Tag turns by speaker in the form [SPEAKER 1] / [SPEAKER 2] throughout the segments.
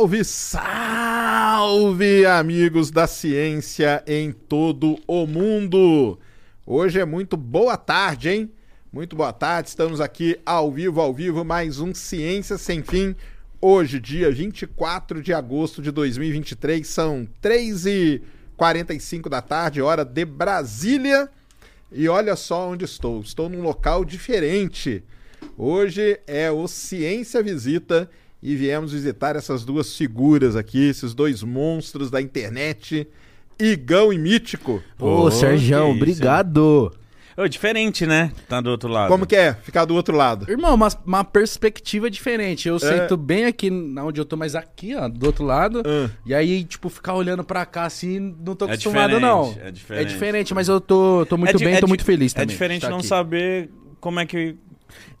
[SPEAKER 1] Salve, salve, amigos da ciência em todo o mundo! Hoje é muito boa tarde, hein? Muito boa tarde, estamos aqui ao vivo, ao vivo, mais um Ciência Sem Fim. Hoje, dia 24 de agosto de 2023, são 3h45 da tarde, hora de Brasília. E olha só onde estou. Estou num local diferente. Hoje é o Ciência Visita e viemos visitar essas duas figuras aqui, esses dois monstros da internet, Igão e Mítico.
[SPEAKER 2] Ô,
[SPEAKER 3] que isso,
[SPEAKER 2] obrigado.
[SPEAKER 3] Ô, diferente, né? Tá do outro lado.
[SPEAKER 1] Como que é ficar do outro lado?
[SPEAKER 2] Irmão, uma, uma perspectiva diferente.
[SPEAKER 1] É.
[SPEAKER 2] Eu sento bem aqui onde eu tô, mas aqui, ó, do outro lado.
[SPEAKER 1] Ah.
[SPEAKER 2] E aí, tipo, ficar olhando pra cá assim, não tô
[SPEAKER 3] É
[SPEAKER 2] acostumado,
[SPEAKER 3] diferente,
[SPEAKER 2] não.
[SPEAKER 3] é diferente.
[SPEAKER 2] É diferente, mas eu tô, tô muito
[SPEAKER 3] É
[SPEAKER 2] bem,
[SPEAKER 3] é
[SPEAKER 2] tô muito feliz também.
[SPEAKER 3] É diferente não
[SPEAKER 2] aqui.
[SPEAKER 3] saber como é que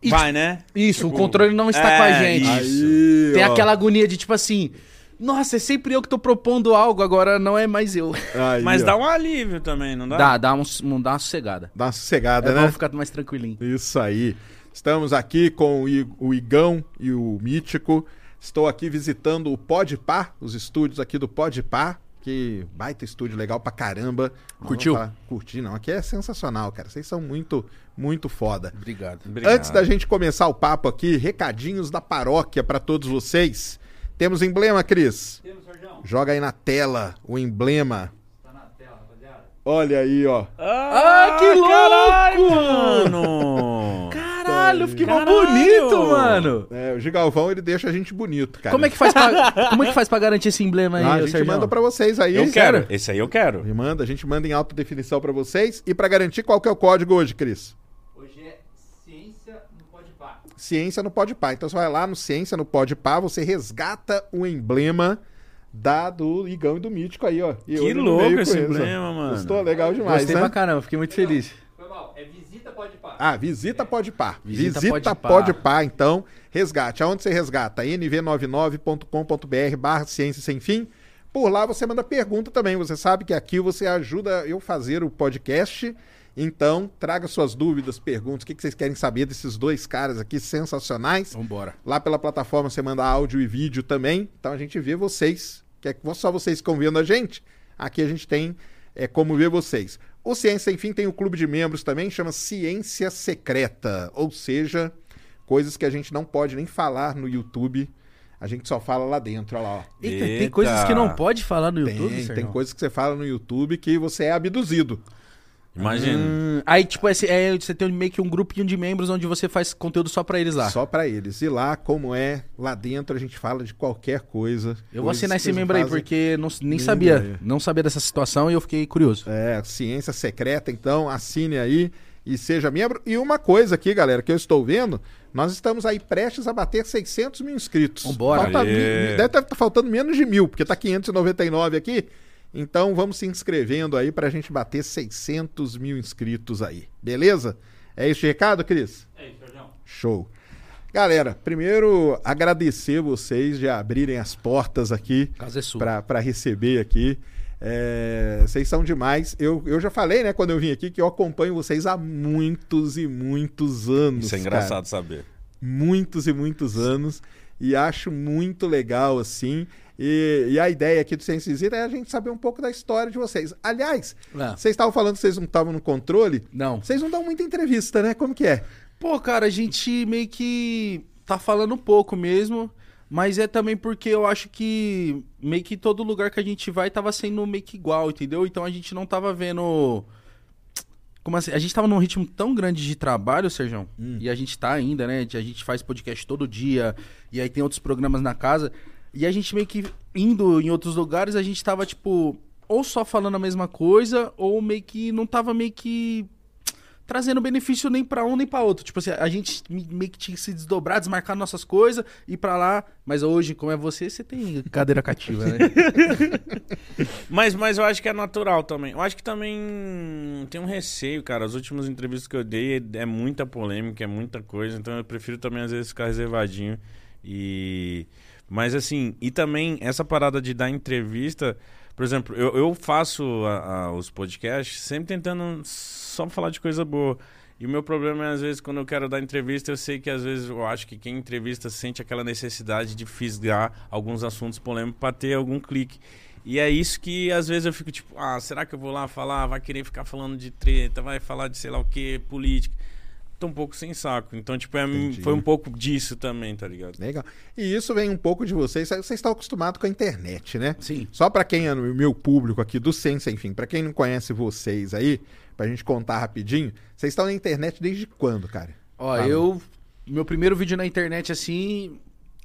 [SPEAKER 2] E,
[SPEAKER 3] vai, né?
[SPEAKER 2] Isso,
[SPEAKER 3] Tipo,
[SPEAKER 2] o controle não está
[SPEAKER 3] é,
[SPEAKER 2] com a gente.
[SPEAKER 3] isso.
[SPEAKER 1] Aí,
[SPEAKER 2] Tem
[SPEAKER 1] ó.
[SPEAKER 2] aquela agonia de, tipo assim, nossa, é sempre eu que tô propondo algo, agora não é mais eu.
[SPEAKER 1] Aí,
[SPEAKER 3] Mas
[SPEAKER 1] ó.
[SPEAKER 3] dá um alívio também, não dá?
[SPEAKER 2] Dá, dá, um, dá uma sossegada.
[SPEAKER 1] Dá uma sossegada,
[SPEAKER 2] É
[SPEAKER 1] né?
[SPEAKER 2] bom ficar mais tranquilinho.
[SPEAKER 1] Isso aí. Estamos aqui com o Igão e o Mítico. Estou aqui visitando o Podpar, os estúdios aqui do Podpar. Que baita estúdio legal pra caramba.
[SPEAKER 2] Curtiu?
[SPEAKER 1] falar- Curti, não. Aqui é sensacional, cara. Vocês são muito, muito foda.
[SPEAKER 2] Obrigado.
[SPEAKER 3] Obrigado.
[SPEAKER 1] Antes da gente começar o papo aqui, recadinhos da paróquia pra todos vocês. Temos emblema, Cris?
[SPEAKER 4] Temos, Sérgio.
[SPEAKER 1] Joga aí na tela o emblema.
[SPEAKER 4] Tá na tela, rapaziada.
[SPEAKER 1] Olha aí, ó.
[SPEAKER 3] Ah,
[SPEAKER 2] que louco!
[SPEAKER 3] Caralho, mano!
[SPEAKER 2] Caralho, fiquei
[SPEAKER 3] Caralho!
[SPEAKER 2] bonito, mano.
[SPEAKER 1] É, o Gigalvão, ele deixa a gente bonito, cara.
[SPEAKER 2] Como é que faz pra, como é que faz pra garantir esse emblema aí,
[SPEAKER 1] Ah, a gente
[SPEAKER 2] Sergião?
[SPEAKER 1] manda pra vocês aí.
[SPEAKER 3] eu quero.
[SPEAKER 1] Sério?
[SPEAKER 3] Esse aí eu quero.
[SPEAKER 1] Me manda, a gente manda em alta definição pra vocês. E pra garantir, qual que é o código hoje, Cris?
[SPEAKER 4] Hoje é Ciência no Podpah.
[SPEAKER 1] Ciência no Podpah. Então você vai lá no Ciência no Podpah, você resgata o emblema da do Igão e do Mítico aí, ó. E
[SPEAKER 3] Que louco esse
[SPEAKER 1] eles, ó.
[SPEAKER 3] emblema, mano.
[SPEAKER 1] Gostou? Legal demais,
[SPEAKER 2] Gostei
[SPEAKER 1] né?
[SPEAKER 2] pra caramba, fiquei muito feliz.
[SPEAKER 4] Foi mal. É Visita Podpah.
[SPEAKER 1] Ah, visita Podpah. Visita,
[SPEAKER 2] Visita
[SPEAKER 1] Podpah.
[SPEAKER 2] Podpah.
[SPEAKER 1] então. Resgate. Aonde você resgata? nv99.com.br barra ciência sem fim. Por lá você manda pergunta também. Você sabe que aqui você ajuda eu fazer o podcast. Então, traga suas dúvidas, perguntas, o que que vocês querem saber desses dois caras aqui sensacionais.
[SPEAKER 2] Vambora.
[SPEAKER 1] Lá pela plataforma você manda áudio e vídeo também. Então a gente vê vocês. Que é só vocês que estão vendo a gente. Aqui a gente tem é, como ver vocês. O Ciência Sem Fim tem o clube de membros também, chama Ciência Secreta. Ou seja, coisas que a gente não pode nem falar no YouTube. A gente só fala lá dentro, olha lá. Ó.
[SPEAKER 2] Eita, tem
[SPEAKER 3] Eita.
[SPEAKER 2] coisas que não pode falar no
[SPEAKER 1] Tem,
[SPEAKER 2] YouTube,
[SPEAKER 1] tem
[SPEAKER 2] Sergião?
[SPEAKER 1] coisas que você fala no YouTube que você é abduzido.
[SPEAKER 3] Imagina.
[SPEAKER 2] Hum, aí, tipo, esse, é, você tem meio que um grupinho de membros onde você faz conteúdo só pra eles lá.
[SPEAKER 1] Só pra eles. E lá, como é, lá dentro a gente fala de qualquer coisa.
[SPEAKER 2] Eu vou assinar esse membro aí, porque não, nem sabia.
[SPEAKER 1] ideia.
[SPEAKER 2] Não sabia dessa situação e eu fiquei curioso.
[SPEAKER 1] É, ciência secreta, então assine aí e seja membro. E uma coisa aqui, galera, que eu estou vendo, nós estamos aí prestes a bater 600 mil inscritos.
[SPEAKER 2] Vambora.
[SPEAKER 1] Falta deve estar faltando menos de mil, porque tá 599 aqui. Então vamos se inscrevendo aí pra gente bater 600 mil inscritos aí, beleza? É esse o recado, Cris?
[SPEAKER 4] É isso, Sérgio.
[SPEAKER 1] Show. Galera, primeiro agradecer vocês de abrirem as portas aqui
[SPEAKER 2] A casa é
[SPEAKER 1] pra receber aqui. É, vocês são demais. Eu, eu já falei, né, quando eu vim aqui, que eu acompanho vocês há muitos e muitos anos.
[SPEAKER 3] Isso é
[SPEAKER 1] cara.
[SPEAKER 3] engraçado saber.
[SPEAKER 1] Muitos e muitos anos. E acho muito legal, assim. E, e a ideia aqui do Ciência Visita é a gente saber um pouco da história de vocês. Aliás,
[SPEAKER 2] Ah.
[SPEAKER 1] vocês estavam falando que vocês não estavam no controle.
[SPEAKER 2] Não.
[SPEAKER 1] Vocês não dão muita entrevista, né? Como que é?
[SPEAKER 2] Pô, cara, a gente meio que tá falando pouco mesmo, mas é também porque eu acho que meio que todo lugar que a gente vai tava sendo meio que igual, entendeu? Então a gente não tava vendo. Como assim? A gente tava num ritmo tão grande de trabalho, Sérgio, e a gente tá ainda, né? A gente faz podcast todo dia, e aí tem outros programas na casa, e a gente meio que indo em outros lugares, a gente tava, tipo, ou só falando a mesma coisa, ou meio que não tava meio que trazendo benefício nem pra um nem pra outro. Tipo assim, a gente me- meio que tinha que se desdobrar, desmarcar nossas coisas, ir pra lá. Mas hoje, como é você, você tem cadeira cativa, né?
[SPEAKER 3] Mas, mas eu acho que é natural também. Eu acho que também tem um receio, cara. As últimas entrevistas que eu dei é, é muita polêmica, é muita coisa. Então eu prefiro também, às vezes, ficar reservadinho. E. Mas assim, e também essa parada de dar entrevista. Por exemplo, eu, eu faço a- a- os podcasts sempre tentando só falar de coisa boa. E o meu problema é, às vezes, quando eu quero dar entrevista, eu sei que, às vezes, eu acho que quem entrevista sente aquela necessidade de fisgar alguns assuntos polêmicos para ter algum clique. E é isso que, às vezes, eu fico tipo, ah, será que eu vou lá falar? Vai querer ficar falando de treta, vai falar de sei lá o que, política. Tô um pouco sem saco. Então, tipo, é, foi um pouco disso também, tá ligado?
[SPEAKER 1] Legal. E isso vem um pouco de vocês. Vocês estão acostumados com a internet, né?
[SPEAKER 2] Sim.
[SPEAKER 1] Só pra quem é o meu público aqui do Ciência, enfim, pra quem não conhece vocês aí, pra gente contar rapidinho, vocês estão na internet desde quando, cara?
[SPEAKER 2] Ó,
[SPEAKER 1] Fala.
[SPEAKER 2] eu. Meu primeiro vídeo na internet, assim,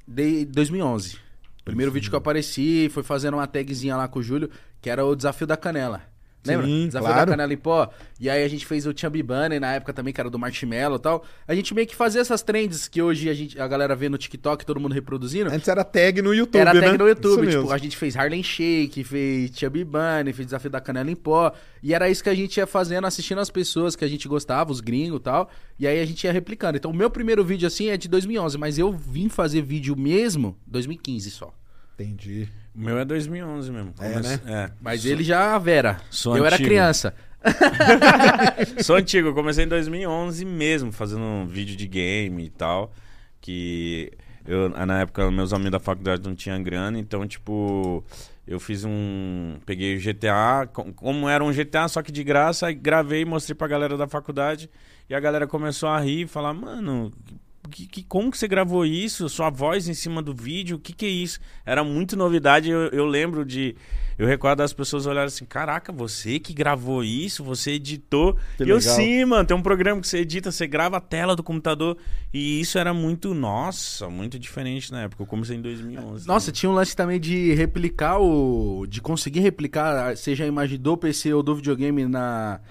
[SPEAKER 2] de 2011. Primeiro vídeo que eu apareci foi fazendo uma tagzinha lá com o Júlio, que era o Desafio da Canela. Lembra?
[SPEAKER 1] Sim,
[SPEAKER 2] Desafio
[SPEAKER 1] claro.
[SPEAKER 2] da Canela em pó. E aí a gente fez o Chubby Bunny na época também, que era do Marshmallow e tal. A gente meio que fazia essas trends que hoje a, gente, a galera vê no TikTok, todo mundo reproduzindo.
[SPEAKER 1] Antes era tag no YouTube,
[SPEAKER 2] Era
[SPEAKER 1] né?
[SPEAKER 2] tag no YouTube,
[SPEAKER 1] Isso
[SPEAKER 2] tipo,
[SPEAKER 1] mesmo.
[SPEAKER 2] a gente fez Harlem Shake, fez Chubby Bunny, fez Desafio da Canela em Pó, e era isso que a gente ia fazendo, assistindo as pessoas que a gente gostava, os gringos e tal, e aí a gente ia replicando. Então o meu primeiro vídeo assim é de 2011, mas eu vim fazer vídeo mesmo 2015 só.
[SPEAKER 1] Entendi.
[SPEAKER 3] O meu é 2011 mesmo.
[SPEAKER 1] É, né?
[SPEAKER 3] É.
[SPEAKER 2] Mas
[SPEAKER 3] Sou-
[SPEAKER 2] ele já, Vera,
[SPEAKER 3] sou
[SPEAKER 2] eu era
[SPEAKER 3] antigo.
[SPEAKER 2] criança.
[SPEAKER 3] Sou antigo, eu comecei em 2011 mesmo, fazendo um vídeo de game e tal. Que eu, na época, meus amigos da faculdade não tinham grana, então, tipo, eu fiz um. Peguei o GTA, com- como era um GTA, só que de graça, aí gravei e mostrei pra galera da faculdade. E a galera começou a rir e falar, mano. Que, que- como que você gravou isso? Sua voz em cima do vídeo? O que, que é isso? Era muito novidade. Eu, eu lembro de. Eu recordo das pessoas olharem assim: Caraca, você que gravou isso? Você editou?
[SPEAKER 1] Que
[SPEAKER 3] E eu sim, mano. Tem um programa que você edita, você grava a tela do computador. E isso era muito. Nossa, muito diferente na época. Eu comecei em 2011.
[SPEAKER 2] Nossa, tinha um lance também de replicar o. de conseguir replicar, seja a imagem do PC ou do videogame na.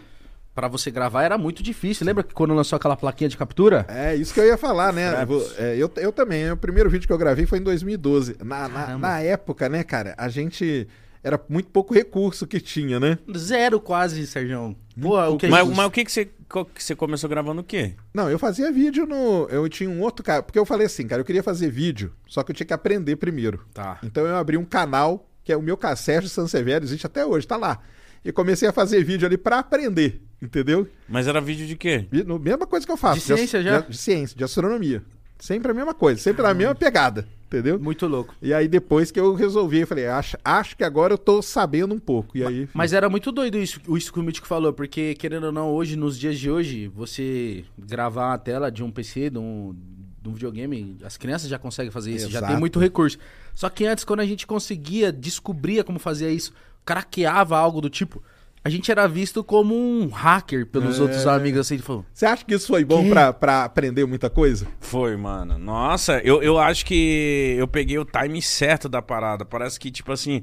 [SPEAKER 2] Pra você gravar era muito difícil. Lembra que quando lançou aquela plaquinha de captura?
[SPEAKER 1] É, isso que eu ia falar, né? É, eu, eu também. O primeiro vídeo que eu gravei foi em 2012. Na, na, na época, né, cara, a gente. Era muito pouco recurso que tinha, né?
[SPEAKER 2] Zero quase, Sérgio. Pô, o que a
[SPEAKER 3] Mas, mas o que, que você. co- que você começou gravando o quê?
[SPEAKER 1] Não, eu fazia vídeo no. Eu tinha um outro cara. Porque eu falei assim, cara, eu queria fazer vídeo, só que eu tinha que aprender primeiro.
[SPEAKER 2] Tá.
[SPEAKER 1] Então eu abri um canal, que é o meu ca- Sérgio Sansevero, existe até hoje, tá lá. E comecei a fazer vídeo ali pra aprender, entendeu?
[SPEAKER 3] Mas era vídeo de quê?
[SPEAKER 1] No- Mesma coisa que eu faço.
[SPEAKER 2] De ciência
[SPEAKER 1] as-
[SPEAKER 2] já?
[SPEAKER 1] De, de ciência, de astronomia. Sempre a mesma coisa, sempre na mesma pegada, entendeu?
[SPEAKER 2] Muito louco.
[SPEAKER 1] E aí depois que eu resolvi, eu falei, acho, acho que agora eu tô sabendo um pouco. E aí.
[SPEAKER 2] Mas era muito doido isso, isso que o Mítico falou, porque, querendo ou não, hoje, nos dias de hoje, você gravar a tela de um PC, de um, de um videogame, as crianças já conseguem fazer isso, já tem
[SPEAKER 1] Exato.
[SPEAKER 2] muito recurso. Só que antes, quando a gente conseguia, descobria como fazia isso, craqueava algo do tipo, a gente era visto como um hacker pelos
[SPEAKER 1] É.
[SPEAKER 2] outros amigos, assim, falou,
[SPEAKER 1] Você acha que isso foi bom pra, pra aprender muita coisa?
[SPEAKER 3] Foi, mano. Nossa, eu, eu acho que eu peguei o time certo da parada. Parece que, tipo assim,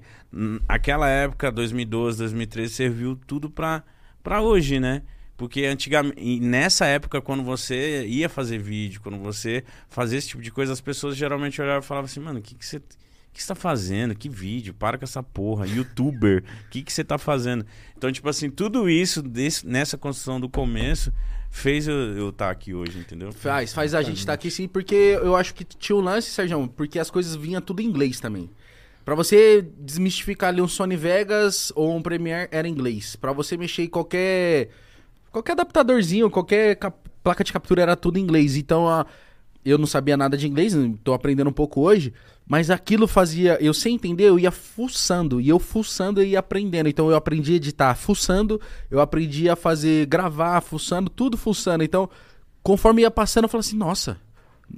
[SPEAKER 3] aquela época, 2012, 2013, serviu tudo pra, pra hoje, né? Porque antigamente, nessa época, quando você ia fazer vídeo, quando você fazia esse tipo de coisa, as pessoas geralmente olhavam e falavam assim, mano, o que, que você. O que você tá fazendo? Que vídeo? Para com essa porra. Youtuber. O que, que você tá fazendo? Então, tipo assim, tudo isso desse- nessa construção do começo fez eu estar aqui hoje, entendeu?
[SPEAKER 2] Faz, faz a gente estar aqui sim, porque eu acho que tinha um lance, Sérgio, porque as coisas vinham tudo em inglês também. Pra você desmistificar ali um Sony Vegas ou um Premiere era inglês. Pra você mexer em qualquer qualquer adaptadorzinho, qualquer placa de captura era tudo em inglês. Então, a- eu não sabia nada de inglês, tô aprendendo um pouco hoje, mas aquilo fazia, eu sem entender, eu ia fuçando, e eu fuçando ia aprendendo. Então eu aprendi a editar fuçando, eu aprendi a fazer gravar fuçando, tudo fuçando. Então, conforme ia passando, eu falei assim, nossa,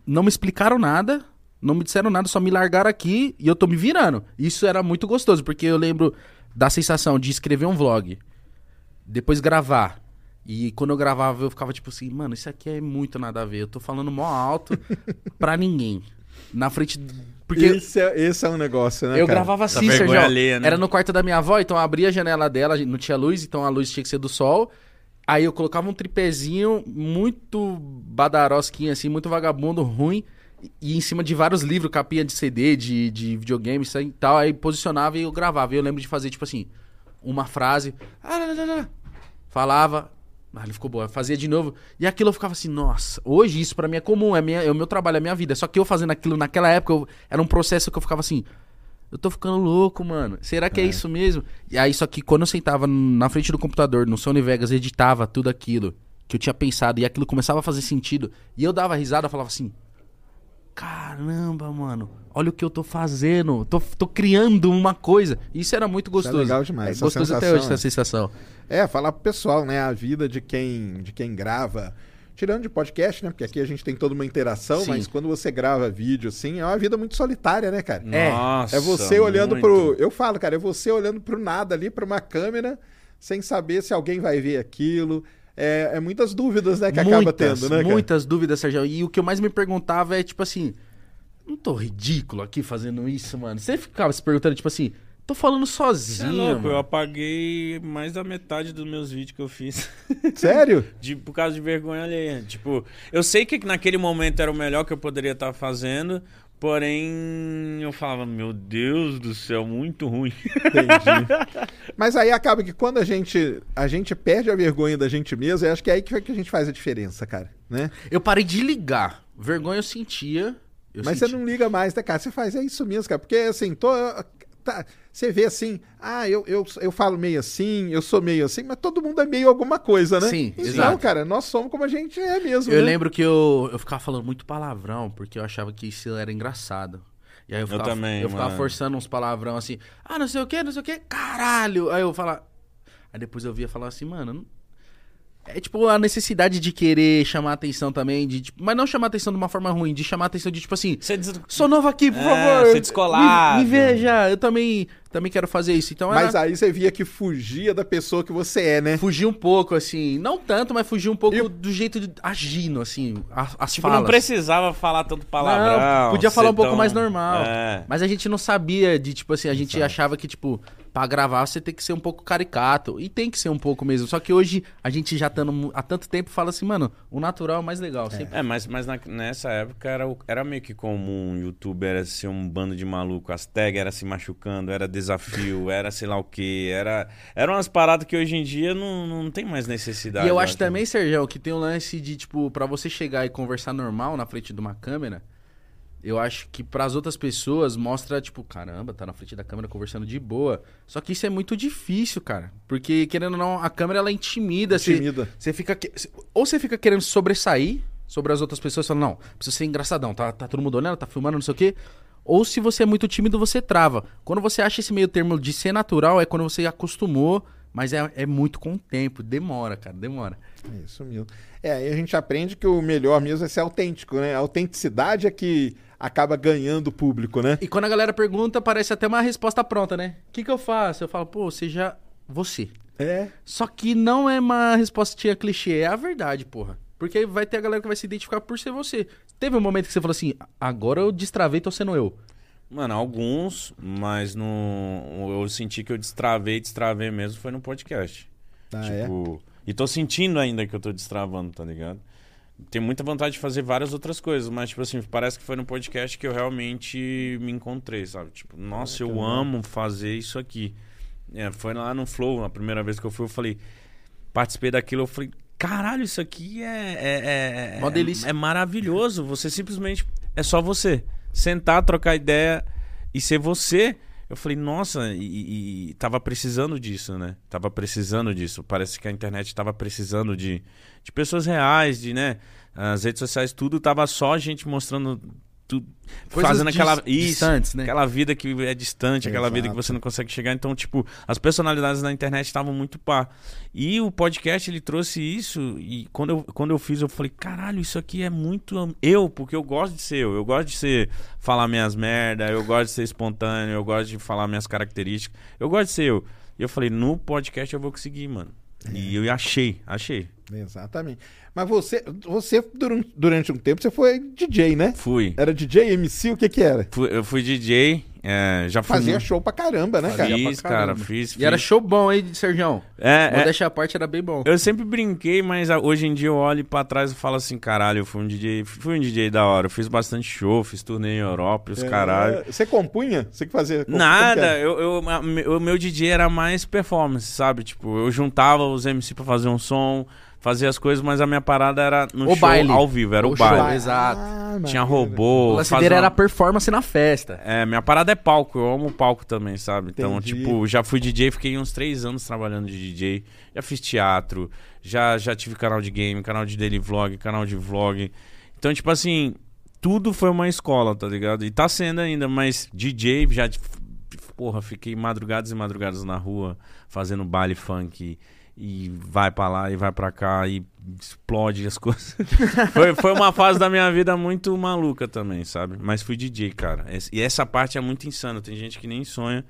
[SPEAKER 2] não me explicaram nada, não me disseram nada, só me largaram aqui e eu tô me virando. Isso era muito gostoso, porque eu lembro da sensação de escrever um vlog, depois gravar. E quando eu gravava, eu ficava tipo assim, mano, isso aqui é muito nada a ver. Eu tô falando mó alto pra ninguém. Na frente. Porque
[SPEAKER 1] esse, é, esse é um negócio, né?
[SPEAKER 2] eu
[SPEAKER 1] cara?
[SPEAKER 2] gravava assim, Sérgio.
[SPEAKER 3] alheia, né?
[SPEAKER 2] Era no quarto da minha avó, então eu abria a janela dela, não tinha luz, então a luz tinha que ser do sol. Aí eu colocava um tripézinho muito badarosquinho, assim, muito vagabundo, ruim. E em cima de vários livros, capinha de CD, de, de videogame isso aí e tal. Aí posicionava e eu gravava. E eu lembro de fazer, tipo assim, uma frase. ah. Falava. Ah, ele ficou boa. Fazia de novo. E aquilo eu ficava assim, nossa, hoje isso pra mim é comum, é, minha, é o meu trabalho, é a minha vida. Só que eu fazendo aquilo naquela época, eu- era um processo que eu ficava assim. eu tô ficando louco, mano. Será que é. isso mesmo? E aí, só que quando eu sentava na frente do computador, no Sony Vegas, editava tudo aquilo que eu tinha pensado e aquilo começava a fazer sentido, e eu dava risada, eu falava assim: Caramba, mano, olha o que eu tô fazendo. Tô, tô criando uma coisa. Isso era muito gostoso.
[SPEAKER 1] Isso é legal demais.
[SPEAKER 2] É gostoso até hoje
[SPEAKER 1] é.
[SPEAKER 2] essa sensação.
[SPEAKER 1] É, falar pro pessoal, né? A vida de quem, de quem grava. Tirando de podcast, né? Porque aqui a gente tem toda uma interação,
[SPEAKER 2] Sim.
[SPEAKER 1] mas quando você grava vídeo, assim, é uma vida muito solitária, né, cara?
[SPEAKER 2] É.
[SPEAKER 3] Nossa,
[SPEAKER 1] É você olhando
[SPEAKER 3] muito.
[SPEAKER 1] pro. Eu falo, cara, é você olhando pro nada ali, pra uma câmera, sem saber se alguém vai ver aquilo. É, é muitas dúvidas, né, que acaba
[SPEAKER 2] muitas,
[SPEAKER 1] tendo, né, cara?
[SPEAKER 2] muitas dúvidas, Sérgio. E o que eu mais me perguntava é, tipo assim, não tô ridículo aqui fazendo isso, mano. Você ficava se perguntando, tipo assim, tô falando
[SPEAKER 3] Você é
[SPEAKER 2] sozinho.
[SPEAKER 3] louco, eu apaguei mais da metade dos meus vídeos que eu fiz.
[SPEAKER 1] Sério?
[SPEAKER 3] de, por causa de vergonha alheia. Tipo, eu sei que naquele momento era o melhor que eu poderia estar fazendo, porém eu falava, meu Deus do céu, muito ruim.
[SPEAKER 1] Entendi. Mas aí acaba que quando a gente, a gente perde a vergonha da gente mesmo, eu acho que é aí que, que a gente faz a diferença, cara, né?
[SPEAKER 2] Eu parei de ligar. Vergonha eu sentia. eu
[SPEAKER 1] Mas
[SPEAKER 2] sentia.
[SPEAKER 1] você não liga mais, né, cara? Você faz, é isso mesmo, cara. Porque assim, tô, tá, você vê assim, ah, eu, eu, eu falo meio assim, eu sou meio assim, mas todo mundo é meio alguma coisa, né?
[SPEAKER 2] Sim,
[SPEAKER 1] então,
[SPEAKER 2] exato.
[SPEAKER 1] cara, nós somos como a gente é mesmo.
[SPEAKER 2] Eu
[SPEAKER 1] né?
[SPEAKER 2] lembro que eu, eu ficava falando muito palavrão, porque eu achava que isso era engraçado. E aí eu ficava,
[SPEAKER 3] também,
[SPEAKER 2] eu ficava
[SPEAKER 3] mano.
[SPEAKER 2] forçando uns palavrão assim, ah, não sei o que, não sei o que, caralho. Aí eu falava. Aí depois eu via falar assim, mano. É tipo a necessidade de querer chamar atenção também, de, tipo, mas não chamar atenção de uma forma ruim, de chamar atenção de tipo assim,
[SPEAKER 3] Você diz...
[SPEAKER 2] sou novo aqui, por
[SPEAKER 3] É,
[SPEAKER 2] favor.
[SPEAKER 3] ser descolado.
[SPEAKER 2] Me, me veja, eu também, também quero fazer isso. Então
[SPEAKER 1] Mas
[SPEAKER 2] era
[SPEAKER 1] aí você via que fugia da pessoa que você é, né?
[SPEAKER 2] fugir um pouco, assim, não tanto, mas fugir um pouco
[SPEAKER 1] E-
[SPEAKER 2] do jeito de agindo, assim, a- as
[SPEAKER 3] Tipo,
[SPEAKER 2] falas.
[SPEAKER 3] não precisava falar tanto palavrão.
[SPEAKER 2] Não, podia falar um pouco
[SPEAKER 3] tão-
[SPEAKER 2] mais normal.
[SPEAKER 3] É.
[SPEAKER 2] Mas a gente não sabia de, tipo assim, a gente achava que, tipo, pra gravar você tem que ser um pouco caricato. E tem que ser um pouco mesmo. Só que hoje, a gente já estando mu- há tanto tempo, fala assim, mano, o natural é o mais legal. Sempre.
[SPEAKER 3] É, mas, mas na- nessa época era, era meio que comum um youtuber era ser um bando de maluco, as tags era se machucando, era desafio, era sei lá o que, era eram umas paradas que hoje em dia não, não tem mais necessidade.
[SPEAKER 2] E eu acho também, Sérgio, que tem um lance de, tipo, pra você chegar e conversar normal na frente de uma câmera, eu acho que pras outras pessoas mostra, tipo, caramba, tá na frente da câmera conversando de boa. Só que isso é muito difícil, cara. Porque, querendo ou não, a câmera, ela intimida.
[SPEAKER 1] Intimida.
[SPEAKER 2] Você fica. Ou você fica querendo sobressair sobre as outras pessoas, falando, não, precisa ser engraçadão, tá, tá todo mundo olhando, tá filmando, não sei o quê. Ou se você é muito tímido, você trava. Quando você acha esse meio termo de ser natural, é quando você acostumou, mas é, é muito com o tempo. Demora, cara, demora.
[SPEAKER 1] É isso mesmo. É, aí a gente aprende que o melhor mesmo é ser autêntico, né? A autenticidade é que acaba ganhando o público, né?
[SPEAKER 2] E quando a galera pergunta, parece até uma resposta pronta, né? O que, que eu faço? Eu falo, pô, seja você.
[SPEAKER 1] É.
[SPEAKER 2] Só que não é uma respostinha clichê, é a verdade, porra. Porque vai ter a galera que vai se identificar por ser você. Teve um momento que você falou assim, agora eu destravei, tô sendo eu.
[SPEAKER 3] Mano, alguns, mas no eu senti que eu destravei, destravei mesmo foi no podcast.
[SPEAKER 1] Ah, é?
[SPEAKER 3] tipo, e tô sentindo ainda que eu tô destravando, tá ligado? Tenho muita vontade de fazer várias outras coisas, mas, tipo assim, parece que foi no podcast que eu realmente me encontrei, sabe? Tipo, nossa, eu amo fazer isso aqui. É, foi lá no Flow, a primeira vez que eu fui, eu falei, participei daquilo, eu falei, caralho, isso aqui é. é, é é-
[SPEAKER 2] delícia.
[SPEAKER 3] é maravilhoso. Você simplesmente. É só você. Sentar, trocar ideia e ser você. Eu falei, nossa, e, e- tava precisando disso, né? Tava precisando disso. Parece que a internet tava precisando de, de pessoas reais, de, né? As redes sociais, tudo tava só a gente mostrando tudo.
[SPEAKER 2] Coisas
[SPEAKER 3] fazendo aquela. Isso,
[SPEAKER 2] distantes, né?
[SPEAKER 3] Aquela vida que é distante, aquela vida que
[SPEAKER 1] Exato.
[SPEAKER 3] você não consegue chegar. Então, tipo, as personalidades na internet estavam muito pá. E o podcast, ele trouxe isso. E quando eu, quando eu fiz, eu falei, caralho, isso aqui é muito eu, porque eu gosto de ser eu. Eu gosto de ser, falar minhas merda, eu gosto de ser espontâneo, eu gosto de falar minhas características. Eu gosto de ser eu. E eu falei, no podcast eu vou conseguir, mano. E eu achei, achei.
[SPEAKER 1] Exatamente. Mas você, você durante, durante um tempo, você foi DJ, né?
[SPEAKER 3] Fui.
[SPEAKER 1] Era DJ, MC, o que que era?
[SPEAKER 3] Fui- eu fui DJ, é, já fui.
[SPEAKER 1] Fazia
[SPEAKER 3] muito-
[SPEAKER 1] show pra caramba, né, cara?
[SPEAKER 3] Fiz,
[SPEAKER 2] pra
[SPEAKER 3] cara,
[SPEAKER 2] caramba.
[SPEAKER 3] fiz.
[SPEAKER 2] E era show bom, hein, Sergião?
[SPEAKER 3] É, é,
[SPEAKER 2] Modéstia à parte era bem bom.
[SPEAKER 3] Eu sempre brinquei, mas hoje em dia eu olho pra trás e falo assim, caralho, eu fui um DJ, fui um DJ da hora, eu fiz bastante show, fiz turnê em Europa, e os
[SPEAKER 1] É,
[SPEAKER 3] caralho.
[SPEAKER 1] Você compunha? Você que fazia? como que
[SPEAKER 3] Nada,
[SPEAKER 1] era?
[SPEAKER 3] eu, eu, a- me- o meu DJ era mais performance, sabe? Tipo, eu juntava os MC pra fazer um som, fazia as coisas, mas a minha parada era no
[SPEAKER 2] O
[SPEAKER 3] show
[SPEAKER 2] baile.
[SPEAKER 3] ao vivo, era o,
[SPEAKER 2] O show.
[SPEAKER 3] baile.
[SPEAKER 2] Exato.
[SPEAKER 1] Ah,
[SPEAKER 3] Tinha robô.
[SPEAKER 2] O lance
[SPEAKER 3] uma-
[SPEAKER 2] era a performance na festa.
[SPEAKER 3] É, minha parada é palco, eu amo palco também, sabe? Então,
[SPEAKER 1] Entendi.
[SPEAKER 3] tipo, já fui DJ, fiquei uns três anos trabalhando de DJ, já fiz teatro, já, já tive canal de game, canal de daily vlog, canal de vlog. Então, tipo assim, tudo foi uma escola, tá ligado? E tá sendo ainda, mas DJ já, porra, fiquei madrugadas e madrugadas na rua, fazendo baile funk. E vai pra lá e vai pra cá e explode as coisas. foi, foi uma fase da minha vida muito maluca também, sabe? Mas fui DJ, cara. E essa parte é muito insana. Tem gente que nem sonha,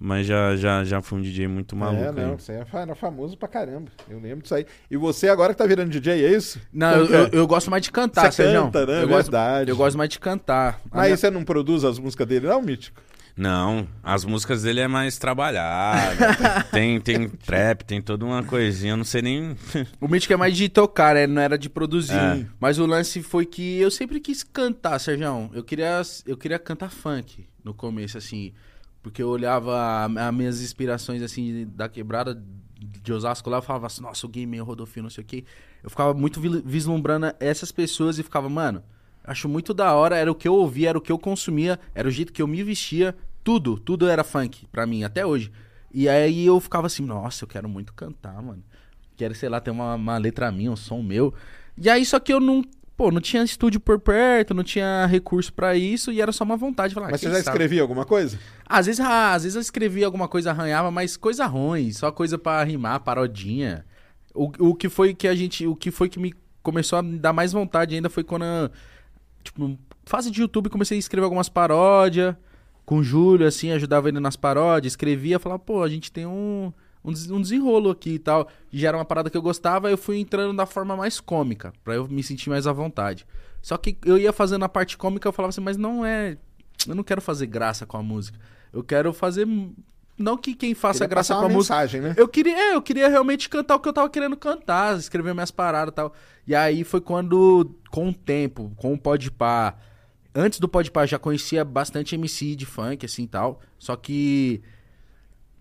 [SPEAKER 3] mas já, já, já fui um DJ muito maluco.
[SPEAKER 1] É, não,
[SPEAKER 3] aí.
[SPEAKER 1] você é era famoso pra caramba. Eu lembro disso aí. E você agora que tá virando DJ, é isso?
[SPEAKER 2] Não, eu,
[SPEAKER 1] é?
[SPEAKER 2] eu, eu gosto mais de cantar,
[SPEAKER 1] Você
[SPEAKER 2] Sérgio.
[SPEAKER 1] canta, né?
[SPEAKER 2] Eu gosto,
[SPEAKER 1] Verdade.
[SPEAKER 2] eu gosto mais de cantar. A
[SPEAKER 1] Mas
[SPEAKER 2] minha-
[SPEAKER 1] você não produz as músicas dele, não, Mítico?
[SPEAKER 3] Não, as músicas dele é mais trabalhada. tem, tem trap, tem toda uma coisinha. Eu não sei nem.
[SPEAKER 2] O Mítico é mais de tocar, né? Não era de produzir.
[SPEAKER 3] É.
[SPEAKER 2] Mas o lance foi que eu sempre quis cantar, Sérgio. Eu queria, eu queria cantar funk no começo, assim. Porque eu olhava as minhas inspirações, assim, da quebrada de Osasco lá, eu falava assim, nossa, o Game, o Rodolfo, não sei o quê. Eu ficava muito vi- vislumbrando essas pessoas e ficava, mano, acho muito da hora, era o que eu ouvia, era o que eu consumia, era o jeito que eu me vestia, tudo, tudo era funk pra mim, até hoje. E aí eu ficava assim, nossa, eu quero muito cantar, mano. Quero, sei lá, ter uma, uma letra minha, um som meu. E aí, só que eu não, pô, não tinha estúdio por perto, não tinha recurso pra isso, e era só uma vontade de falar,
[SPEAKER 1] Mas
[SPEAKER 2] "Ah, quem
[SPEAKER 1] você já
[SPEAKER 2] sabe?"
[SPEAKER 1] escrevia alguma coisa?
[SPEAKER 2] Às vezes, ah, às vezes eu escrevia alguma coisa, arranhava, mas coisa ruim, só coisa pra rimar, parodinha. O, o que foi que a gente, o que foi que me começou a me dar mais vontade ainda foi quando, tipo, fase de YouTube, comecei a escrever algumas paródias com o Júlio, assim, ajudava ele nas paródias, escrevia, falava, pô, a gente tem um, um, des- um desenrolo aqui e tal. E já era uma parada que eu gostava, eu fui entrando da forma mais cômica, pra eu me sentir mais à vontade. Só que eu ia fazendo a parte cômica, eu falava assim, mas não é. Eu não quero fazer graça com a música. Eu quero fazer. Não que quem faça
[SPEAKER 1] Queria
[SPEAKER 2] graça com a
[SPEAKER 1] uma
[SPEAKER 2] música.
[SPEAKER 1] mensagem, né?
[SPEAKER 2] Eu queria, é, eu queria realmente cantar o que eu tava querendo cantar, escrever minhas paradas e tal. E aí foi quando, com o tempo, com o Podpah, antes do Podpah já conhecia bastante MC de funk, assim tal. Só que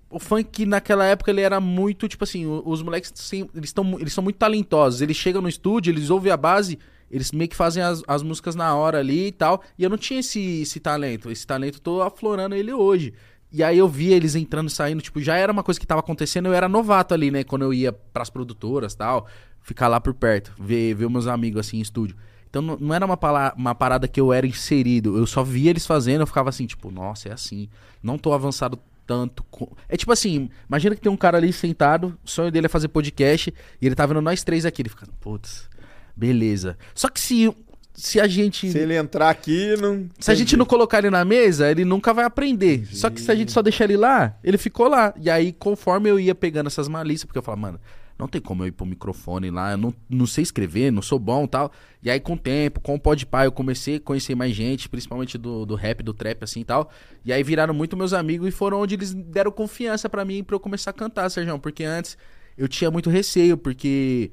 [SPEAKER 2] o funk naquela época ele era muito, tipo assim, os moleques, sim, eles, tão, eles são muito talentosos. Eles chegam no estúdio, eles ouvem a base, eles meio que fazem as, as músicas na hora ali e tal. E eu não tinha esse, esse talento. Esse talento tô aflorando ele hoje. E aí eu via eles entrando e saindo, tipo, já era uma coisa que tava acontecendo, eu era novato ali, né? Quando eu ia pras produtoras tal, ficar lá por perto, ver, ver meus amigos assim em estúdio. Então não, não era uma, pala- uma parada que eu era inserido, eu só via eles fazendo, eu ficava assim, tipo, nossa, é assim. Não tô avançado tanto. co- É tipo assim, imagina que tem um cara ali sentado, o sonho dele é fazer podcast, e ele tá vendo nós três aqui, ele fica, putz, beleza. Só que se, se a gente.
[SPEAKER 1] Se ele entrar aqui, não.
[SPEAKER 2] Se a gente não colocar ele na mesa, ele nunca vai aprender. Só que se a gente só deixar ele lá, ele ficou lá. E aí, conforme eu ia pegando essas malícias, porque eu falava, mano, não tem como eu ir pro microfone lá, eu não, não sei escrever, não sou bom tal. E aí, com o tempo, com o Podpah, eu comecei a conhecer mais gente, principalmente do, do rap, do trap, assim e tal. E aí viraram muito meus amigos e foram onde eles deram confiança pra mim pra eu começar a cantar, Sérgio. Porque antes eu tinha muito receio, porque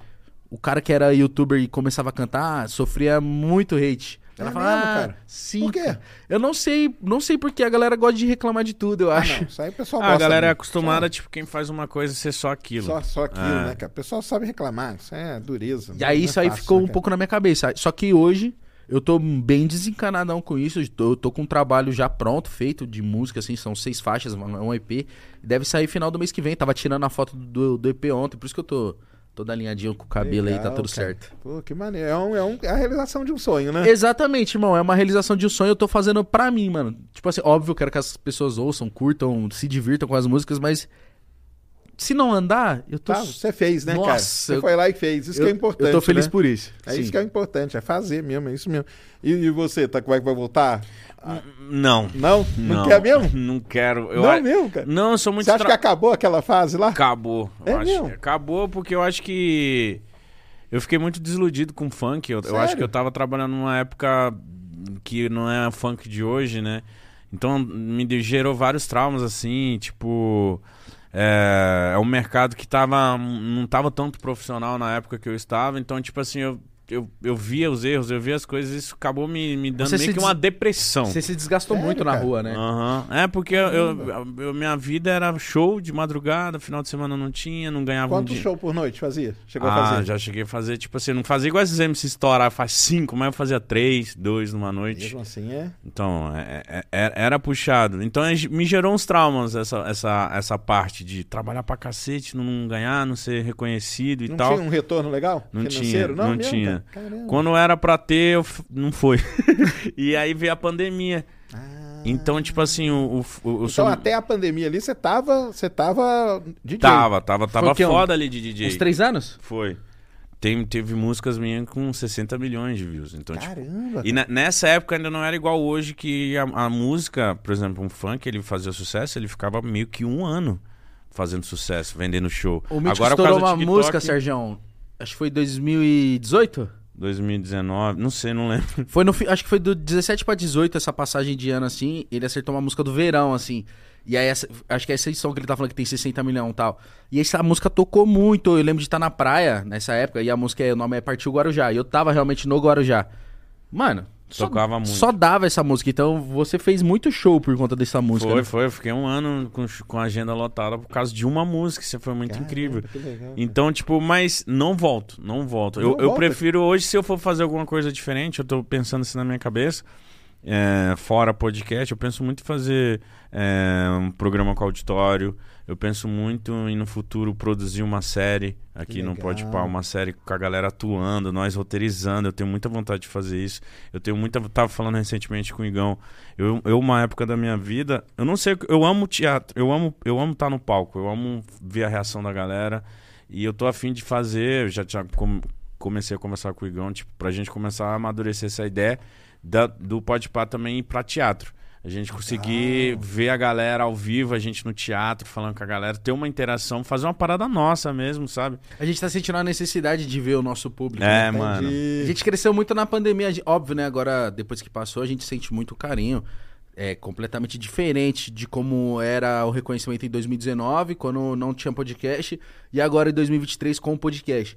[SPEAKER 2] o cara que era youtuber e começava a cantar sofria muito hate.
[SPEAKER 1] É
[SPEAKER 2] Ela
[SPEAKER 1] mesmo,
[SPEAKER 2] fala, ah,
[SPEAKER 1] cara?
[SPEAKER 2] sim.
[SPEAKER 1] Por quê?
[SPEAKER 2] Eu não sei, não sei porque a galera gosta de reclamar de tudo, eu
[SPEAKER 1] Ah,
[SPEAKER 2] acho.
[SPEAKER 1] não, isso aí o pessoal
[SPEAKER 3] Ah, a
[SPEAKER 1] gosta
[SPEAKER 3] galera é acostumada, tipo, quem faz uma coisa ser só aquilo.
[SPEAKER 1] Só, só aquilo,
[SPEAKER 3] Ah.
[SPEAKER 1] né, cara? O pessoal sabe reclamar, isso é dureza.
[SPEAKER 2] E
[SPEAKER 1] não-
[SPEAKER 2] aí
[SPEAKER 1] é
[SPEAKER 2] isso aí
[SPEAKER 1] fácil,
[SPEAKER 2] ficou
[SPEAKER 1] né,
[SPEAKER 2] um pouco na minha cabeça. Só que hoje eu tô bem desencanadão com isso. Eu tô, eu tô com um trabalho já pronto, feito de música, assim, são seis faixas, um um EP. Deve sair final do mês que vem. Tava tirando a foto do, do EP ontem, por isso que eu tô toda alinhadinho com o cabelo aí, tá
[SPEAKER 1] Legal,
[SPEAKER 2] tudo
[SPEAKER 1] cara.
[SPEAKER 2] certo.
[SPEAKER 1] Pô, que maneiro. É, um, é, um, é a realização de um sonho, né?
[SPEAKER 2] Exatamente, irmão. É uma realização de um sonho. Eu tô fazendo pra mim, mano. Tipo assim, óbvio, eu quero que as pessoas ouçam, curtam, se divirtam com as músicas, mas se não andar, eu tô.
[SPEAKER 1] Tá, você fez, né, cara?
[SPEAKER 2] Nossa,
[SPEAKER 1] Você
[SPEAKER 2] eu-
[SPEAKER 1] foi lá e fez. Isso
[SPEAKER 2] eu,
[SPEAKER 1] que é importante.
[SPEAKER 2] Eu tô feliz
[SPEAKER 1] né?
[SPEAKER 2] por isso.
[SPEAKER 1] É
[SPEAKER 2] Sim.
[SPEAKER 1] isso que é importante, é fazer mesmo, é isso mesmo. E, e você, tá, vai, vai voltar?
[SPEAKER 3] Não.
[SPEAKER 1] Não? Não, quer mesmo?
[SPEAKER 3] Não quero. Eu
[SPEAKER 1] não
[SPEAKER 3] a-
[SPEAKER 1] mesmo, cara?
[SPEAKER 3] Não, eu sou muito
[SPEAKER 1] Você acha que
[SPEAKER 3] tra-
[SPEAKER 1] acabou aquela fase lá?
[SPEAKER 3] Acabou.
[SPEAKER 1] É
[SPEAKER 3] acho
[SPEAKER 1] mesmo?
[SPEAKER 3] que acabou porque eu acho que. Eu fiquei muito desiludido com funk. Eu, eu acho que eu tava trabalhando numa época que não é funk de hoje, né? Então me gerou vários traumas, assim, tipo. É, é um mercado que tava, não tava tanto profissional na época que eu estava, então, tipo assim, eu, eu, eu via os erros, eu via as coisas, isso acabou me, me dando
[SPEAKER 2] Você
[SPEAKER 3] meio que
[SPEAKER 2] des-
[SPEAKER 3] uma depressão.
[SPEAKER 2] Você se desgastou
[SPEAKER 1] Sério,
[SPEAKER 2] muito na
[SPEAKER 1] cara?
[SPEAKER 2] rua, né?
[SPEAKER 3] Aham. É, porque eu, eu- eu- minha vida era show de madrugada, final de semana não tinha, não ganhava um
[SPEAKER 1] Quanto
[SPEAKER 3] dia.
[SPEAKER 1] show por noite fazia? Chegou a
[SPEAKER 3] Ah,
[SPEAKER 1] fazer?
[SPEAKER 3] já cheguei a fazer, tipo assim, não fazia igual esses MC estourar, faz cinco, mas eu fazia três, dois numa noite.
[SPEAKER 1] Mesmo assim é.
[SPEAKER 3] Então, é- é- é- era puxado. Então, é- me gerou uns traumas essa, essa, essa parte de trabalhar pra cacete, não ganhar, não ser reconhecido e
[SPEAKER 1] Não
[SPEAKER 3] tal.
[SPEAKER 1] tinha um retorno legal?
[SPEAKER 3] Não
[SPEAKER 1] financeiro?
[SPEAKER 3] tinha, não
[SPEAKER 1] mesmo,
[SPEAKER 3] tinha.
[SPEAKER 1] cara? Caramba.
[SPEAKER 3] Quando era pra ter, eu f- não foi. e aí veio a pandemia.
[SPEAKER 1] Ah.
[SPEAKER 3] Então, tipo assim, o, o, o,
[SPEAKER 1] Então
[SPEAKER 3] sou...
[SPEAKER 1] até a pandemia ali você tava, você tava DJ.
[SPEAKER 3] Tava, tava, tava
[SPEAKER 2] o quê, um-
[SPEAKER 3] foda ali de DJ.
[SPEAKER 2] Uns três anos?
[SPEAKER 3] Foi. Tem, teve músicas minhas com 60 milhões de views. Então, tipo,
[SPEAKER 1] Caramba.
[SPEAKER 3] E ne- nessa época ainda não era igual hoje, que a, a música, por exemplo, um funk, ele fazia sucesso, ele ficava meio que um ano fazendo sucesso, vendendo show.
[SPEAKER 2] O Mítico
[SPEAKER 3] Agora, por
[SPEAKER 2] estourou
[SPEAKER 3] causa
[SPEAKER 2] uma
[SPEAKER 3] TikTok,
[SPEAKER 2] música, Sergião. Acho que foi 2018?
[SPEAKER 3] 2019, não sei, não lembro.
[SPEAKER 2] Foi no, acho que foi do 17 pra 18 essa passagem de ano, assim. Ele acertou uma música do verão, assim. E aí, essa- acho que é essa edição que ele tá falando que tem 60 milhões e tal. E essa música tocou muito. Eu lembro de estar na praia nessa época. E a música, é- o nome é Partiu Guarujá. E eu tava realmente no Guarujá. Mano, só,
[SPEAKER 3] Tocava muito.
[SPEAKER 2] só dava essa música. Então você fez muito show por conta dessa música.
[SPEAKER 3] Foi,
[SPEAKER 2] né?
[SPEAKER 3] foi. Eu fiquei um ano com, com a agenda lotada por causa de uma música. Isso foi muito
[SPEAKER 1] Caramba,
[SPEAKER 3] incrível.
[SPEAKER 1] legal.
[SPEAKER 3] Então, tipo, mas não volto, não volto.
[SPEAKER 1] Não
[SPEAKER 3] eu, eu
[SPEAKER 1] volta?
[SPEAKER 3] prefiro hoje, se eu for fazer alguma coisa diferente, eu tô pensando assim na minha cabeça, é, fora podcast, eu penso muito em fazer é, um programa com auditório. Eu penso muito em no futuro produzir uma série aqui no. Pode Pá, uma série com a galera atuando, nós roteirizando. Eu tenho muita vontade de fazer isso. Eu tenho muita. Tava falando recentemente com o Igão. Eu, eu uma época da minha vida, eu não sei, eu amo teatro, eu amo, eu amo estar no palco, eu amo ver a reação da galera. E eu tô afim de fazer, eu já tinha com- comecei a conversar com o Igão, tipo, pra gente começar a amadurecer essa ideia da, do Pode Pá também ir pra teatro. A gente conseguir ver a galera ao vivo, a gente no teatro, falando com a galera, ter uma interação, fazer uma parada nossa mesmo, sabe?
[SPEAKER 2] A gente tá sentindo a necessidade de ver o nosso público.
[SPEAKER 3] É,
[SPEAKER 2] né?
[SPEAKER 3] mano.
[SPEAKER 2] A gente cresceu muito na pandemia, óbvio, né? Agora, depois que passou, a gente sente muito carinho. É completamente diferente de como era o reconhecimento em 2019, quando não tinha podcast, e agora em 2023 com o podcast.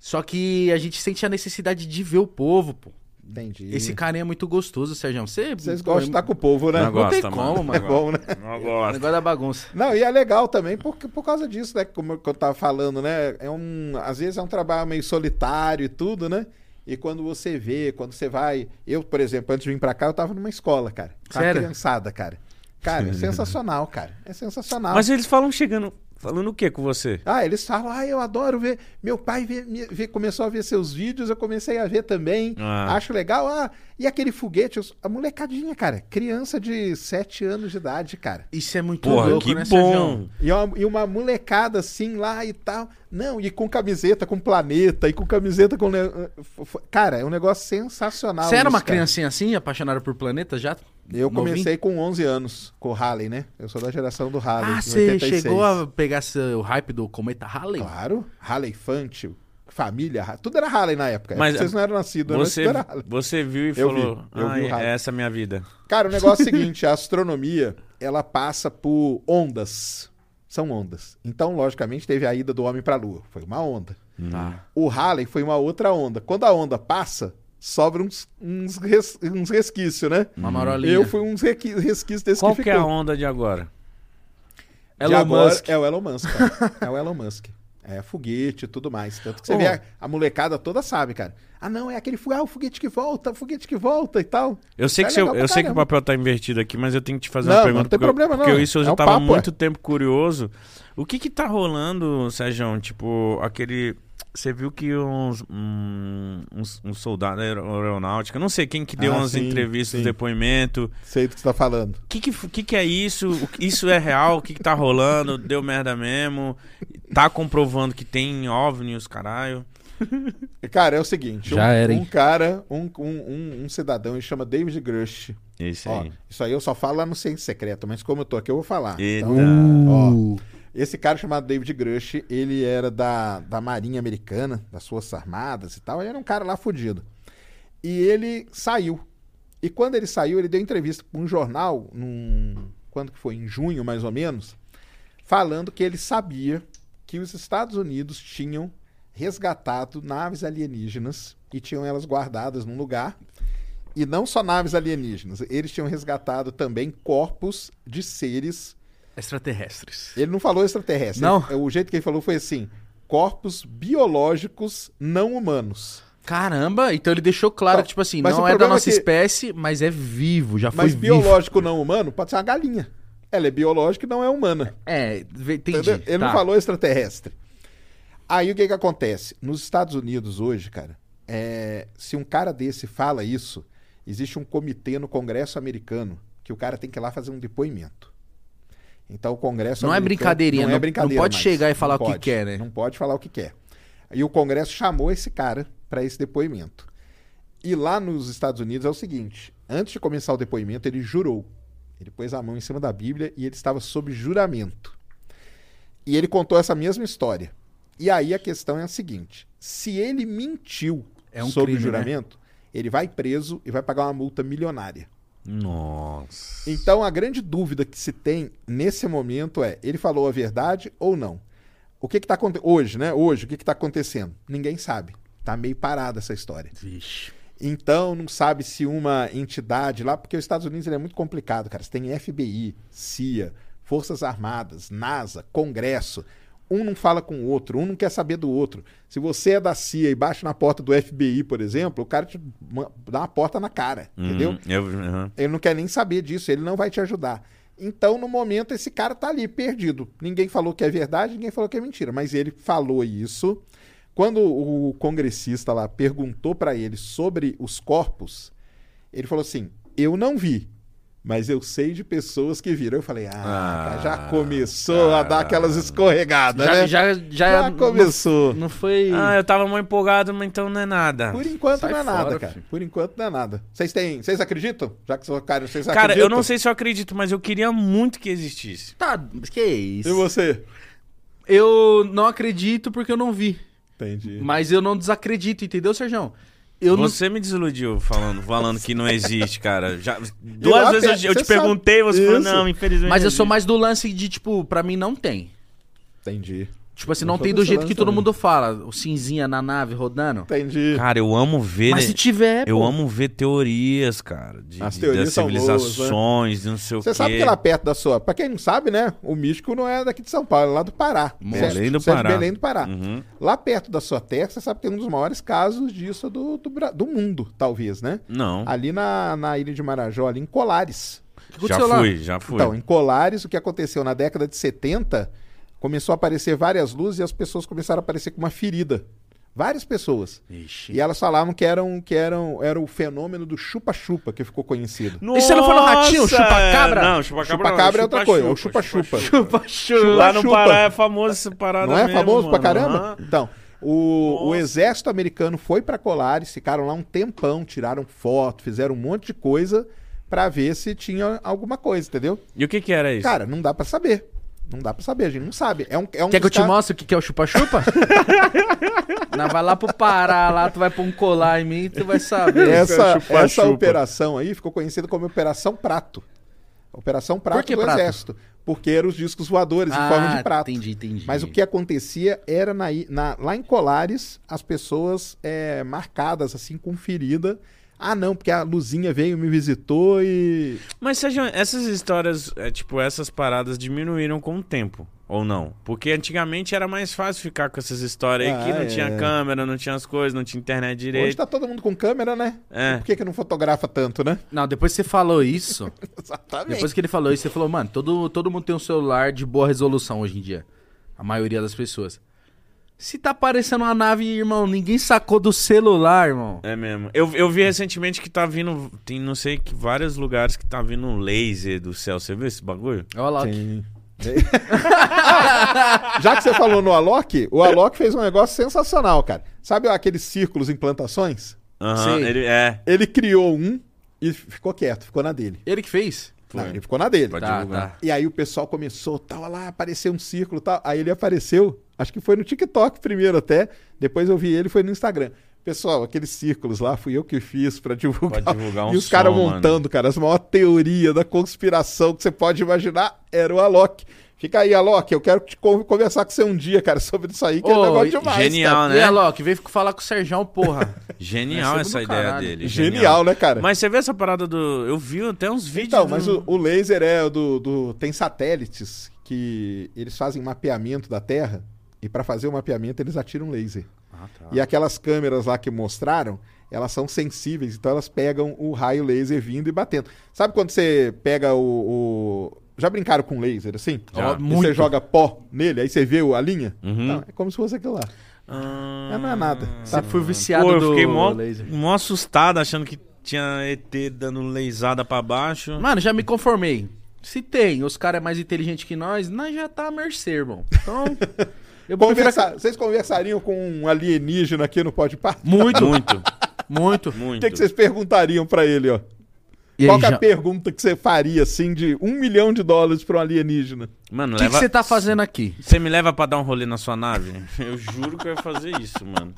[SPEAKER 2] Só que a gente sente a necessidade de ver o povo, pô.
[SPEAKER 1] Entendi.
[SPEAKER 2] Esse carinha é muito gostoso, Sérgio. Você
[SPEAKER 1] Vocês gostam de estar com o povo, né?
[SPEAKER 3] Não
[SPEAKER 2] Não tem
[SPEAKER 3] gosta,
[SPEAKER 2] como,
[SPEAKER 3] mano.
[SPEAKER 1] É
[SPEAKER 2] mano.
[SPEAKER 1] bom, né?
[SPEAKER 3] Não
[SPEAKER 2] O
[SPEAKER 3] gosto.
[SPEAKER 2] negócio da bagunça.
[SPEAKER 1] Não, e é legal também por, por causa disso, né? Como eu tava falando, né? É um, às vezes é um trabalho meio solitário e tudo, né? E quando você vê, quando você vai. Eu, por exemplo, antes de vir pra cá, eu tava numa escola, cara.
[SPEAKER 2] Sério?
[SPEAKER 1] criançada, cara. Cara, é sensacional, cara. É sensacional.
[SPEAKER 3] Mas eles falam chegando, falando o que com você?
[SPEAKER 1] Ah, eles falam, ah, eu adoro ver. Meu pai vê- me- vê- começou a ver seus vídeos, eu comecei a ver também.
[SPEAKER 3] Ah.
[SPEAKER 1] Acho legal. Ah, e aquele foguete? Eu- A molecadinha, cara. Criança de 7 anos de idade, cara.
[SPEAKER 2] Isso é muito
[SPEAKER 3] Porra,
[SPEAKER 2] louco,
[SPEAKER 3] que
[SPEAKER 2] né,
[SPEAKER 3] bom.
[SPEAKER 1] E uma, e uma molecada assim lá e tal. Não, e com camiseta com planeta, e com camiseta com. ne- Cara, é um negócio sensacional.
[SPEAKER 2] Você era uma
[SPEAKER 1] isso, cara.
[SPEAKER 2] criancinha assim, apaixonada por planeta já?
[SPEAKER 1] Eu
[SPEAKER 2] Novinho?
[SPEAKER 1] comecei com 11 anos, com o Halley, né? Eu sou da geração do Halley.
[SPEAKER 2] Ah, você
[SPEAKER 1] 86.
[SPEAKER 2] chegou a pegar seu hype do cometa Halley?
[SPEAKER 1] Claro, Halley Fante, família, tudo era Halley na época.
[SPEAKER 3] Mas,
[SPEAKER 1] Vocês não eram nascidos, mas
[SPEAKER 3] Você,
[SPEAKER 1] era Halley.
[SPEAKER 3] você viu e
[SPEAKER 1] Eu
[SPEAKER 3] falou,
[SPEAKER 1] vi, eu
[SPEAKER 3] ah,
[SPEAKER 1] vi o rádio."
[SPEAKER 3] essa é a minha vida.
[SPEAKER 1] Cara, o negócio é o seguinte, a astronomia, ela passa por ondas. São ondas. Então, logicamente, teve a ida do homem para a Lua. Foi uma onda.
[SPEAKER 2] Tá.
[SPEAKER 1] O Halley foi uma outra onda. Quando a onda passa, sobra uns, uns, res- uns resquícios, né?
[SPEAKER 2] Uma marolinha.
[SPEAKER 1] Eu fui uns requi- resquícios desse
[SPEAKER 3] Qual
[SPEAKER 1] que
[SPEAKER 3] que é a onda de agora?
[SPEAKER 1] De
[SPEAKER 2] Elon
[SPEAKER 1] agora
[SPEAKER 2] Musk.
[SPEAKER 1] É o Elon Musk, cara. É o Elon Musk. É foguete e tudo mais. Tanto que você
[SPEAKER 3] Ô.
[SPEAKER 1] vê a, a molecada toda sabe, cara. Ah, não, é aquele foguete, ah, o foguete que volta, o foguete que volta e tal.
[SPEAKER 3] Eu sei,
[SPEAKER 1] É
[SPEAKER 3] que, seu-
[SPEAKER 1] legal pra
[SPEAKER 3] eu sei que o papel tá invertido aqui, mas eu tenho que te fazer
[SPEAKER 1] Não,
[SPEAKER 3] uma
[SPEAKER 1] não
[SPEAKER 3] pergunta.
[SPEAKER 1] tem
[SPEAKER 3] porque eu-
[SPEAKER 1] problema,
[SPEAKER 3] porque
[SPEAKER 1] não.
[SPEAKER 3] isso eu já
[SPEAKER 1] É
[SPEAKER 3] tava
[SPEAKER 1] papo,
[SPEAKER 3] muito
[SPEAKER 1] é.
[SPEAKER 3] tempo curioso. O que que tá rolando, Sérgio? Tipo, aquele... Você viu que uns, um, uns, um soldado da aero- aeronáutica, não sei quem que deu
[SPEAKER 1] Ah,
[SPEAKER 3] umas
[SPEAKER 1] sim,
[SPEAKER 3] entrevistas,
[SPEAKER 1] sim.
[SPEAKER 3] depoimento.
[SPEAKER 1] Sei do que você tá falando.
[SPEAKER 3] O que que, que que é isso? Isso é real? O que que tá rolando? Deu merda mesmo? Tá comprovando que tem OVNIs, caralho?
[SPEAKER 1] Cara, é o seguinte.
[SPEAKER 2] Já
[SPEAKER 1] um,
[SPEAKER 2] era, hein?
[SPEAKER 1] um cara, um, um, um, um cidadão, ele chama David Grush. Ó,
[SPEAKER 3] aí.
[SPEAKER 1] isso aí eu só falo lá no Ciência Secreta, mas como eu tô aqui, eu vou falar.
[SPEAKER 3] Eita.
[SPEAKER 1] Então, ó,
[SPEAKER 2] Uh.
[SPEAKER 1] Esse cara chamado David Grush, ele era da, da Marinha Americana, das Forças Armadas e tal. Ele era um cara lá fudido. E ele saiu. E quando ele saiu, ele deu entrevista para um jornal, num, quando que foi? Em junho, mais ou menos, falando que ele sabia que os Estados Unidos tinham resgatado naves alienígenas e tinham elas guardadas num lugar. E não só naves alienígenas, eles tinham resgatado também corpos de seres.
[SPEAKER 2] Extraterrestres.
[SPEAKER 1] Ele não falou extraterrestre.
[SPEAKER 2] Não?
[SPEAKER 1] Ele- o jeito que ele falou foi assim: corpos biológicos não humanos.
[SPEAKER 2] Caramba, então ele deixou claro
[SPEAKER 1] Então,
[SPEAKER 2] que, tipo assim,
[SPEAKER 1] mas
[SPEAKER 2] não é da
[SPEAKER 1] problema
[SPEAKER 2] nossa
[SPEAKER 1] é que-
[SPEAKER 2] espécie, mas é vivo, já foi
[SPEAKER 1] Mas biológico não humano pode ser uma galinha. Ela é biológica e não é humana.
[SPEAKER 2] É, entendi.
[SPEAKER 1] Entendeu? Ele
[SPEAKER 2] tá.
[SPEAKER 1] não falou extraterrestre. Aí o que que acontece? Nos Estados Unidos hoje, cara, é, se um cara desse fala isso, existe um comitê no Congresso americano que o cara tem que ir lá fazer um depoimento. Então o Congresso
[SPEAKER 2] Não é brincadeirinha,
[SPEAKER 1] não,
[SPEAKER 2] não-
[SPEAKER 1] é brincadeira
[SPEAKER 2] não pode
[SPEAKER 1] mais.
[SPEAKER 2] chegar e falar
[SPEAKER 1] Não
[SPEAKER 2] o que
[SPEAKER 1] pode.
[SPEAKER 2] quer, né?
[SPEAKER 1] Não pode falar o que quer. E o Congresso chamou esse cara para esse depoimento. E lá nos Estados Unidos é o seguinte: antes de começar o depoimento, ele jurou. Ele pôs a mão em cima da Bíblia e ele estava sob juramento. E ele contou essa mesma história. E aí a questão é a seguinte: se ele mentiu
[SPEAKER 2] É um
[SPEAKER 1] sobre
[SPEAKER 2] crime,
[SPEAKER 1] o juramento, ele vai preso e vai pagar uma multa milionária.
[SPEAKER 3] Nossa.
[SPEAKER 1] Então a grande dúvida que se tem nesse momento é: ele falou a verdade ou não? O que está acontecendo hoje, né? Hoje, o que está acontecendo? Ninguém sabe. Tá meio parada essa história.
[SPEAKER 2] Vixe.
[SPEAKER 1] Então, não sabe se uma entidade lá, porque os Estados Unidos é muito complicado, cara. Você tem FBI, CIA, Forças Armadas, NASA, Congresso. Um não fala com o outro, um não quer saber do outro. Se você é da CIA e bate na porta do FBI, por exemplo, o cara te dá uma porta na cara, entendeu?
[SPEAKER 3] Hum, eu- aham.
[SPEAKER 1] Ele não quer nem saber disso, ele não vai te ajudar. Então, no momento, esse cara tá ali, perdido. Ninguém falou que é verdade, ninguém falou que é mentira, mas ele falou isso. Quando o congressista lá perguntou pra ele sobre os corpos, ele falou assim: Eu não vi, mas eu sei de pessoas que viram. Eu falei: Ah,
[SPEAKER 3] Ah,
[SPEAKER 1] já começou a dar aquelas escorregadas,
[SPEAKER 2] Já,
[SPEAKER 1] né?
[SPEAKER 2] já, já,
[SPEAKER 1] Já começou.
[SPEAKER 2] Não, não foi.
[SPEAKER 3] Ah, eu tava muito empolgado, mas então não é nada.
[SPEAKER 1] Por enquanto
[SPEAKER 2] Sai
[SPEAKER 1] não é nada,
[SPEAKER 2] fora,
[SPEAKER 1] cara.
[SPEAKER 2] filho.
[SPEAKER 1] Por enquanto não é nada. Vocês têm, vocês acreditam? Já que são cara, vocês
[SPEAKER 3] Cara,
[SPEAKER 1] acreditam?
[SPEAKER 3] eu não sei se eu acredito, mas eu queria muito que existisse.
[SPEAKER 2] Tá, mas que isso?
[SPEAKER 1] E você?
[SPEAKER 2] Eu não acredito porque eu não vi.
[SPEAKER 1] Entendi.
[SPEAKER 2] Mas eu não desacredito, entendeu, Sérgio? Eu não.
[SPEAKER 3] Você me desiludiu falando, falando que não existe, cara. Já, duas vezes eu, eu
[SPEAKER 1] você
[SPEAKER 3] te perguntei, você falou,
[SPEAKER 1] Isso.
[SPEAKER 3] não, infelizmente.
[SPEAKER 2] Mas eu
[SPEAKER 3] não
[SPEAKER 2] sou
[SPEAKER 3] existe."
[SPEAKER 2] mais do lance de, tipo, pra mim não tem.
[SPEAKER 1] Entendi.
[SPEAKER 2] Tipo assim, não
[SPEAKER 1] sou
[SPEAKER 2] tem do jeito que todo mundo fala. O cinzinha na nave rodando.
[SPEAKER 1] Entendi.
[SPEAKER 3] Cara, eu amo ver.
[SPEAKER 2] Mas
[SPEAKER 3] né?
[SPEAKER 2] se tiver.
[SPEAKER 3] Eu
[SPEAKER 2] pô.
[SPEAKER 3] amo ver teorias, cara. De,
[SPEAKER 1] As teorias
[SPEAKER 3] das
[SPEAKER 1] são boas, né?
[SPEAKER 3] civilizações, de não sei o
[SPEAKER 1] Você
[SPEAKER 3] quê.
[SPEAKER 1] sabe que lá perto da sua. Pra quem não sabe, né? O místico não é daqui de São Paulo, é lá do Pará.
[SPEAKER 3] Belém do
[SPEAKER 1] Você
[SPEAKER 3] Pará.
[SPEAKER 1] Belém do Pará.
[SPEAKER 3] Uhum.
[SPEAKER 1] Lá perto da sua terra, você sabe que tem um dos maiores casos disso do, do, do mundo, talvez, né?
[SPEAKER 3] Não.
[SPEAKER 1] Ali na, na ilha de Marajó, ali em Colares.
[SPEAKER 3] Já
[SPEAKER 2] aconteceu lá?
[SPEAKER 3] fui, já fui.
[SPEAKER 1] Então, em Colares, o que aconteceu na década de 70, começou a aparecer várias luzes e as pessoas começaram a aparecer com uma ferida. Várias pessoas.
[SPEAKER 2] Ixi.
[SPEAKER 1] E elas falavam que eram que eram era o fenômeno do chupa-chupa que ficou conhecido.
[SPEAKER 2] E você não foi no Ratinho,
[SPEAKER 3] Nossa,
[SPEAKER 2] chupa-cabra?
[SPEAKER 3] Não, chupa-cabra
[SPEAKER 1] Chupa-cabra é
[SPEAKER 3] não,
[SPEAKER 1] outra coisa, é o chupa-chupa.
[SPEAKER 2] Chupa, chupa.
[SPEAKER 3] Lá no
[SPEAKER 1] Chupa.
[SPEAKER 3] Pará é famoso essa parada
[SPEAKER 1] Não é
[SPEAKER 3] mesmo,
[SPEAKER 1] famoso pra
[SPEAKER 3] mano.
[SPEAKER 1] caramba?
[SPEAKER 3] Aham.
[SPEAKER 1] Então, o, o
[SPEAKER 3] Nossa.
[SPEAKER 1] exército americano foi pra Colares, ficaram lá um tempão, tiraram foto, fizeram um monte de coisa pra ver se tinha alguma coisa, entendeu?
[SPEAKER 3] E o que que era isso?
[SPEAKER 1] Cara, não dá pra saber. Não dá pra saber, a gente não sabe. É um, é um
[SPEAKER 2] Quer que eu te mostre o que que é o chupa-chupa? Não, vai lá pro Pará, lá tu vai pôr um colar em mim tu vai saber.
[SPEAKER 1] Essa,
[SPEAKER 3] Chupa-chupa.
[SPEAKER 1] essa operação aí ficou conhecida como Operação Prato. Operação Prato
[SPEAKER 2] que
[SPEAKER 1] do
[SPEAKER 2] prato?
[SPEAKER 1] Exército. Porque eram os discos voadores em forma de prato.
[SPEAKER 2] Ah, Entendi, entendi.
[SPEAKER 1] Mas o que acontecia era na, i- na- lá em Colares, as pessoas é, marcadas assim com ferida. Ah, não, porque a Luzinha veio, me visitou e.
[SPEAKER 3] Mas Sérgio, essas histórias, é, tipo, essas paradas diminuíram com o tempo, ou não? Porque antigamente era mais fácil ficar com essas histórias aí que
[SPEAKER 1] Ah,
[SPEAKER 3] não
[SPEAKER 1] é.
[SPEAKER 3] tinha câmera, não tinha as coisas, não tinha internet
[SPEAKER 1] Hoje
[SPEAKER 3] direito.
[SPEAKER 1] tá todo mundo com câmera, né?
[SPEAKER 3] É.
[SPEAKER 1] Por que, que não fotografa tanto, né?
[SPEAKER 2] Não, depois que você falou isso,
[SPEAKER 1] Exatamente.
[SPEAKER 2] depois que ele falou isso, você falou, mano, todo, todo mundo tem um celular de boa resolução hoje em dia. A maioria das pessoas. Se tá aparecendo uma nave, irmão, ninguém sacou do celular, irmão.
[SPEAKER 3] É mesmo. Eu, eu vi recentemente que tá vindo, tem não sei que vários lugares que tá vindo um laser do céu. Você viu esse bagulho?
[SPEAKER 2] Olha lá.
[SPEAKER 1] Sim. Já que você falou no Alok, o Alok fez um negócio sensacional, cara. Sabe aqueles círculos em plantações?
[SPEAKER 3] Aham,
[SPEAKER 2] Sim.
[SPEAKER 3] ele é.
[SPEAKER 1] Ele criou um e ficou quieto, ficou na dele.
[SPEAKER 2] Ele que fez?
[SPEAKER 3] Foi.
[SPEAKER 1] Não, ele ficou na dele.
[SPEAKER 3] Pode
[SPEAKER 2] Tá,
[SPEAKER 3] divulgar.
[SPEAKER 2] tá.
[SPEAKER 1] E aí o pessoal começou, tava lá, apareceu um círculo e tal. Aí ele apareceu, acho que foi no TikTok primeiro até, depois eu vi ele, foi no Instagram. Pessoal, aqueles círculos lá fui eu que fiz pra divulgar.
[SPEAKER 3] Pra divulgar um
[SPEAKER 1] e os caras montando, cara, as maiores teorias da conspiração que você pode imaginar era o Alok. Fica aí, Alok, eu quero te con- conversar com você um dia, cara, sobre isso aí, que é
[SPEAKER 2] Ô,
[SPEAKER 1] negócio demais.
[SPEAKER 3] genial,
[SPEAKER 1] cara.
[SPEAKER 3] né?
[SPEAKER 2] E Alok, vem falar com o Serjão, porra.
[SPEAKER 3] Genial essa ideia
[SPEAKER 2] caralho.
[SPEAKER 3] dele.
[SPEAKER 1] Genial, né, cara?
[SPEAKER 3] Mas você vê essa parada do. Eu vi até uns vídeos.
[SPEAKER 1] Então,
[SPEAKER 3] do-
[SPEAKER 1] mas o, o laser é o do, do. Tem satélites que eles fazem mapeamento da Terra e para fazer o mapeamento eles atiram laser.
[SPEAKER 2] Ah, tá.
[SPEAKER 1] E aquelas câmeras lá que mostraram, elas são sensíveis, então elas pegam o raio laser vindo e batendo. Sabe quando você pega o. o- Já brincaram com laser assim?
[SPEAKER 3] Já.
[SPEAKER 1] E
[SPEAKER 2] Muito.
[SPEAKER 1] você joga pó nele, aí você vê a linha?
[SPEAKER 3] Uhum.
[SPEAKER 1] Não, é como se fosse aquilo lá.
[SPEAKER 3] Ah,
[SPEAKER 1] É, não é nada.
[SPEAKER 2] Você foi viciado
[SPEAKER 3] Pô, eu
[SPEAKER 2] do
[SPEAKER 3] fiquei mó,
[SPEAKER 2] laser.
[SPEAKER 3] mó assustado achando que tinha ET dando leisada pra baixo.
[SPEAKER 2] Mano, já me conformei. Se tem, os caras é mais inteligentes que nós, nós já tá à mercê, irmão. Então, eu prefiro...
[SPEAKER 1] Conversa- Vocês conversariam com um alienígena aqui no Pode?
[SPEAKER 2] Muito,
[SPEAKER 3] Muito,
[SPEAKER 2] muito.
[SPEAKER 3] muito.
[SPEAKER 1] O que, que vocês perguntariam pra ele, ó?
[SPEAKER 2] E
[SPEAKER 1] Qual que é
[SPEAKER 2] já-
[SPEAKER 1] a pergunta que você faria, assim, de um milhão de dólares pra um alienígena?
[SPEAKER 3] Mano,
[SPEAKER 2] O que
[SPEAKER 3] leva...
[SPEAKER 2] você tá fazendo aqui?
[SPEAKER 3] Você me leva pra dar um rolê na sua nave? Eu juro que eu ia fazer isso, mano.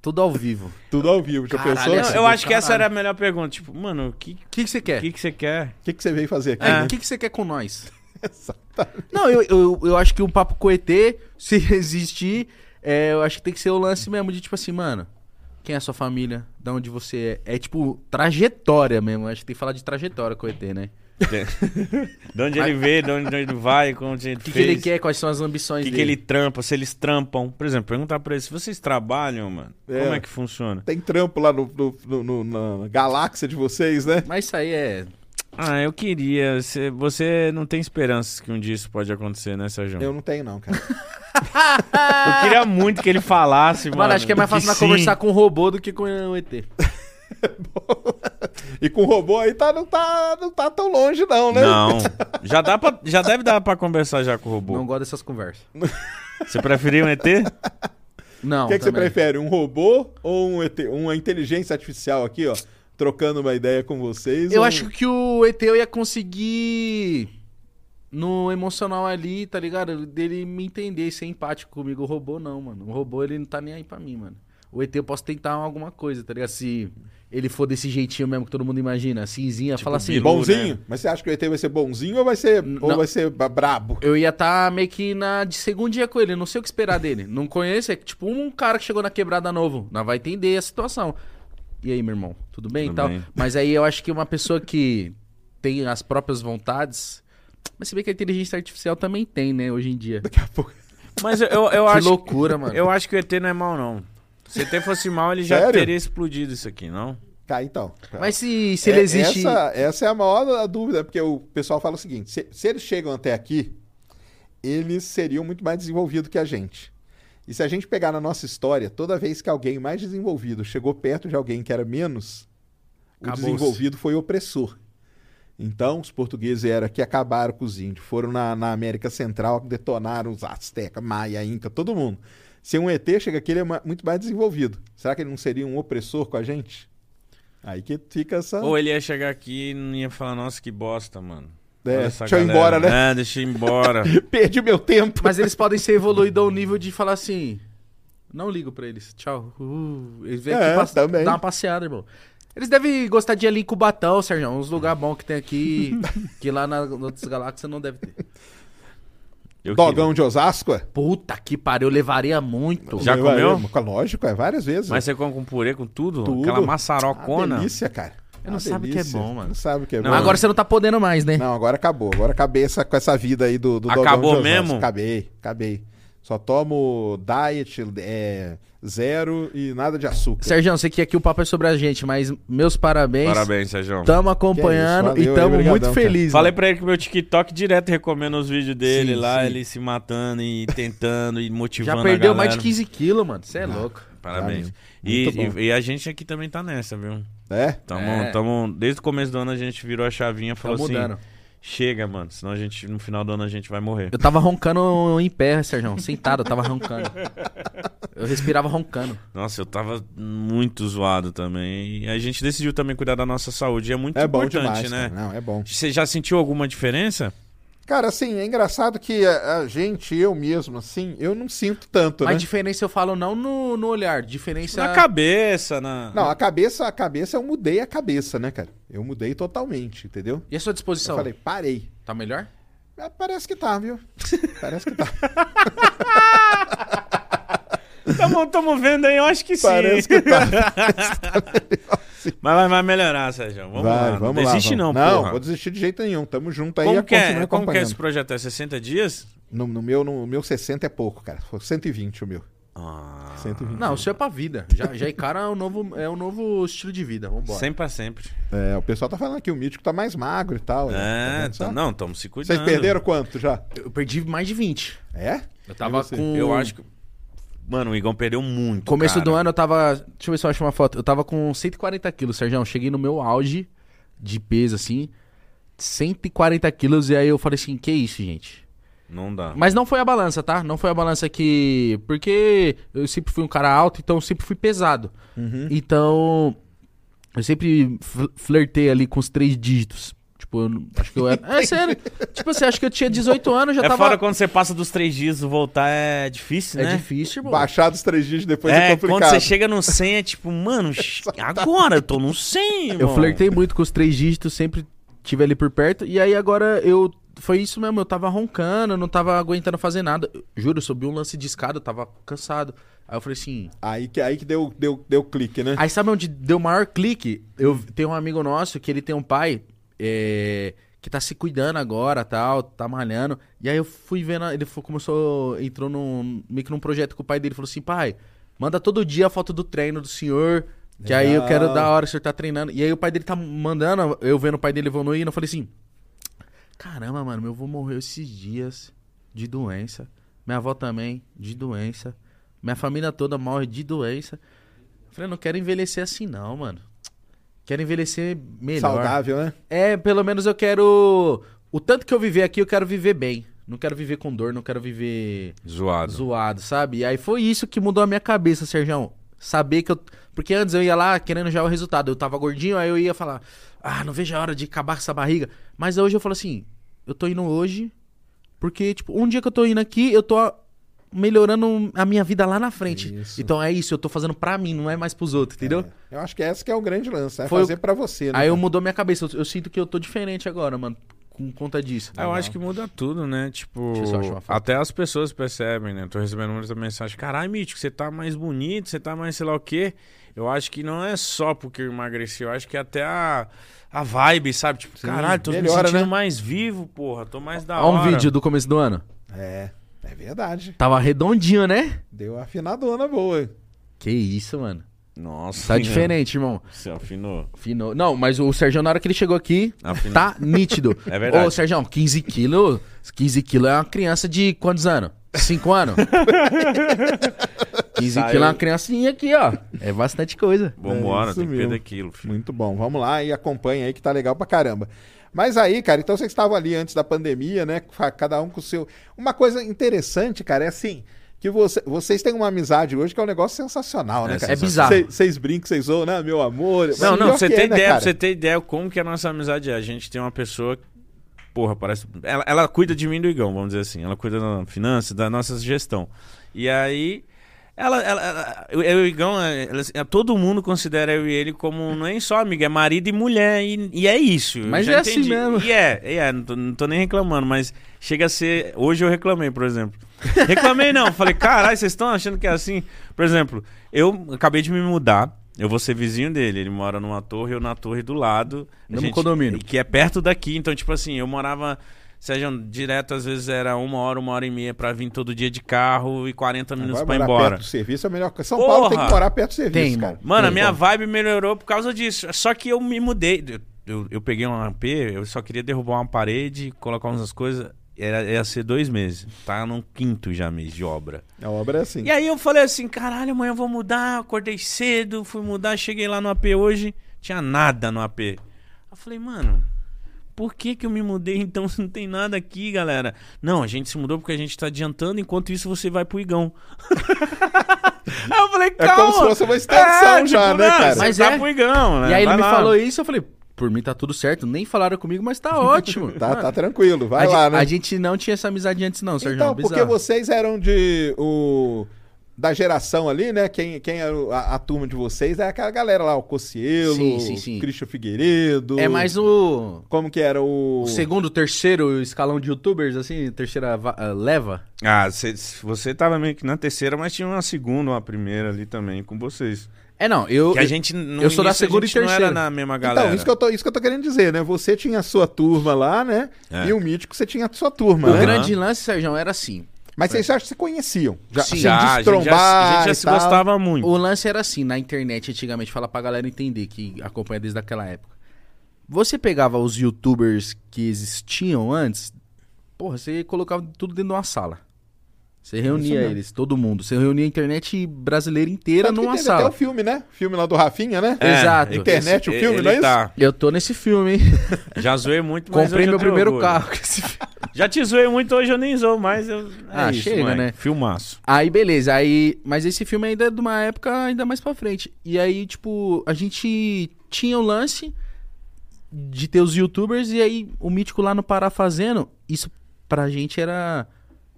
[SPEAKER 2] Tudo ao vivo.
[SPEAKER 1] Tudo ao vivo, já
[SPEAKER 2] Caralho,
[SPEAKER 1] pensou?
[SPEAKER 3] Não, eu acho que essa
[SPEAKER 2] caralho.
[SPEAKER 3] era a melhor pergunta. Tipo, mano, o que,
[SPEAKER 2] O que, que você quer?
[SPEAKER 3] que, que você quer?
[SPEAKER 1] O que, que você veio fazer aqui?
[SPEAKER 2] É,
[SPEAKER 1] né?
[SPEAKER 2] O que, que você quer com nós? Não, eu, eu, eu acho que o papo com o ET, se existir, é, eu acho que tem que ser o lance mesmo de tipo assim, mano, quem é a sua família? Da onde você é? É tipo trajetória mesmo. Acho que tem que falar de trajetória com o ET, né?
[SPEAKER 3] de onde ele veio, de onde de onde ele vai, como ele
[SPEAKER 2] O que, que ele quer, quais são as
[SPEAKER 3] O
[SPEAKER 2] ambições
[SPEAKER 3] que, que
[SPEAKER 2] dele.
[SPEAKER 3] ele trampa, se eles trampam. Por exemplo, perguntar pra eles, se vocês trabalham, mano,
[SPEAKER 1] É.
[SPEAKER 3] como é que funciona?
[SPEAKER 1] Tem trampo lá no, no- no- no- na galáxia de vocês, né?
[SPEAKER 2] Mas isso aí é.
[SPEAKER 3] Ah, eu queria. Você, você não tem esperanças que um dia isso pode acontecer, né, Sérgio?
[SPEAKER 1] Eu não tenho, não, cara.
[SPEAKER 3] Eu queria muito que ele falasse, mano.
[SPEAKER 2] Mano, acho que é mais fácil nós conversar com o robô do que com o ET.
[SPEAKER 1] E com o robô aí tá, não, tá, não tá tão longe, não, né?
[SPEAKER 3] Não. Já, dá pra, já deve dar pra conversar já com o robô.
[SPEAKER 2] Não gosto dessas conversas.
[SPEAKER 3] Você preferia um ET?
[SPEAKER 2] Não.
[SPEAKER 1] O que, que você prefere? Um robô ou um ET? uma inteligência artificial aqui, ó? Trocando uma ideia com vocês?
[SPEAKER 2] Eu
[SPEAKER 1] ou-
[SPEAKER 2] acho que o ET eu ia conseguir no emocional ali, tá ligado? Dele me entender e ser empático comigo. O robô não, mano. O robô ele não tá nem aí pra mim, mano. O ET eu posso tentar alguma coisa, tá ligado? Se ele for desse jeitinho mesmo que todo mundo imagina, cinzinha, fala assim.
[SPEAKER 3] Bilu,
[SPEAKER 1] Bonzinho?
[SPEAKER 3] né?
[SPEAKER 1] Mas você acha que o ET vai ser bonzinho ou vai ser, ou vai ser brabo?
[SPEAKER 2] Eu ia estar meio que na de segundinha com ele, não sei o que esperar dele. Não conheço, é tipo um cara que chegou na quebrada novo. Não vai entender a situação. E aí, meu irmão, tudo bem
[SPEAKER 3] Tudo
[SPEAKER 2] e tal?
[SPEAKER 3] bem.
[SPEAKER 2] Mas aí eu acho que uma pessoa que tem as próprias vontades. Mas se bem que a inteligência artificial também tem, né, hoje em dia.
[SPEAKER 1] Daqui a pouco.
[SPEAKER 3] Mas eu, eu, eu
[SPEAKER 2] que
[SPEAKER 3] acho.
[SPEAKER 2] loucura, mano.
[SPEAKER 3] Eu acho que o ET não é mal, não. Se o ET fosse mal, ele já
[SPEAKER 1] Sério?
[SPEAKER 3] teria explodido isso aqui, não?
[SPEAKER 1] Tá, então.
[SPEAKER 2] Mas se, se ele
[SPEAKER 1] É,
[SPEAKER 2] existe.
[SPEAKER 1] Essa, essa é a maior dúvida, porque o pessoal fala o seguinte: se, se eles chegam até aqui, eles seriam muito mais desenvolvidos que a gente. E se a gente pegar na nossa história, toda vez que alguém mais desenvolvido chegou perto de alguém que era menos, o desenvolvido foi opressor. Então, os portugueses eram que acabaram com os índios, foram na, na América Central, detonaram os Azteca, Maia, Inca, todo mundo. Se um ET chega aqui, ele é muito mais desenvolvido. Será que ele não seria um opressor com a gente? Aí que fica essa.
[SPEAKER 3] Ou ele ia chegar aqui e não ia falar, nossa, que bosta, mano.
[SPEAKER 1] É, deixa eu ir
[SPEAKER 3] galera.
[SPEAKER 1] embora, né?
[SPEAKER 3] É, deixa eu ir embora.
[SPEAKER 1] Perdi meu tempo.
[SPEAKER 2] Mas eles podem ser evoluídos ao nível de falar assim. Não ligo pra eles. Tchau. Uh, eles vêm
[SPEAKER 1] É,
[SPEAKER 2] aqui
[SPEAKER 1] também.
[SPEAKER 2] dar uma passeada, irmão. Eles devem gostar de ir ali em Cubatão, Sérgio. Uns lugares bons que tem aqui. que lá na, outras galáxias não deve ter.
[SPEAKER 3] Eu
[SPEAKER 1] Dogão de Osasco, é?
[SPEAKER 2] Puta que pariu, eu levaria muito.
[SPEAKER 3] Já
[SPEAKER 1] Eu-
[SPEAKER 3] comeu?
[SPEAKER 1] eu- lógico, é várias vezes.
[SPEAKER 3] Mas você come com purê, com tudo?
[SPEAKER 1] Tudo.
[SPEAKER 3] Aquela maçarocona?
[SPEAKER 1] delícia, cara.
[SPEAKER 2] Eu não
[SPEAKER 1] Uma
[SPEAKER 2] sabe que é
[SPEAKER 1] delícia.
[SPEAKER 2] bom, mano.
[SPEAKER 1] Não sabe o que é
[SPEAKER 3] Não,
[SPEAKER 1] bom.
[SPEAKER 2] Agora você não tá podendo mais, né?
[SPEAKER 1] Não, agora acabou. Agora acabei essa, com essa vida aí do, do Dogão
[SPEAKER 3] Acabou
[SPEAKER 1] de Osasco.
[SPEAKER 3] mesmo?
[SPEAKER 1] Acabei, acabei. Só tomo diet, é, zero e nada de açúcar.
[SPEAKER 2] Sérgio, sei que aqui o papo é sobre a gente, mas meus parabéns.
[SPEAKER 3] Parabéns, Sérgio.
[SPEAKER 2] Tamo acompanhando
[SPEAKER 1] é isso,
[SPEAKER 2] e tamo
[SPEAKER 1] aí,
[SPEAKER 2] muito felizes.
[SPEAKER 3] Falei pra ele que meu TikTok direto recomenda os vídeos dele
[SPEAKER 1] Sim,
[SPEAKER 3] lá,
[SPEAKER 1] sim.
[SPEAKER 3] ele se matando e tentando e motivando
[SPEAKER 2] Já perdeu mais de 15 quilos, mano. Você é louco.
[SPEAKER 3] Parabéns. E, e, e a gente aqui também tá nessa, viu?
[SPEAKER 1] É?
[SPEAKER 3] Tamo,
[SPEAKER 2] É.
[SPEAKER 3] tamo, desde o começo do ano a gente virou a chavinha e
[SPEAKER 2] Tá
[SPEAKER 3] falou assim:
[SPEAKER 2] mudando.
[SPEAKER 3] Chega, mano, senão a gente, no final do ano a gente vai morrer.
[SPEAKER 2] Eu tava roncando em pé, Sérgio. Sentado, eu tava roncando. Eu respirava roncando.
[SPEAKER 3] Nossa, eu tava muito zoado também. E a gente decidiu também cuidar da nossa saúde. E é muito
[SPEAKER 1] É bom
[SPEAKER 3] importante,
[SPEAKER 1] demais,
[SPEAKER 3] né?
[SPEAKER 1] cara. Não, é bom.
[SPEAKER 3] Você já sentiu alguma diferença?
[SPEAKER 1] Cara, assim, é engraçado que a, a gente, eu mesmo, assim, eu não sinto tanto,
[SPEAKER 2] Mas
[SPEAKER 1] né?
[SPEAKER 2] diferença eu falo não no, no olhar, diferença.
[SPEAKER 3] Na cabeça, na.
[SPEAKER 1] Não, a cabeça, a cabeça, eu mudei a cabeça, né, cara? Eu mudei totalmente, entendeu?
[SPEAKER 2] E a sua
[SPEAKER 1] Eu
[SPEAKER 2] disposição?
[SPEAKER 1] falei, parei.
[SPEAKER 2] Tá melhor?
[SPEAKER 1] É, Parece que tá, viu? Parece que tá.
[SPEAKER 3] Tamo, tamo vendo aí, eu acho que sim.
[SPEAKER 1] Parece que tá.
[SPEAKER 3] Mas vai, vai melhorar, Sérgio. Vamos
[SPEAKER 1] Vai,
[SPEAKER 3] lá.
[SPEAKER 1] vamos
[SPEAKER 3] não
[SPEAKER 1] lá.
[SPEAKER 3] desiste
[SPEAKER 1] vamos.
[SPEAKER 3] não,
[SPEAKER 1] Não,
[SPEAKER 3] porra.
[SPEAKER 1] vou desistir de jeito nenhum. Tamo junto aí
[SPEAKER 3] Como
[SPEAKER 1] e
[SPEAKER 3] que, é, como que é esse projeto? É 60 dias?
[SPEAKER 1] No, no meu, no meu 60 é pouco, cara. Foi 120 o meu.
[SPEAKER 3] Ah,
[SPEAKER 1] 120.
[SPEAKER 2] Não, isso é pra vida. Já, já encara o novo, é um novo estilo de vida. Vambora.
[SPEAKER 3] sempre pra sempre.
[SPEAKER 1] É, o pessoal tá falando aqui, o mítico tá mais magro e tal. né? Tá
[SPEAKER 3] É,
[SPEAKER 1] vendo só?
[SPEAKER 3] tá- não, estamos se cuidando.
[SPEAKER 1] Vocês perderam quanto já?
[SPEAKER 2] Eu perdi mais de 20.
[SPEAKER 1] É?
[SPEAKER 2] Eu tava com.
[SPEAKER 3] Eu acho que. Mano, o Igão perdeu muito.
[SPEAKER 2] Começo
[SPEAKER 3] cara.
[SPEAKER 2] do ano eu tava. Deixa eu ver se eu acho uma foto. Eu tava com 140 quilos, Sérgio. Cheguei no meu auge de peso, assim. 140 quilos. E aí eu falei assim: que isso, gente?
[SPEAKER 3] Não dá.
[SPEAKER 2] Mas não foi a balança, tá? Não foi a balança que. Porque eu sempre fui um cara alto, então eu sempre fui pesado.
[SPEAKER 1] Uhum.
[SPEAKER 2] Então. Eu sempre fl- flertei ali com os três dígitos. Tipo, eu acho que eu era. É sério. tipo assim, acho que eu tinha 18 anos, já
[SPEAKER 3] é
[SPEAKER 2] tava.
[SPEAKER 3] fora quando você passa dos três dias, voltar é difícil,
[SPEAKER 2] É
[SPEAKER 3] né?
[SPEAKER 2] difícil, irmão.
[SPEAKER 1] Baixar dos três dias depois é,
[SPEAKER 3] É, quando
[SPEAKER 1] complicado.
[SPEAKER 3] você chega no 100 é tipo, mano, agora eu tô no 100,
[SPEAKER 2] Eu
[SPEAKER 3] irmão.
[SPEAKER 2] flertei muito com os três dígitos, sempre tive ali por perto. E aí agora eu. Foi isso mesmo, eu tava roncando, eu não tava aguentando fazer nada. Eu- Juro, eu subi um lance de escada, eu tava cansado. Aí eu falei assim.
[SPEAKER 1] Aí que, aí que deu, deu, deu clique, né?
[SPEAKER 2] Aí sabe onde deu o maior clique? Eu tenho um amigo nosso que ele tem um pai é, que tá se cuidando agora, tal, tá malhando. E aí eu fui vendo, ele foi- começou, entrou num, meio que num projeto com o pai dele, falou assim, pai, manda todo dia a foto do treino do senhor, que aí eu quero
[SPEAKER 1] Legal.
[SPEAKER 2] da hora o senhor tá treinando. E aí o pai dele tá mandando, eu vendo o pai dele evoluindo, eu falei assim, caramba, mano, meu avô morreu esses dias de doença, minha avó também, de doença, minha família toda morre de doença. Eu falei, não quero envelhecer assim não, mano. Quero envelhecer melhor.
[SPEAKER 1] Saudável, né?
[SPEAKER 2] É, pelo menos eu quero. O tanto que eu viver aqui, eu quero viver bem. Não quero viver com dor, não quero viver
[SPEAKER 3] Zoado.
[SPEAKER 2] zoado, sabe? E aí foi isso que mudou a minha cabeça, Sergião. Saber que eu. Porque antes eu ia lá querendo já o resultado. Eu tava gordinho, aí eu ia falar, ah, não vejo a hora de acabar com essa barriga. Mas hoje eu falo assim, eu tô indo hoje, porque, tipo, um dia que eu tô indo aqui, eu tô melhorando a minha vida lá na frente.
[SPEAKER 1] Isso.
[SPEAKER 2] Então é isso, eu tô fazendo pra mim, não é mais pros outros, entendeu?
[SPEAKER 1] É, eu acho que esse que é o grande lance, é
[SPEAKER 2] Foi o-
[SPEAKER 1] fazer pra você, né?
[SPEAKER 2] Aí eu mudou minha cabeça. Eu, eu sinto que eu tô diferente agora, mano. Com conta disso.
[SPEAKER 3] Ah, eu acho que muda tudo, né? Tipo,
[SPEAKER 2] eu
[SPEAKER 3] até as pessoas percebem, né? Tô recebendo muita mensagem, caralho, Mítico, você tá mais bonito, você tá mais sei lá o quê. Eu acho que não é só porque eu emagreci, eu acho que até a, a vibe, sabe? Tipo,
[SPEAKER 1] Sim,
[SPEAKER 3] caralho, tô
[SPEAKER 1] melhora,
[SPEAKER 3] me sentindo
[SPEAKER 1] né?
[SPEAKER 3] mais vivo, porra, tô mais da
[SPEAKER 2] Ó um
[SPEAKER 3] hora.
[SPEAKER 2] vídeo do começo do ano.
[SPEAKER 1] É, é verdade.
[SPEAKER 2] Tava redondinho, né?
[SPEAKER 1] Deu uma afinadona boa.
[SPEAKER 2] Que isso, mano.
[SPEAKER 3] Nossa.
[SPEAKER 2] Tá diferente, irmão.
[SPEAKER 3] Você afinou.
[SPEAKER 2] Fino... Não, mas o Sérgio, na hora que ele chegou aqui,
[SPEAKER 3] Afinou.
[SPEAKER 2] tá nítido.
[SPEAKER 3] É verdade.
[SPEAKER 2] Ô, Sérgio, 15 quilos. 15 quilos é uma criança de quantos anos? 5 anos? 15
[SPEAKER 3] Saiu.
[SPEAKER 2] quilos é uma criancinha aqui, ó. É bastante coisa.
[SPEAKER 3] Vambora,
[SPEAKER 1] É
[SPEAKER 3] tem que perder aquilo, filho.
[SPEAKER 1] Muito bom. Vamos lá e acompanha aí que tá legal pra caramba. Mas aí, cara, então vocês estavam ali antes da pandemia, né? Cada um com o seu. Uma coisa interessante, cara, é assim. Que você- vocês têm uma amizade hoje que é um negócio sensacional, né,
[SPEAKER 3] É
[SPEAKER 1] cara?
[SPEAKER 2] É bizarro.
[SPEAKER 1] Vocês- brincam, vocês zoam, né? Meu amor. Mas
[SPEAKER 3] Não, não, você ter
[SPEAKER 1] é, né,
[SPEAKER 3] ideia, você ter ideia como que a nossa amizade é. A gente tem uma pessoa. Porra, parece. Ela, ela cuida de mim e do Igão, vamos dizer assim. Ela cuida da finança, da nossa gestão. E aí. Ela, ela, ela- eu e o Igão, é, ela- é, todo mundo considera eu e ele como nem só amigo, é marido e mulher. E, e é isso.
[SPEAKER 2] Mas é assim
[SPEAKER 3] entendi.
[SPEAKER 2] mesmo.
[SPEAKER 3] E é, e é não, tô, não tô nem reclamando, mas chega a ser. Hoje eu reclamei, por exemplo. Reclamei não, falei, caralho, vocês estão achando que é assim? Por exemplo, eu acabei de me mudar. Eu vou ser vizinho dele. Ele mora numa torre, eu na torre do lado. A
[SPEAKER 2] Mesmo condomínio.
[SPEAKER 3] Que é perto daqui. Então, tipo assim, eu morava. Sejam direto, às vezes era uma hora, uma hora e meia pra vir todo dia de carro e 40 minutos pra ir
[SPEAKER 1] morar
[SPEAKER 3] embora.
[SPEAKER 1] perto do serviço é melhor. São Paulo tem que
[SPEAKER 3] Porra!
[SPEAKER 1] morar perto do serviço,
[SPEAKER 2] Tem,
[SPEAKER 1] cara.
[SPEAKER 3] Mano, a
[SPEAKER 2] Tem,
[SPEAKER 3] minha
[SPEAKER 2] pô.
[SPEAKER 3] vibe melhorou por causa disso. Só que eu me mudei. Eu, eu, eu peguei um AP, eu só queria derrubar uma parede, colocar umas coisas. Era, ia ser dois meses. Tá no quinto já mês de obra.
[SPEAKER 1] A obra é assim.
[SPEAKER 3] E aí eu falei assim, caralho, amanhã eu vou mudar. Acordei cedo, fui mudar, cheguei lá no AP hoje, tinha nada no AP. Eu falei, mano, por que que eu me mudei então se não tem nada aqui, galera? Não, a gente se mudou porque a gente tá adiantando, enquanto isso você vai pro Igão. aí eu falei,
[SPEAKER 1] É
[SPEAKER 3] calma.
[SPEAKER 1] como se fosse uma extensão
[SPEAKER 3] É,
[SPEAKER 1] já,
[SPEAKER 3] tipo,
[SPEAKER 1] né,
[SPEAKER 3] não,
[SPEAKER 1] cara?
[SPEAKER 3] Você
[SPEAKER 2] Mas
[SPEAKER 3] tá
[SPEAKER 2] é.
[SPEAKER 3] pro Igão, né?
[SPEAKER 2] E aí ele
[SPEAKER 3] Vai
[SPEAKER 2] me
[SPEAKER 3] lá.
[SPEAKER 2] falou isso, eu falei, por mim tá tudo certo. Nem falaram comigo, mas tá ótimo.
[SPEAKER 1] Tá, tá tranquilo, vai
[SPEAKER 2] a,
[SPEAKER 1] lá,
[SPEAKER 2] gente,
[SPEAKER 1] né?
[SPEAKER 2] a gente não tinha essa amizade antes, não, Sérgio.
[SPEAKER 1] Então, porque
[SPEAKER 2] bizarro.
[SPEAKER 1] vocês eram de. O, da geração ali, né? Quem, quem é o- a, a turma de vocês é aquela galera lá, o Cocielo,
[SPEAKER 2] Sim, sim, sim.
[SPEAKER 1] o Christian Figueiredo.
[SPEAKER 2] É mais o,
[SPEAKER 1] Como que era o.
[SPEAKER 2] o segundo, terceiro escalão de youtubers, assim, terceira ah, leva.
[SPEAKER 3] Ah, cê- você tava meio que na terceira, mas tinha uma segunda, uma primeira ali também com vocês.
[SPEAKER 2] É, não, eu...
[SPEAKER 3] Que a gente no
[SPEAKER 2] eu sou da segunda
[SPEAKER 3] gente
[SPEAKER 2] e
[SPEAKER 3] não era
[SPEAKER 2] terceira.
[SPEAKER 3] na mesma galera.
[SPEAKER 1] Então, isso que, eu tô, isso que eu tô querendo dizer, né? Você tinha a sua turma lá, né?
[SPEAKER 3] É.
[SPEAKER 1] E o Mítico você tinha a sua turma,
[SPEAKER 2] O
[SPEAKER 1] né?
[SPEAKER 2] grande lance, Sérgio, era assim.
[SPEAKER 1] Mas vocês acham que se conheciam? Já,
[SPEAKER 2] Sim.
[SPEAKER 1] assim,
[SPEAKER 3] já, a gente já, a gente já se
[SPEAKER 1] tal.
[SPEAKER 3] gostava muito.
[SPEAKER 2] O lance era assim, na internet antigamente, fala pra galera entender que acompanha desde aquela época. Você pegava os youtubers que existiam antes, porra, você colocava tudo dentro de uma sala. Você reunia eles, todo mundo. Você reunia a internet brasileira inteira
[SPEAKER 1] Tanto
[SPEAKER 2] numa
[SPEAKER 1] teve até
[SPEAKER 2] sala.
[SPEAKER 1] o filme, né? O filme lá do Rafinha, né?
[SPEAKER 3] É,
[SPEAKER 2] Exato.
[SPEAKER 1] Internet, o filme, não é isso?
[SPEAKER 3] tá.
[SPEAKER 2] Eu tô nesse filme, hein?
[SPEAKER 3] Já zoei muito, mas
[SPEAKER 2] Comprei meu primeiro
[SPEAKER 3] orgulho.
[SPEAKER 2] carro com esse filme.
[SPEAKER 3] Já te zoei muito, hoje eu nem zoo mais. Eu... É
[SPEAKER 2] Ah,
[SPEAKER 3] isso,
[SPEAKER 2] chega,
[SPEAKER 3] moleque.
[SPEAKER 2] né?
[SPEAKER 3] Filmaço.
[SPEAKER 2] Aí, beleza, aí. Mas esse filme ainda é de uma época ainda mais pra frente. E aí, tipo, a gente tinha o lance de ter os youtubers e aí o mítico lá no Pará fazendo. Isso pra gente era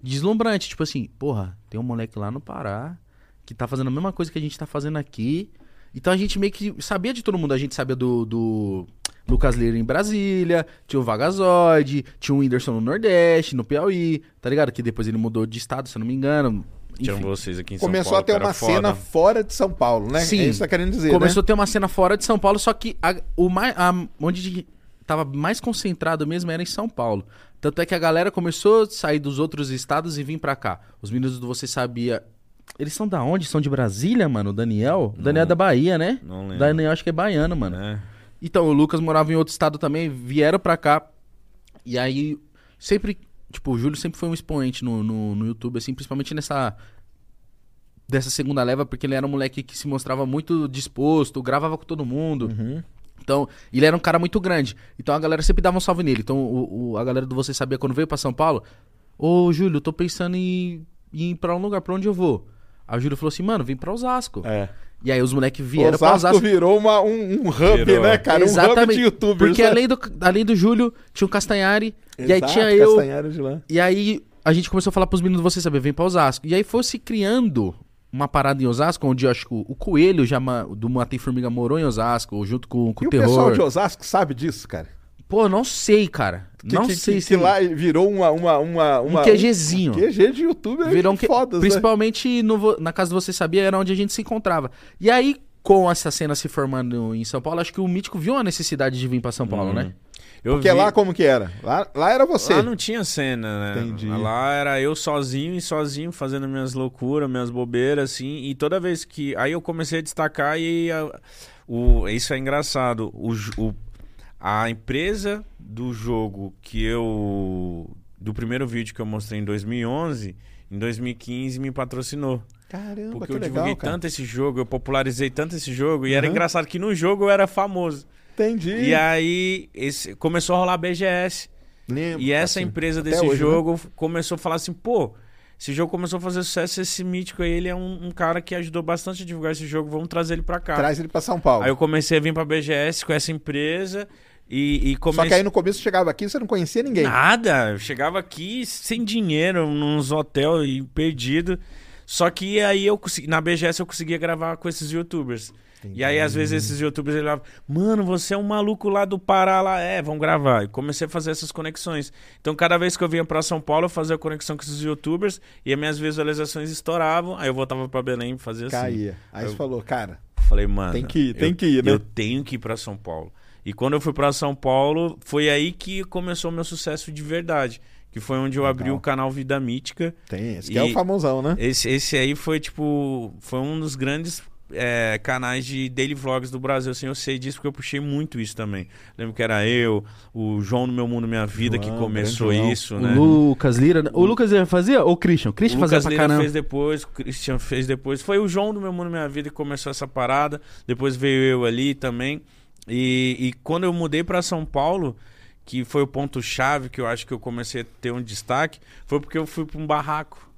[SPEAKER 2] deslumbrante. Tipo assim, porra, tem um moleque lá no Pará que tá fazendo a mesma coisa que a gente tá fazendo aqui. Então a gente meio que sabia de todo mundo. A gente sabia do. do Lucas Lira em Brasília, tinha o Vagazoide, tinha o Whindersson no Nordeste, no Piauí, tá ligado? Que depois ele mudou de estado, se eu não me engano.
[SPEAKER 3] Tinha
[SPEAKER 2] Enfim.
[SPEAKER 3] vocês aqui em São
[SPEAKER 1] Começou
[SPEAKER 3] Paulo.
[SPEAKER 1] a ter uma
[SPEAKER 3] foda.
[SPEAKER 1] cena fora de São Paulo, né?
[SPEAKER 2] Sim.
[SPEAKER 1] É isso que você tá querendo dizer,
[SPEAKER 2] Começou
[SPEAKER 1] né?
[SPEAKER 2] a ter uma cena fora de São Paulo, só que a- o mais, a- onde tava mais concentrado mesmo era em São Paulo. Tanto é que a galera começou a sair dos outros estados e vir pra cá. Os meninos do Você Sabia. Eles são da onde? São de Brasília, mano? O Daniel? O Daniel é da Bahia, né?
[SPEAKER 3] Não lembro.
[SPEAKER 2] Daniel acho que é baiano, mano.
[SPEAKER 3] É.
[SPEAKER 2] Então, o Lucas morava em outro estado também, vieram pra cá. E aí, sempre. Tipo, o Júlio sempre foi um expoente no, no, no YouTube, assim, principalmente nessa. Dessa segunda leva, porque ele era um moleque que se mostrava muito disposto, gravava com todo mundo.
[SPEAKER 1] Uhum.
[SPEAKER 2] Então, ele era um cara muito grande. Então a galera sempre dava um salve nele. Então, o, o- a galera do Você Sabia, quando veio pra São Paulo, Ô, Júlio, eu tô pensando em, em ir pra um lugar, pra onde eu vou? Aí o Júlio falou assim, mano, vem pra Osasco.
[SPEAKER 1] É.
[SPEAKER 2] E aí os moleques vieram pra
[SPEAKER 1] Osasco
[SPEAKER 2] Osasco.
[SPEAKER 1] virou uma, um, um hub,
[SPEAKER 3] Virou.
[SPEAKER 1] né, cara? Um hub
[SPEAKER 2] Exatamente.
[SPEAKER 1] de youtubers.
[SPEAKER 2] Porque
[SPEAKER 1] né?
[SPEAKER 2] além do, além do Júlio, tinha o Castanhari. e aí
[SPEAKER 1] Exato,
[SPEAKER 2] tinha eu.
[SPEAKER 1] Castanhari de lá.
[SPEAKER 2] E aí a gente começou a falar pros meninos, você saber, vem pra Osasco. E aí foi se criando uma parada em Osasco, onde eu acho que o, Coelho já ma- do Matei Formiga morou em Osasco, junto com, com
[SPEAKER 1] E
[SPEAKER 2] o
[SPEAKER 1] o pessoal
[SPEAKER 2] Terror.
[SPEAKER 1] de Osasco sabe disso, cara?
[SPEAKER 2] Pô, não sei, cara.
[SPEAKER 1] Que,
[SPEAKER 2] não
[SPEAKER 1] que,
[SPEAKER 2] sei
[SPEAKER 1] que,
[SPEAKER 2] se
[SPEAKER 1] que lá virou uma, uma, uma,
[SPEAKER 2] um QGzinho.
[SPEAKER 1] Um QG de youtuber
[SPEAKER 2] Virou um que...
[SPEAKER 1] fodas, né?
[SPEAKER 2] Principalmente no vo- na casa do Você Sabia, era onde a gente se encontrava. E aí, com essa cena se formando em São Paulo, acho que o Mítico viu a necessidade de vir pra São Paulo,
[SPEAKER 3] Uhum.
[SPEAKER 2] né?
[SPEAKER 3] Eu
[SPEAKER 1] Porque
[SPEAKER 3] vi-
[SPEAKER 1] lá como que era? Lá, lá era você.
[SPEAKER 3] Lá não tinha cena, né?
[SPEAKER 1] Entendi.
[SPEAKER 3] Lá era eu sozinho e sozinho fazendo minhas loucuras, minhas bobeiras, assim. E toda vez que. Aí eu comecei a destacar e. a- o... Isso é engraçado. O, o- A empresa do jogo que eu. Do primeiro vídeo que eu mostrei em 2011, em 2015 me patrocinou.
[SPEAKER 1] Caramba,
[SPEAKER 3] Porque
[SPEAKER 1] que
[SPEAKER 3] eu
[SPEAKER 1] legal,
[SPEAKER 3] divulguei
[SPEAKER 1] cara.
[SPEAKER 3] tanto esse jogo, eu popularizei tanto esse jogo. E era
[SPEAKER 1] Uhum.
[SPEAKER 3] engraçado que no jogo eu era famoso.
[SPEAKER 1] Entendi.
[SPEAKER 3] E aí esse... começou a rolar BGS.
[SPEAKER 1] Lembro,
[SPEAKER 3] E essa
[SPEAKER 1] assim,
[SPEAKER 3] empresa desse
[SPEAKER 1] hoje, né?
[SPEAKER 3] jogo começou a falar assim, pô, esse jogo começou a fazer sucesso, esse mítico aí, ele é um, um cara que ajudou bastante a divulgar esse jogo, vamos trazer ele pra cá.
[SPEAKER 1] Traz ele pra São Paulo.
[SPEAKER 3] Aí eu comecei a vir pra BGS com essa empresa e, e comecei...
[SPEAKER 1] Só que aí no começo chegava aqui e você não conhecia ninguém.
[SPEAKER 3] Nada, eu chegava aqui sem dinheiro, nos hotéis e perdido. Só que aí eu consegui, na BGS eu conseguia gravar com esses youtubers. E aí, às vezes, esses youtubers ele falavam, mano, você é um maluco lá do Pará lá. É, vamos gravar. E comecei a fazer essas conexões. Então, cada vez que eu vinha pra São Paulo, eu fazia conexão com esses youtubers e as minhas visualizações estouravam. Aí eu voltava pra Belém e fazia assim.
[SPEAKER 1] Caía. Aí
[SPEAKER 3] Eu-
[SPEAKER 1] você falou, cara,
[SPEAKER 3] Falei, mano.
[SPEAKER 1] Tem que ir, tem
[SPEAKER 3] eu-
[SPEAKER 1] que ir, né?
[SPEAKER 3] Eu tenho que ir pra São Paulo. E quando eu fui pra São Paulo, foi aí que começou o meu sucesso de verdade. Que foi onde eu abri
[SPEAKER 1] Legal.
[SPEAKER 3] o canal Vida Mítica.
[SPEAKER 1] tem esse que é o famosão, né?
[SPEAKER 3] Esse, esse aí foi, tipo, foi um dos grandes é, canais de daily vlogs do Brasil. Assim, eu sei disso porque eu puxei muito isso também. Lembro que era eu, o João no Meu Mundo Minha Vida, que
[SPEAKER 1] João,
[SPEAKER 3] começou
[SPEAKER 1] grande João.
[SPEAKER 3] isso,
[SPEAKER 2] O
[SPEAKER 3] né?
[SPEAKER 2] Lucas Lira. O Lucas Lira fazia? Ou o Christian? O Christian
[SPEAKER 3] O
[SPEAKER 2] fazia
[SPEAKER 3] Lucas
[SPEAKER 2] pra caramba.
[SPEAKER 3] fez depois, o Christian fez depois. Foi o João do Meu Mundo Minha Vida que começou essa parada. Depois veio eu ali também. E, e quando eu mudei pra São Paulo, que foi o ponto-chave que eu acho que eu comecei a ter um destaque, foi porque eu fui pra um barraco.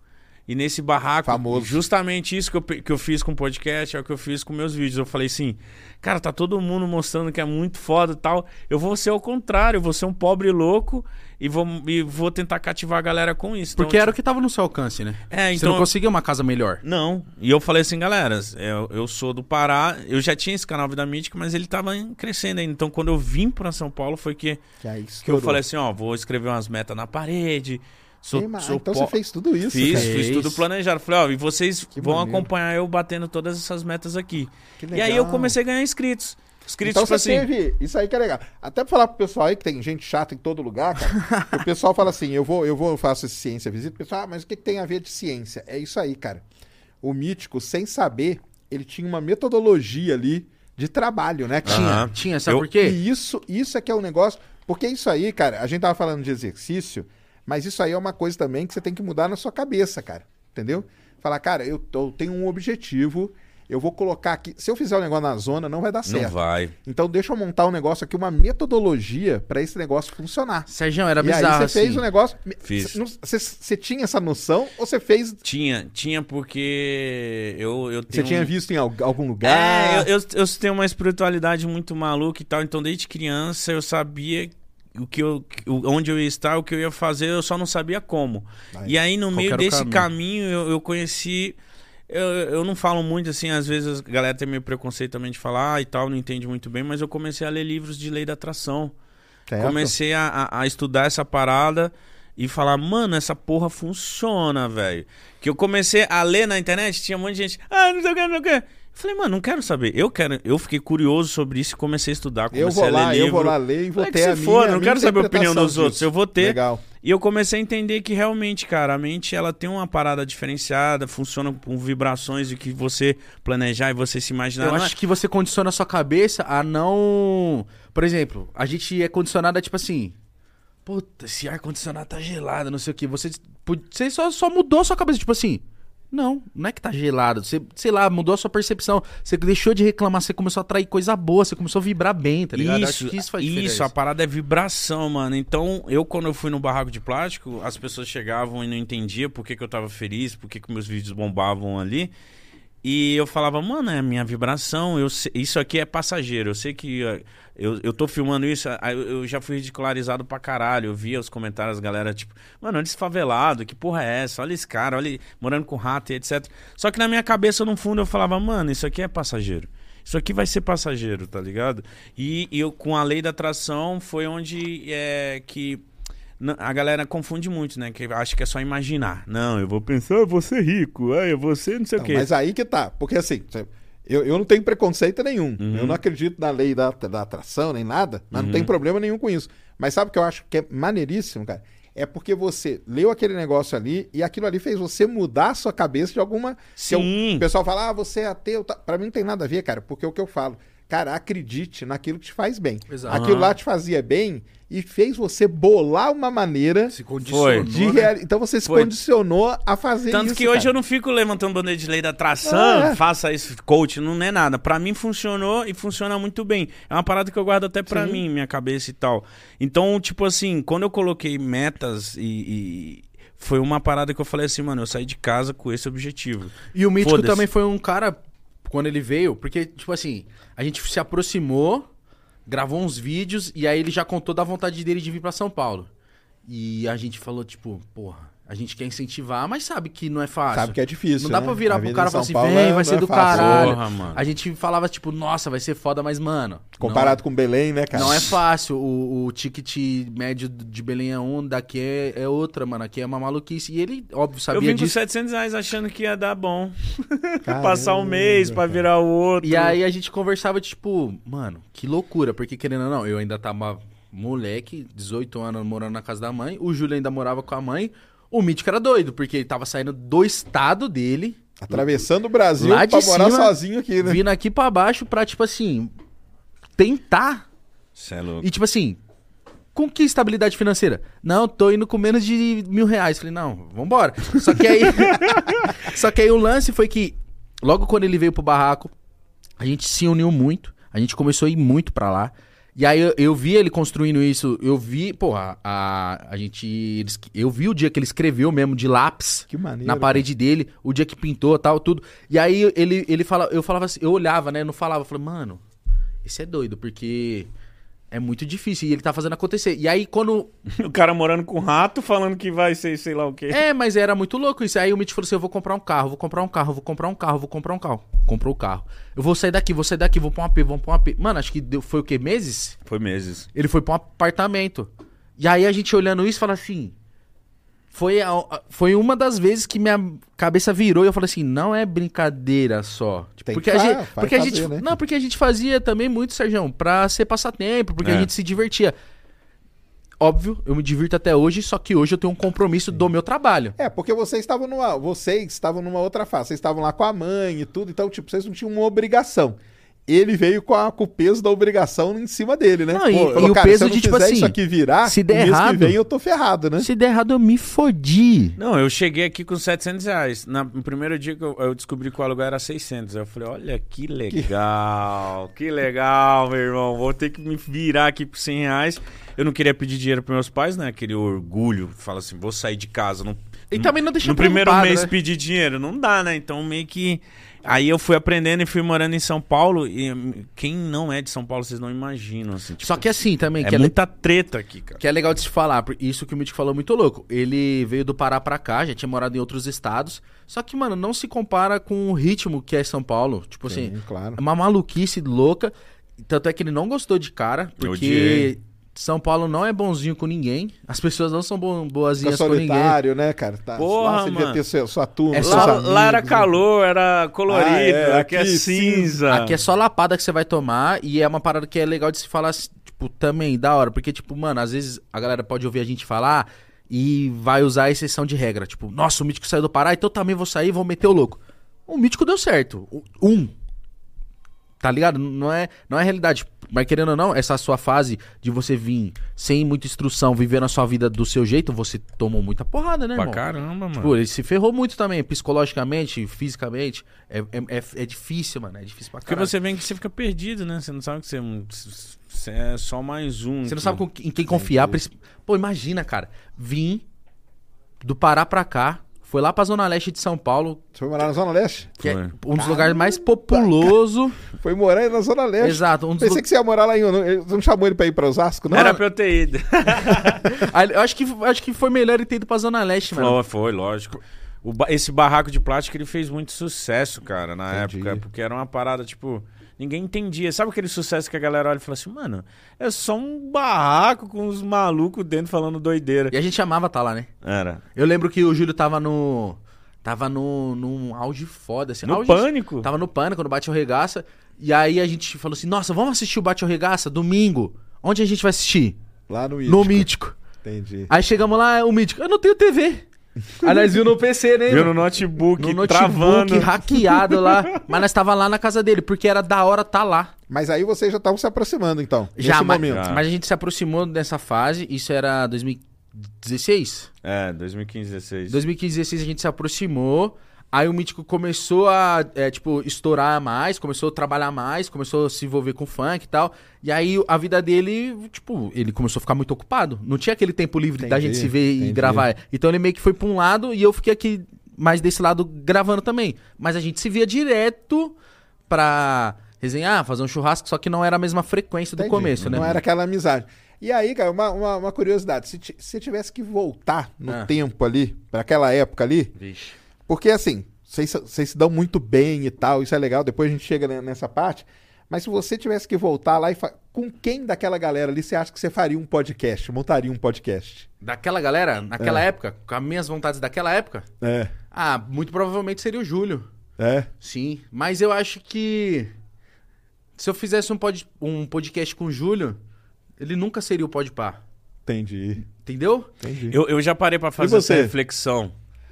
[SPEAKER 3] E nesse barraco,
[SPEAKER 1] Famoso.
[SPEAKER 3] justamente isso que eu, que eu fiz com o podcast é o que eu fiz com meus vídeos. Eu falei assim, cara, tá todo mundo mostrando que é muito foda e tal. Eu vou ser ao contrário, eu vou ser um pobre louco e vou, e vou tentar cativar a galera com isso.
[SPEAKER 2] Porque
[SPEAKER 3] Então,
[SPEAKER 2] era o que tava no seu alcance, né?
[SPEAKER 3] É,
[SPEAKER 2] Você
[SPEAKER 3] então-
[SPEAKER 2] não conseguia uma casa melhor.
[SPEAKER 3] Não. E eu falei assim, galera, eu, eu sou do Pará, eu já tinha esse canal Vida Mítica, mas ele tava crescendo ainda. Então, quando eu vim pra São Paulo, foi que,
[SPEAKER 1] Que,
[SPEAKER 3] que eu falei assim, ó, vou escrever umas metas na parede. Sou,
[SPEAKER 1] Ei,
[SPEAKER 3] sou
[SPEAKER 1] então
[SPEAKER 3] po-
[SPEAKER 1] você fez tudo isso,
[SPEAKER 3] Fiz,
[SPEAKER 1] cara.
[SPEAKER 3] fiz
[SPEAKER 2] Fez.
[SPEAKER 3] tudo planejado. Falei, ó, e vocês
[SPEAKER 1] Que
[SPEAKER 3] vão
[SPEAKER 1] maneiro.
[SPEAKER 3] acompanhar eu batendo todas essas metas aqui.
[SPEAKER 1] Que
[SPEAKER 3] E aí eu comecei a ganhar inscritos. Inscritos,
[SPEAKER 1] Então
[SPEAKER 3] tipo
[SPEAKER 1] você
[SPEAKER 3] assim.
[SPEAKER 1] teve. Isso aí que é legal. Até pra falar pro pessoal aí, que tem gente chata em todo lugar, cara. o pessoal fala assim: eu vou, eu vou, eu faço esse ciência visita. O pessoal, ah, mas o que, que tem a ver de ciência? É isso aí, cara. O mítico, sem saber, ele tinha uma metodologia ali de trabalho, né?
[SPEAKER 2] Tinha,
[SPEAKER 3] Aham.
[SPEAKER 2] tinha, sabe
[SPEAKER 3] Eu-
[SPEAKER 2] por quê?
[SPEAKER 1] E isso, isso é que é o negócio. Porque isso aí, cara, a gente tava falando de exercício, mas isso aí é uma coisa também que você tem que mudar na sua cabeça, cara. Entendeu? Falar, cara, eu, eu tenho um objetivo, eu vou colocar aqui. Se eu fizer o negócio na zona, não vai dar
[SPEAKER 3] Não
[SPEAKER 1] certo.
[SPEAKER 3] vai.
[SPEAKER 1] Então deixa eu montar um negócio aqui, uma metodologia pra esse negócio funcionar.
[SPEAKER 2] Sérgio, era
[SPEAKER 1] e aí
[SPEAKER 2] bizarro,
[SPEAKER 1] você fez
[SPEAKER 2] assim.
[SPEAKER 1] o negócio.
[SPEAKER 3] Fiz.
[SPEAKER 1] Você- não- Você você tinha essa noção ou você fez.
[SPEAKER 3] Tinha, tinha porque eu, eu
[SPEAKER 1] Você
[SPEAKER 3] tenho.
[SPEAKER 1] tinha
[SPEAKER 3] um-
[SPEAKER 1] visto em al- algum lugar?
[SPEAKER 3] É, eu, eu, eu tenho uma espiritualidade muito maluca e tal, então desde criança eu sabia o que eu, onde eu ia estar, o que eu ia fazer, eu só não sabia como.
[SPEAKER 1] Vai.
[SPEAKER 3] E aí no meio desse
[SPEAKER 2] caminho?
[SPEAKER 3] caminho, eu, eu conheci. Eu, eu não falo muito assim, às vezes a galera tem meio preconceito também de falar ah, e tal, não entende muito bem, mas eu comecei a ler livros de lei da atração.
[SPEAKER 1] Certo?
[SPEAKER 3] Comecei a, a- a estudar essa parada e falar, mano, essa porra funciona, velho. Que eu comecei a ler na internet, tinha um monte de gente, ah, não sei o que, não sei o que. Eu falei, mano, não quero saber. Eu quero, eu fiquei curioso sobre isso e comecei a estudar, comecei
[SPEAKER 1] Eu vou
[SPEAKER 3] a ler
[SPEAKER 1] lá, eu
[SPEAKER 3] livro.
[SPEAKER 1] vou lá ler e vou
[SPEAKER 3] Falei que
[SPEAKER 1] ter
[SPEAKER 3] se
[SPEAKER 1] a minha. a
[SPEAKER 3] não
[SPEAKER 1] minha
[SPEAKER 3] quero saber a opinião
[SPEAKER 1] interpretação
[SPEAKER 3] dos outros,
[SPEAKER 1] disso.
[SPEAKER 3] eu vou ter.
[SPEAKER 1] Legal.
[SPEAKER 3] E eu comecei a entender que realmente, cara, a mente ela tem uma parada diferenciada, funciona com vibrações de que você planejar e você se imaginar.
[SPEAKER 2] Eu
[SPEAKER 3] Não é-
[SPEAKER 2] acho que você condiciona a sua cabeça a não. Por exemplo, a gente é condicionado a tipo assim. Puta, esse ar-condicionado tá gelado, não sei o que. Você, você só, só mudou a sua cabeça, tipo assim. Não, não é que tá gelado. Você, sei lá, mudou a sua percepção. Você deixou de reclamar, você começou a atrair coisa boa, você começou a vibrar bem, tá ligado?
[SPEAKER 3] Isso,
[SPEAKER 2] isso faz
[SPEAKER 3] isso, a parada é vibração, mano. Então, eu quando eu fui no barraco de plástico, as pessoas chegavam e não entendiam por que, que eu tava feliz, por que, que meus vídeos bombavam ali. E eu falava, mano, é a minha vibração, eu sei- isso aqui é passageiro. Eu sei que eh, eu, eu tô filmando isso, eu, já fui ridicularizado pra caralho. Eu via os comentários, galera, tipo, mano, olha esse favelado, que porra é essa? Olha esse cara, olha morando com rato e etc. Só que na minha cabeça, no fundo, eu falava, mano, isso aqui é passageiro. Isso aqui vai ser passageiro, tá ligado? E, e eu, com a lei da atração, foi onde é que a galera confunde muito, né? Que acha que é só imaginar. Não, eu vou pensar, eu vou ser rico, eu vou ser não sei
[SPEAKER 1] Não,
[SPEAKER 3] o quê.
[SPEAKER 1] mas aí que tá. Porque assim, eu, eu não tenho preconceito nenhum.
[SPEAKER 3] Uhum.
[SPEAKER 1] Eu não acredito na lei da, da atração nem nada, mas não tem problema nenhum com isso. Mas sabe o que eu acho que é maneiríssimo, cara? É porque você leu aquele negócio ali e aquilo ali fez você mudar a sua cabeça de alguma. Se eu-
[SPEAKER 3] Sim.
[SPEAKER 1] o pessoal fala, ah, você é ateu. Tá. Pra mim não tem nada a ver, cara, porque é o que eu falo. Cara, acredite naquilo que te faz bem.
[SPEAKER 2] Exato.
[SPEAKER 1] Aquilo lá te fazia bem e fez você bolar uma maneira
[SPEAKER 2] Se condicionou,
[SPEAKER 1] de
[SPEAKER 2] né?
[SPEAKER 1] real... Então você se
[SPEAKER 3] Foi.
[SPEAKER 1] condicionou a fazer
[SPEAKER 3] Tanto
[SPEAKER 1] isso.
[SPEAKER 3] que hoje
[SPEAKER 1] cara.
[SPEAKER 3] eu não fico levantando bandeira de lei da atração,
[SPEAKER 1] É.
[SPEAKER 3] faça isso, coach, não é nada. Pra mim funcionou e funciona muito bem. É uma parada que eu guardo até pra
[SPEAKER 1] Sim.
[SPEAKER 3] mim, minha cabeça e tal. Então, tipo assim, quando eu coloquei metas e, e- foi uma parada que eu falei assim, mano, eu saí de casa com esse objetivo.
[SPEAKER 2] E o Mítico também foi um cara, quando ele veio, porque, tipo assim, a gente se aproximou, gravou uns vídeos, e aí ele já contou da vontade dele de vir pra São Paulo. E a gente falou, tipo, porra, a gente quer incentivar, mas sabe que não é fácil.
[SPEAKER 1] Sabe que é difícil.
[SPEAKER 2] Não dá
[SPEAKER 1] né?
[SPEAKER 2] pra virar
[SPEAKER 1] A
[SPEAKER 2] pro cara e falar assim,
[SPEAKER 1] Paulo
[SPEAKER 2] vem,
[SPEAKER 1] é-
[SPEAKER 2] vai
[SPEAKER 1] não
[SPEAKER 2] ser
[SPEAKER 1] é
[SPEAKER 2] do
[SPEAKER 1] fácil.
[SPEAKER 2] caralho.
[SPEAKER 3] Porra, mano.
[SPEAKER 2] A gente falava, tipo, nossa, vai ser foda, mas, mano.
[SPEAKER 1] Comparado com Belém, né, cara?
[SPEAKER 2] Não, não é fácil. O, o ticket médio de Belém é um, daqui é, é outra, mano. Aqui é uma maluquice. E ele, óbvio,
[SPEAKER 3] eu
[SPEAKER 2] sabia
[SPEAKER 3] vim com
[SPEAKER 2] disso.
[SPEAKER 3] 700 reais achando que ia dar bom.
[SPEAKER 1] Caramba,
[SPEAKER 3] Passar um mês pra virar o outro.
[SPEAKER 2] E aí a gente conversava, tipo, mano, que loucura, porque querendo ou não, eu ainda tava moleque, 18 anos morando na casa da mãe, o Júlio ainda morava com a mãe, o Mítico era doido, porque ele tava saindo do estado dele,
[SPEAKER 1] Atravessando o Brasil
[SPEAKER 2] Lá
[SPEAKER 1] pra
[SPEAKER 2] de
[SPEAKER 1] morar
[SPEAKER 2] cima,
[SPEAKER 1] sozinho aqui, né?
[SPEAKER 2] vindo aqui pra baixo pra, tipo assim, tentar.
[SPEAKER 3] Cê é louco.
[SPEAKER 2] E, tipo assim, com que estabilidade financeira? Não, tô indo com menos de mil reais. Falei, não, vambora. Só que aí. Só que aí o lance foi que, logo quando ele veio pro barraco, a gente se uniu muito. A gente começou a ir muito pra lá. E aí eu, eu vi ele construindo isso, eu vi, porra, a, a gente. eles- eu vi o dia que ele escreveu mesmo de lápis
[SPEAKER 1] maneiro.
[SPEAKER 2] na parede dele, o dia que pintou tal, tudo. E aí ele, ele fala, eu falava assim, eu olhava, né? Eu não falava, eu falei, mano, esse é doido, porque é muito difícil. E ele tá fazendo acontecer. E aí, quando.
[SPEAKER 3] O cara morando com rato falando que vai ser sei lá o quê.
[SPEAKER 2] É, mas era muito louco isso. Aí o Mitch falou assim: eu vou comprar um carro, vou comprar um carro, vou comprar um carro, vou comprar um carro. Comprou o carro. Eu vou sair daqui, vou sair daqui, vou pra um AP, vou pra um AP. Mano, acho que deu, foi o quê? Meses?
[SPEAKER 3] Foi meses.
[SPEAKER 2] Ele foi pra um apartamento. E aí a gente olhando isso fala assim. Foi, a- a- foi uma das vezes que minha cabeça virou e eu falei assim, não é brincadeira só. Tipo, porque
[SPEAKER 1] que
[SPEAKER 2] a gente, porque a
[SPEAKER 1] fazer,
[SPEAKER 2] gente,
[SPEAKER 1] né?
[SPEAKER 2] não, porque a gente fazia também muito, Sérgio, pra ser passatempo, porque
[SPEAKER 3] É.
[SPEAKER 2] a gente se divertia. Óbvio, eu me divirto até hoje, só que hoje eu tenho um compromisso do meu trabalho.
[SPEAKER 1] É, porque vocês estavam numa. Vocês estavam numa outra fase. Vocês estavam lá com a mãe e tudo, então, tipo, vocês não tinham uma obrigação. Ele veio com, a- com o peso da obrigação em cima dele, né?
[SPEAKER 2] Não, e-
[SPEAKER 1] falou,
[SPEAKER 2] e o
[SPEAKER 1] "Cara,
[SPEAKER 2] peso
[SPEAKER 1] se eu não
[SPEAKER 2] de, tipo
[SPEAKER 1] fizer
[SPEAKER 2] assim,
[SPEAKER 1] isso aqui virar,
[SPEAKER 2] se der errado-
[SPEAKER 1] que vem eu tô ferrado, né?
[SPEAKER 2] Se der errado, eu me fodi.
[SPEAKER 3] Não, eu cheguei aqui com 700 reais. Na, no primeiro dia que eu, eu descobri que o aluguel era 600. Aí eu falei, olha que legal, que legal, meu irmão. Vou ter que me virar aqui por 100 reais. Eu não queria pedir dinheiro pros meus pais, né? Aquele orgulho. Fala assim, vou sair de casa. Não,
[SPEAKER 2] E também não deixa
[SPEAKER 3] No primeiro mês
[SPEAKER 2] né?
[SPEAKER 3] pedir dinheiro. Não dá, né? Então meio que... Aí eu fui aprendendo e fui morando em São Paulo. E hum, quem não é de São Paulo, vocês não imaginam, assim. tipo,
[SPEAKER 2] Só que assim também,
[SPEAKER 3] é,
[SPEAKER 2] que, é, le-
[SPEAKER 3] muita treta aqui, cara.
[SPEAKER 2] que é legal de se falar, porque isso que o Mítico falou é muito louco. Ele veio do Pará pra cá, já tinha morado em outros estados. Só que, mano, não se compara com o ritmo que é São Paulo. Tipo assim,
[SPEAKER 1] Sim, claro.
[SPEAKER 2] é uma maluquice louca. Tanto é que ele não gostou de cara, porque. São Paulo não é bonzinho com ninguém. As pessoas não são boazinhas com ninguém.
[SPEAKER 1] solitário, né, cara? Tá,
[SPEAKER 3] Porra,
[SPEAKER 1] lá você devia
[SPEAKER 3] mano.
[SPEAKER 1] ter sua, sua turma,
[SPEAKER 2] É
[SPEAKER 1] seus
[SPEAKER 3] Lá,
[SPEAKER 1] amigos,
[SPEAKER 3] lá era
[SPEAKER 1] né?
[SPEAKER 3] calor, era colorido.
[SPEAKER 1] Ah, é,
[SPEAKER 3] aqui, é
[SPEAKER 1] aqui
[SPEAKER 3] cinza.
[SPEAKER 2] Aqui é só lapada que você vai tomar e é uma parada que é legal de se falar, tipo, também, da hora. Porque, tipo, mano, às vezes a galera pode ouvir a gente falar e vai usar a exceção de regra. Tipo, nossa, o Mítico saiu do Pará, então eu também vou sair e vou meter o louco. O Mítico deu certo. Um. Tá ligado? Não é, não é realidade. Mas querendo ou não, essa sua fase de você vir sem muita instrução, vivendo a sua vida do seu jeito, você tomou muita porrada, né,
[SPEAKER 3] Pra
[SPEAKER 2] irmão?
[SPEAKER 3] caramba, mano.
[SPEAKER 2] Tipo, ele se ferrou muito também, psicologicamente, fisicamente. É, é, é, é difícil, mano. É difícil pra
[SPEAKER 3] Porque
[SPEAKER 2] caralho.
[SPEAKER 3] você vem que você fica perdido, né? Você não sabe que você, é você é só mais um.
[SPEAKER 2] Você não
[SPEAKER 3] que-
[SPEAKER 2] sabe com- em quem confiar. Pô, imagina, cara. Vim do Pará pra cá, foi lá pra Zona Leste de São Paulo,
[SPEAKER 1] Você foi morar na Zona Leste?
[SPEAKER 2] que é um dos lugares mais populoso.
[SPEAKER 1] Foi morar aí na Zona Leste.
[SPEAKER 2] Exato. Um dos
[SPEAKER 1] Pensei
[SPEAKER 2] lu-
[SPEAKER 1] que você ia morar lá em... Você não chamou ele pra ir pra Osasco, não?
[SPEAKER 3] Era pra eu ter ido.
[SPEAKER 2] Aí, eu acho que, acho que foi melhor ele ter ido pra Zona Leste, mano.
[SPEAKER 3] Foi, foi, lógico. Ba- esse barraco de plástico ele fez muito sucesso, cara, na
[SPEAKER 1] Entendi.
[SPEAKER 3] época. Porque era uma parada, tipo. Ninguém entendia. Sabe aquele sucesso que a galera olha e fala assim, mano, é só um barraco com os malucos dentro falando doideira.
[SPEAKER 2] E a gente amava estar lá, né?
[SPEAKER 3] Era.
[SPEAKER 2] Eu lembro que o Júlio tava no. Tava no, num auge foda, assim.
[SPEAKER 3] No
[SPEAKER 2] auge-
[SPEAKER 3] pânico.
[SPEAKER 2] Tava no pânico, no Bate ou Regaça. E aí a gente falou assim: nossa, vamos assistir o Bate ou Regaça domingo. Onde a gente vai assistir?
[SPEAKER 1] Lá no
[SPEAKER 2] No
[SPEAKER 1] Ítico.
[SPEAKER 2] Mítico.
[SPEAKER 1] Entendi.
[SPEAKER 2] Aí chegamos lá, o Mítico, eu não tenho TV. Aí nós viu no PC, né?
[SPEAKER 3] Viu no notebook,
[SPEAKER 2] no notebook
[SPEAKER 3] travando.
[SPEAKER 2] hackeado lá. Mas nós tava lá na casa dele, porque era da hora tá lá.
[SPEAKER 1] Mas aí vocês já estavam se aproximando, então.
[SPEAKER 2] Já,
[SPEAKER 1] nesse
[SPEAKER 2] mas,
[SPEAKER 1] momento.
[SPEAKER 3] Já.
[SPEAKER 2] mas a gente se aproximou dessa fase, isso era 2016?
[SPEAKER 3] É, 2015, 16.
[SPEAKER 2] 2015, 16 a gente se aproximou. Aí o Mítico começou a, é, tipo, estourar mais, começou a trabalhar mais, começou a se envolver com funk e tal. E aí a vida dele, tipo, ele começou a ficar muito ocupado. Não tinha aquele tempo livre da
[SPEAKER 1] Entendi,
[SPEAKER 2] gente se ver
[SPEAKER 1] entendi.
[SPEAKER 2] e gravar. Então ele meio que foi pra um lado e eu fiquei aqui mais desse lado gravando também. Mas a gente se via direto pra resenhar, fazer um churrasco, só que não era a mesma frequência do
[SPEAKER 1] Entendi.
[SPEAKER 2] começo, né?
[SPEAKER 1] Não era aquela amizade. E aí, cara, uma, uma, uma curiosidade. Se, você tivesse que voltar no
[SPEAKER 2] Ah.
[SPEAKER 1] tempo ali, pra aquela época ali,
[SPEAKER 2] Vixe.
[SPEAKER 1] Porque assim, vocês, vocês se dão muito bem e tal, isso é legal, depois a gente chega ne- nessa parte. Mas se você tivesse que voltar lá e fa... com quem daquela galera ali você acha que você faria um podcast, montaria um podcast?
[SPEAKER 2] Daquela galera, naquela
[SPEAKER 1] É.
[SPEAKER 2] época, com as minhas vontades daquela época,
[SPEAKER 1] É.
[SPEAKER 2] ah, muito provavelmente seria o Júlio.
[SPEAKER 1] É.
[SPEAKER 2] Sim, mas eu acho que se eu fizesse um, pod, um podcast com o Júlio, ele nunca seria o Podpah.
[SPEAKER 1] Entendi.
[SPEAKER 2] Entendeu?
[SPEAKER 1] Entendi.
[SPEAKER 3] Eu, eu já parei pra fazer essa reflexão.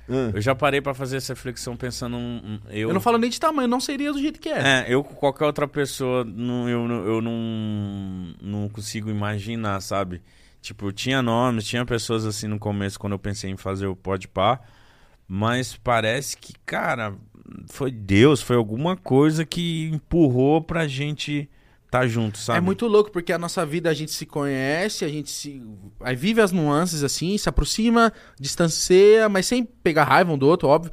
[SPEAKER 1] Ah.
[SPEAKER 3] Eu já parei pra fazer essa reflexão pensando. um- um- eu,
[SPEAKER 2] Eu, não falo nem de tamanho, não seria do jeito que é.
[SPEAKER 3] É, eu com qualquer outra pessoa, não, eu, não- eu não, não consigo imaginar, sabe? Tipo, tinha nomes, tinha pessoas assim no começo quando eu pensei em fazer o Podpah, mas parece que, cara, foi Deus, foi alguma coisa que empurrou pra gente tá junto, sabe?
[SPEAKER 2] É muito louco, porque a nossa vida a gente se conhece, a gente se. Aí vive as nuances assim, se aproxima, distancia, mas sem pegar raiva um do outro, óbvio.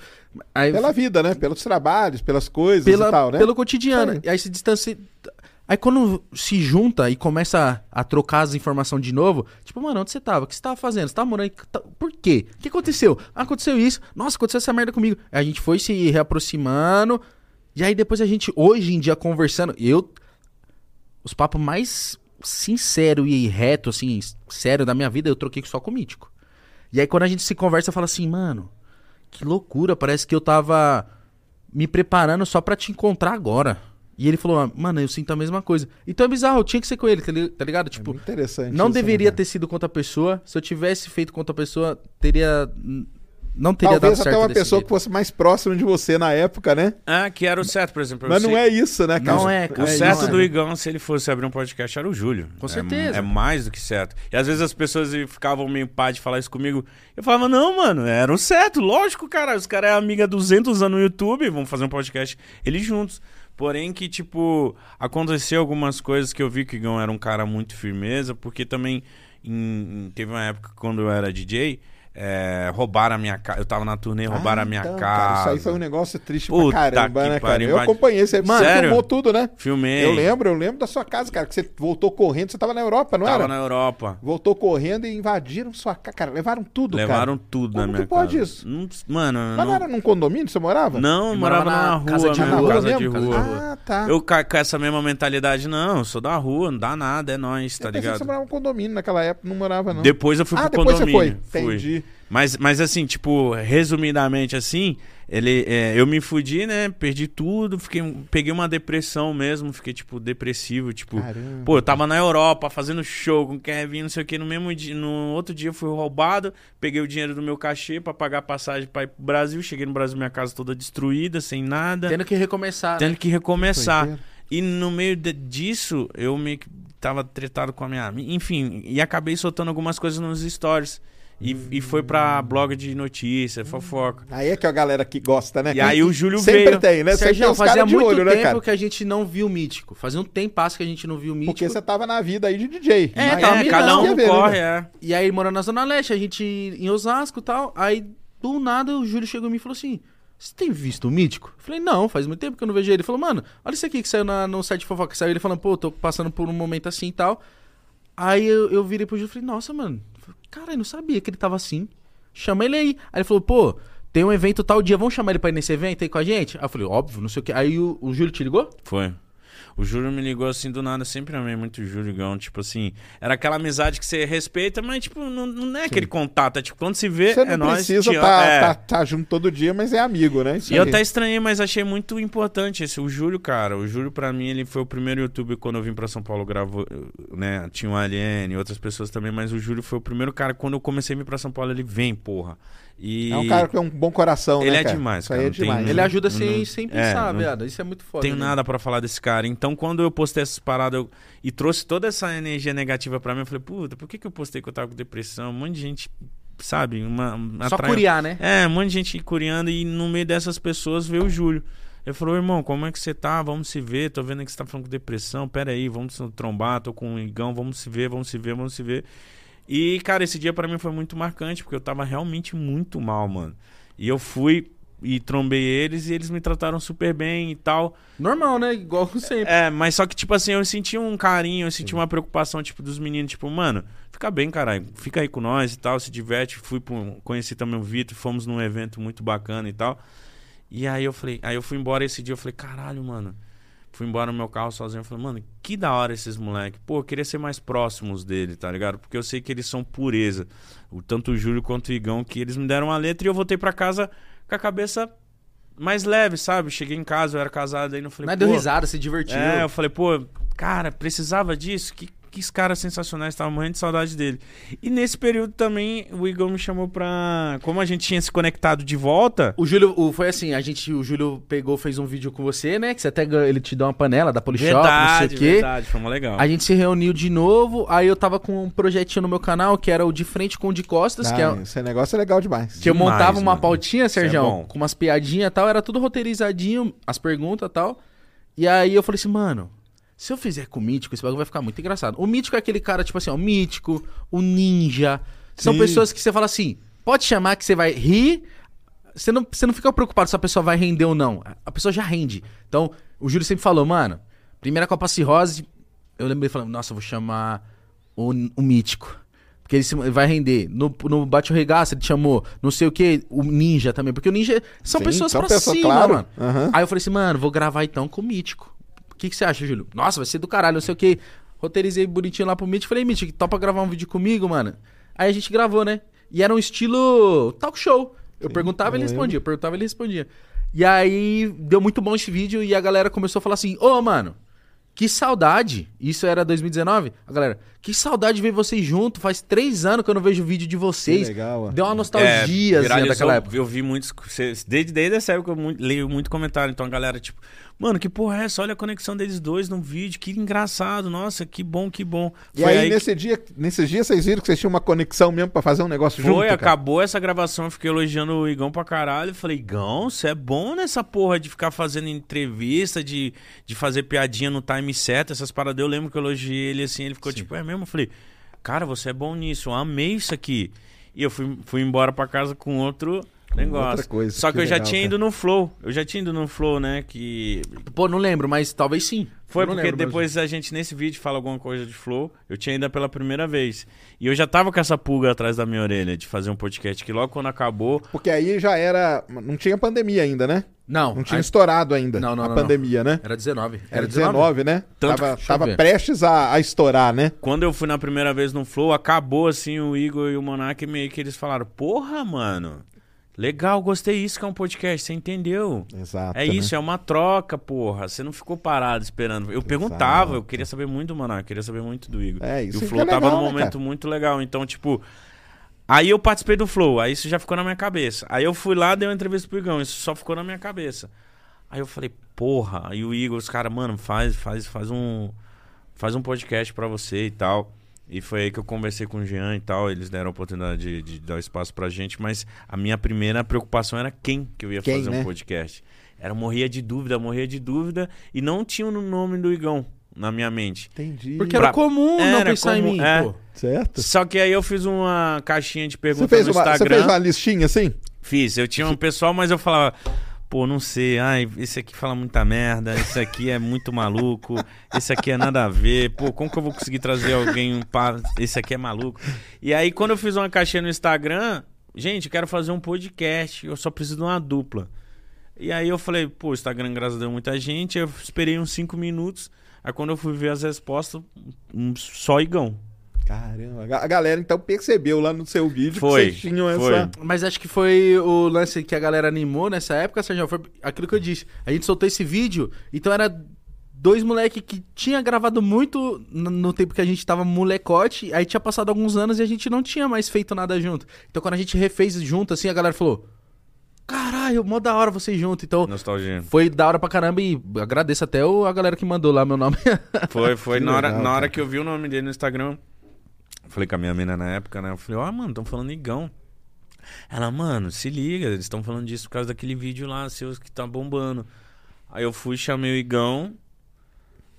[SPEAKER 2] Aí,
[SPEAKER 1] Pela vida, né? Pelos trabalhos, pelas coisas
[SPEAKER 2] pela-
[SPEAKER 1] e tal, né?
[SPEAKER 2] Pelo cotidiano. E aí se distancia. Aí quando se junta e começa a trocar as informações de novo, tipo, mano, onde você tava? O que você tava fazendo? Você tava morando aí? Tá- Por quê? O que aconteceu? Ah, aconteceu isso. Nossa, aconteceu essa merda comigo. Aí a gente foi se reaproximando. E aí depois a gente, hoje em dia, conversando, eu. Os papos mais sincero e reto, assim, sério da minha vida, eu troquei só com o Mítico. E aí quando a gente se conversa, fala assim, mano, que loucura, parece que eu tava me preparando só pra te encontrar agora. E ele falou, ah, mano, eu sinto a mesma coisa. Então é bizarro, tinha que ser com ele, tá tá ligado?
[SPEAKER 1] É
[SPEAKER 2] Tipo,
[SPEAKER 1] muito interessante.
[SPEAKER 2] não
[SPEAKER 1] isso, né,
[SPEAKER 2] deveria ter sido contra a pessoa. Se eu tivesse feito contra a pessoa, teria. Não teria
[SPEAKER 1] Talvez
[SPEAKER 2] dado
[SPEAKER 1] até
[SPEAKER 2] certo
[SPEAKER 1] uma
[SPEAKER 2] desse
[SPEAKER 1] pessoa
[SPEAKER 2] jeito.
[SPEAKER 1] que fosse mais próxima de você na época, né?
[SPEAKER 3] Ah, que era o certo, por exemplo.
[SPEAKER 1] Mas não é isso, né, cara?
[SPEAKER 2] Não é, cara.
[SPEAKER 3] O
[SPEAKER 2] É
[SPEAKER 3] certo
[SPEAKER 2] isso,
[SPEAKER 3] do? Igão, se ele fosse abrir um podcast, era o Júlio.
[SPEAKER 2] Com
[SPEAKER 3] É-
[SPEAKER 2] certeza.
[SPEAKER 3] É, mais do que certo. E às vezes as pessoas ficavam meio pá de falar isso comigo. Eu falava, não, mano, era o certo. Lógico, cara. Os caras é amiga há 200 anos no YouTube, vamos fazer um podcast eles juntos. Porém que, tipo, aconteceu algumas coisas que eu vi que o Igão era um cara muito firmeza, porque também em- em- teve uma época quando eu era DJ, é, roubaram a minha casa. Eu tava na turnê, roubaram
[SPEAKER 1] Ah,
[SPEAKER 3] a minha
[SPEAKER 1] então,
[SPEAKER 3] casa.
[SPEAKER 1] cara, isso aí foi um negócio triste
[SPEAKER 3] Puta
[SPEAKER 1] pra caramba, né, cara?
[SPEAKER 3] pariu,
[SPEAKER 1] Eu acompanhei. Você,
[SPEAKER 3] Mano,
[SPEAKER 1] você
[SPEAKER 3] sério?
[SPEAKER 1] filmou tudo, né?
[SPEAKER 3] Filmei.
[SPEAKER 1] Eu lembro, eu lembro da sua casa, cara, que você voltou correndo. Você tava na Europa, não
[SPEAKER 3] Tava
[SPEAKER 1] era?
[SPEAKER 3] na Europa.
[SPEAKER 1] Voltou correndo e invadiram sua casa. Cara, levaram tudo,
[SPEAKER 3] Levaram
[SPEAKER 1] cara.
[SPEAKER 3] tudo
[SPEAKER 1] Como
[SPEAKER 3] na minha
[SPEAKER 1] que pode
[SPEAKER 3] casa.
[SPEAKER 1] isso?
[SPEAKER 3] Não- mano,
[SPEAKER 1] Mas
[SPEAKER 3] não,
[SPEAKER 1] não era num condomínio que você morava?
[SPEAKER 3] não,
[SPEAKER 2] Eu
[SPEAKER 3] morava,
[SPEAKER 2] morava
[SPEAKER 3] na
[SPEAKER 2] na
[SPEAKER 3] rua,
[SPEAKER 2] casa de
[SPEAKER 3] mesmo,
[SPEAKER 1] rua
[SPEAKER 3] casa
[SPEAKER 2] mesmo,
[SPEAKER 3] de rua.
[SPEAKER 1] Ah, tá.
[SPEAKER 3] Eu ca- com essa mesma mentalidade, não, eu sou da rua, não dá nada, é nóis, tá
[SPEAKER 1] Eu
[SPEAKER 3] ligado?
[SPEAKER 1] você morava num condomínio naquela época, não morava, não.
[SPEAKER 3] Depois eu fui
[SPEAKER 1] ah,
[SPEAKER 3] pro
[SPEAKER 1] depois você foi.
[SPEAKER 3] condomínio. Fui.
[SPEAKER 1] Entendi.
[SPEAKER 3] Mas, mas assim, tipo, resumidamente assim, ele, é, eu me fudi, né? Perdi tudo, fiquei, peguei uma depressão mesmo, fiquei, tipo, depressivo, tipo.
[SPEAKER 1] Caramba.
[SPEAKER 3] Pô, eu tava na Europa fazendo show com o Kevin, não sei o que. No mesmo dia, no outro dia eu fui roubado, peguei o dinheiro do meu cachê pra pagar passagem pra ir pro Brasil. Cheguei no Brasil, minha casa toda destruída, sem nada,
[SPEAKER 2] Tendo que recomeçar.
[SPEAKER 3] tendo
[SPEAKER 2] né?
[SPEAKER 3] que recomeçar. E no meio de- disso, eu meio que tava tretado com a minha. Enfim, e acabei soltando algumas coisas nos stories. E, e foi pra blog de notícia, fofoca.
[SPEAKER 1] Aí é que é a galera que gosta, né?
[SPEAKER 3] E aí o Júlio
[SPEAKER 1] Sempre
[SPEAKER 3] veio.
[SPEAKER 1] tem, né? Sempre tem
[SPEAKER 2] Sérgio,
[SPEAKER 1] os
[SPEAKER 2] fazia muito
[SPEAKER 1] olho, né,
[SPEAKER 2] tempo
[SPEAKER 1] cara?
[SPEAKER 2] que a gente não viu o Mítico. Fazia um tempasso que a gente não viu o Mítico.
[SPEAKER 1] Porque você tava na vida aí de DJ.
[SPEAKER 2] É, tava
[SPEAKER 3] É, cada um
[SPEAKER 1] ver, né,
[SPEAKER 3] corre,
[SPEAKER 1] velho?
[SPEAKER 3] é.
[SPEAKER 2] E aí, morando na Zona Leste, a gente em Osasco e tal. Aí, do nada, o Júlio chegou em mim e falou assim: Você tem visto o Mítico? Eu falei, não, faz muito tempo que eu não vejo ele. Ele falou, mano, olha isso aqui que saiu na- no site de fofoca. Saiu ele falando, pô, tô passando por um momento assim e tal. Aí eu, eu virei pro Júlio e falei, nossa, mano, cara, eu não sabia que ele tava assim. Chama ele aí. Aí ele falou, pô, tem um evento tal dia, vamos chamar ele pra ir nesse evento aí com a gente? Aí eu falei, óbvio, não sei o que. Aí o, o Júlio te ligou?
[SPEAKER 3] Foi. O Júlio me ligou assim do nada, sempre amei muito o Júlio Gão. Tipo assim, era aquela amizade que você respeita, mas tipo, não, não é aquele contato. É tipo, quando se vê,
[SPEAKER 1] Você não
[SPEAKER 3] é nóis.
[SPEAKER 1] precisa
[SPEAKER 3] te
[SPEAKER 1] estar
[SPEAKER 3] ama- é.
[SPEAKER 1] tá, tá junto todo dia, mas é amigo, né? Isso
[SPEAKER 3] E eu
[SPEAKER 1] aí.
[SPEAKER 3] até estranhei, mas achei muito importante esse. O Júlio, cara, o Júlio pra mim, ele foi o primeiro youtuber quando eu vim pra São Paulo, gravou, né? Tinha o Alien e outras pessoas também, mas o Júlio foi o primeiro cara, quando eu comecei a vir pra São Paulo, ele vem, porra. E
[SPEAKER 1] É um cara que tem um bom coração,
[SPEAKER 3] Ele
[SPEAKER 1] né,
[SPEAKER 3] é
[SPEAKER 1] cara?
[SPEAKER 3] demais,
[SPEAKER 1] Isso aí
[SPEAKER 3] cara,
[SPEAKER 1] é
[SPEAKER 3] não tem
[SPEAKER 1] demais.
[SPEAKER 3] Não,
[SPEAKER 2] Ele ajuda sem,
[SPEAKER 3] não-
[SPEAKER 2] sem
[SPEAKER 3] é,
[SPEAKER 2] pensar,
[SPEAKER 3] não-
[SPEAKER 2] viado. Isso é muito foda.
[SPEAKER 3] tenho
[SPEAKER 2] né?
[SPEAKER 3] nada pra falar desse cara. Então, quando eu postei essas paradas eu- e trouxe toda essa energia negativa pra mim, eu falei, puta, por que, que eu postei que eu tava com depressão? Um monte de gente, sabe? Uma, uma
[SPEAKER 2] Só
[SPEAKER 3] atrai-
[SPEAKER 2] curiar, né?
[SPEAKER 3] É, um monte de gente curiando e no meio dessas pessoas veio o Júlio. Ele falou, irmão, como é que você tá? Vamos se ver. Tô vendo que você tá falando com depressão. Pera aí, vamos se trombar. Tô com o Igão, vamos se ver, vamos se ver, vamos se ver. E, cara, esse dia pra mim foi muito marcante, porque eu tava realmente muito mal, mano. E eu fui e trombei eles e eles me trataram super bem e tal.
[SPEAKER 2] Normal, né? Igual sempre.
[SPEAKER 3] É, mas só que, tipo assim, eu senti um carinho, eu senti uma preocupação, tipo, dos meninos, tipo, mano, fica bem, caralho, fica aí com nós e tal, se diverte. Fui pro, conheci também o Vitor, fomos num evento muito bacana e tal. E aí eu falei, aí eu fui embora esse dia, eu falei, caralho, mano. Fui embora no meu carro sozinho, falei, mano, que da hora esses moleques. Pô, eu queria ser mais próximos dele, tá ligado? Porque eu sei que eles são pureza. O, tanto o Júlio quanto o Igão, que eles me deram a letra e eu voltei pra casa com a cabeça mais leve, sabe? Cheguei em casa, eu era casado, aí não falei,
[SPEAKER 2] Mas deu risada, se divertiu.
[SPEAKER 3] é, eu falei, pô, cara, precisava disso? Que, que caras sensacionais, tava morrendo de saudade dele. E nesse período também, o Igor me chamou pra. Como a gente tinha se conectado de volta.
[SPEAKER 2] O Júlio, o- foi assim, a gente, o Júlio pegou, fez um vídeo com você, né? Que você até ganhou- ele te deu uma panela da Polishop, não sei
[SPEAKER 3] Verdade,
[SPEAKER 2] o quê.
[SPEAKER 3] verdade, foi mó legal.
[SPEAKER 2] A gente se reuniu de novo, aí eu tava com um projetinho no meu canal, que era o De Frente com o De Costas, que, é,
[SPEAKER 1] Ah, Esse negócio é legal demais.
[SPEAKER 2] que eu
[SPEAKER 3] Demais,
[SPEAKER 2] montava uma
[SPEAKER 3] mano.
[SPEAKER 2] pautinha,
[SPEAKER 3] é
[SPEAKER 2] Sérgio,
[SPEAKER 3] bom.
[SPEAKER 2] com umas piadinhas e tal, era tudo roteirizadinho, as perguntas e tal. E aí eu falei assim, mano, se eu fizer com o Mítico, esse bagulho vai ficar muito engraçado. O Mítico é aquele cara, tipo assim, ó, o Mítico, o Ninja. São
[SPEAKER 1] Sim.
[SPEAKER 2] pessoas que você fala assim, pode chamar que você vai rir. Você não, você não fica preocupado se a pessoa vai render ou não. A pessoa já rende. Então, o Júlio sempre falou, mano, primeira Copa Cirrose, eu lembrei falando, nossa, eu vou chamar o, o Mítico. Porque ele vai render. No, no Bate o Regaça, ele chamou, não sei o que, o Ninja também. Porque o Ninja são
[SPEAKER 1] Sim,
[SPEAKER 2] pessoas
[SPEAKER 1] são
[SPEAKER 2] pra
[SPEAKER 1] pessoas,
[SPEAKER 2] cima,
[SPEAKER 1] claro.
[SPEAKER 2] mano.
[SPEAKER 1] Aham.
[SPEAKER 2] Aí eu falei assim, mano, vou gravar então com o Mítico. O que, que você acha, Júlio? Nossa, vai ser do caralho, não sei o que. Roteirizei bonitinho lá pro Mítico. Falei, Mítico, topa gravar um vídeo comigo, mano? Aí a gente gravou, né? E era um estilo talk show. Eu perguntava, ele respondia. Eu perguntava, ele respondia. E aí, deu muito bom esse vídeo e a galera começou a falar assim, ô, mano, que saudade. Isso era 2019? A galera, que saudade de ver vocês juntos. Faz três anos que eu não vejo vídeo de vocês.
[SPEAKER 1] Que legal, ó.
[SPEAKER 2] Deu uma
[SPEAKER 3] É,
[SPEAKER 2] nostalgia assim,
[SPEAKER 3] viralizou,
[SPEAKER 2] daquela época.
[SPEAKER 3] Eu vi muitos. Desde, desde essa época eu leio muito comentário. Então a galera, tipo, mano, que porra é essa? Olha a conexão deles dois no vídeo. Que engraçado. Nossa, que bom, que bom.
[SPEAKER 1] E aí, nesse dia, nesses dias vocês viram que vocês tinham uma conexão mesmo pra fazer um negócio junto,
[SPEAKER 3] Foi,
[SPEAKER 1] cara?
[SPEAKER 3] acabou essa gravação, eu fiquei elogiando o Igão pra caralho. Eu falei, Igão, você é bom nessa porra de ficar fazendo entrevista, de, de fazer piadinha no time certo, essas paradas. Eu lembro que eu elogiei ele assim, ele ficou tipo, é mesmo? Eu falei, cara, você é bom nisso, eu amei isso aqui. E eu fui, fui embora pra casa com outro negócio.
[SPEAKER 1] outra coisa,
[SPEAKER 3] Só que,
[SPEAKER 1] que
[SPEAKER 3] eu já
[SPEAKER 1] legal,
[SPEAKER 3] tinha
[SPEAKER 1] cara.
[SPEAKER 3] ido no Flow. Eu já tinha ido no Flow, né? Que
[SPEAKER 2] Pô, não lembro, mas talvez sim.
[SPEAKER 3] foi
[SPEAKER 2] Eu não
[SPEAKER 3] porque
[SPEAKER 2] lembro, mas-
[SPEAKER 3] depois a gente nesse vídeo fala alguma coisa de flow. Eu tinha ido pela primeira vez. E eu já tava com essa pulga atrás da minha orelha de fazer um podcast que logo quando acabou.
[SPEAKER 1] Porque aí já era... Não tinha pandemia ainda, né?
[SPEAKER 2] Não,
[SPEAKER 1] Não tinha
[SPEAKER 2] aí-
[SPEAKER 1] estourado ainda
[SPEAKER 2] Não, não,
[SPEAKER 1] a
[SPEAKER 2] não,
[SPEAKER 1] pandemia, né?
[SPEAKER 2] era 19.
[SPEAKER 1] Era 19, né?
[SPEAKER 3] Tanto-
[SPEAKER 1] tava tava prestes a, a estourar, né?
[SPEAKER 3] Quando eu fui na primeira vez no Flow, acabou assim o Igor e o Monark meio que eles falaram: Porra, mano, legal, gostei isso que é um podcast, você entendeu?
[SPEAKER 1] Exato.
[SPEAKER 3] É
[SPEAKER 1] né?
[SPEAKER 3] isso, é uma troca, porra. Você não ficou parado esperando. Eu perguntava, eu queria saber muito do Monark, eu queria saber muito do Igor.
[SPEAKER 1] É,
[SPEAKER 3] E
[SPEAKER 1] isso
[SPEAKER 3] o
[SPEAKER 1] que
[SPEAKER 3] Flow
[SPEAKER 1] é
[SPEAKER 3] tava
[SPEAKER 1] legal,
[SPEAKER 3] num
[SPEAKER 1] né,
[SPEAKER 3] momento
[SPEAKER 1] cara?
[SPEAKER 3] muito legal. Então, tipo. Aí eu participei do Flow, aí isso já ficou na minha cabeça. Aí eu fui lá, dei uma entrevista pro Igão, isso só ficou na minha cabeça. Aí eu falei, porra, aí o Igor, os caras, mano, faz, faz, faz um. Faz um podcast pra você e tal. E foi aí que eu conversei com o Jean e tal. Eles deram a oportunidade de, de dar espaço pra gente, mas a minha primeira preocupação era quem que eu ia
[SPEAKER 1] Quem,
[SPEAKER 3] fazer
[SPEAKER 1] né?
[SPEAKER 3] um podcast. Era morria de dúvida, morria de dúvida. E não tinha o nome do Igão na minha mente.
[SPEAKER 1] Entendi.
[SPEAKER 2] Porque era
[SPEAKER 3] Pra-
[SPEAKER 2] comum não
[SPEAKER 3] Era
[SPEAKER 2] pensar em
[SPEAKER 3] comum,
[SPEAKER 2] mim,
[SPEAKER 3] é.
[SPEAKER 2] pô.
[SPEAKER 1] Certo.
[SPEAKER 3] Só que aí eu fiz uma caixinha de
[SPEAKER 1] Você
[SPEAKER 3] perguntas no
[SPEAKER 1] uma, você
[SPEAKER 3] Instagram.
[SPEAKER 1] fez uma listinha assim?
[SPEAKER 3] Fiz. Eu tinha um pessoal, mas eu falava, pô, não sei, ai, esse aqui fala muita merda, esse aqui é muito maluco, esse aqui é nada a ver, pô, como que eu vou conseguir trazer alguém esse aqui é maluco? E aí quando eu fiz uma caixinha no Instagram, gente, eu quero fazer um podcast, eu só preciso de uma dupla. E aí eu falei, pô, Instagram, graças a Deus, muita gente, eu esperei uns cinco minutos, aí quando eu fui ver as respostas, um só Igão.
[SPEAKER 1] Caramba. A galera então percebeu lá no seu vídeo
[SPEAKER 3] Foi,
[SPEAKER 1] que vocês tinham
[SPEAKER 3] foi.
[SPEAKER 1] essa.
[SPEAKER 2] Mas acho que foi o lance que a galera animou nessa época, Sérgio. Foi aquilo que eu disse. A gente soltou esse vídeo, então era dois moleque que tinha gravado muito no, tempo que a gente tava molecote, aí tinha passado alguns anos e a gente não tinha mais feito nada junto. Então quando a gente refez junto, assim, a galera falou: Caralho, mó da hora vocês juntos. Então
[SPEAKER 3] Nostalgia.
[SPEAKER 2] foi da hora pra caramba e agradeço até o- a galera que mandou lá meu nome.
[SPEAKER 3] Foi, foi.
[SPEAKER 1] Que
[SPEAKER 3] na hora,
[SPEAKER 1] legal,
[SPEAKER 3] na hora que eu vi o nome dele no Instagram, falei com a minha mina na época, né? Eu falei, ó, mano, estão falando Igão. Ela, mano, se liga, eles estão falando disso por causa daquele vídeo lá, seus que tá bombando. Aí eu fui, chamei o Igão.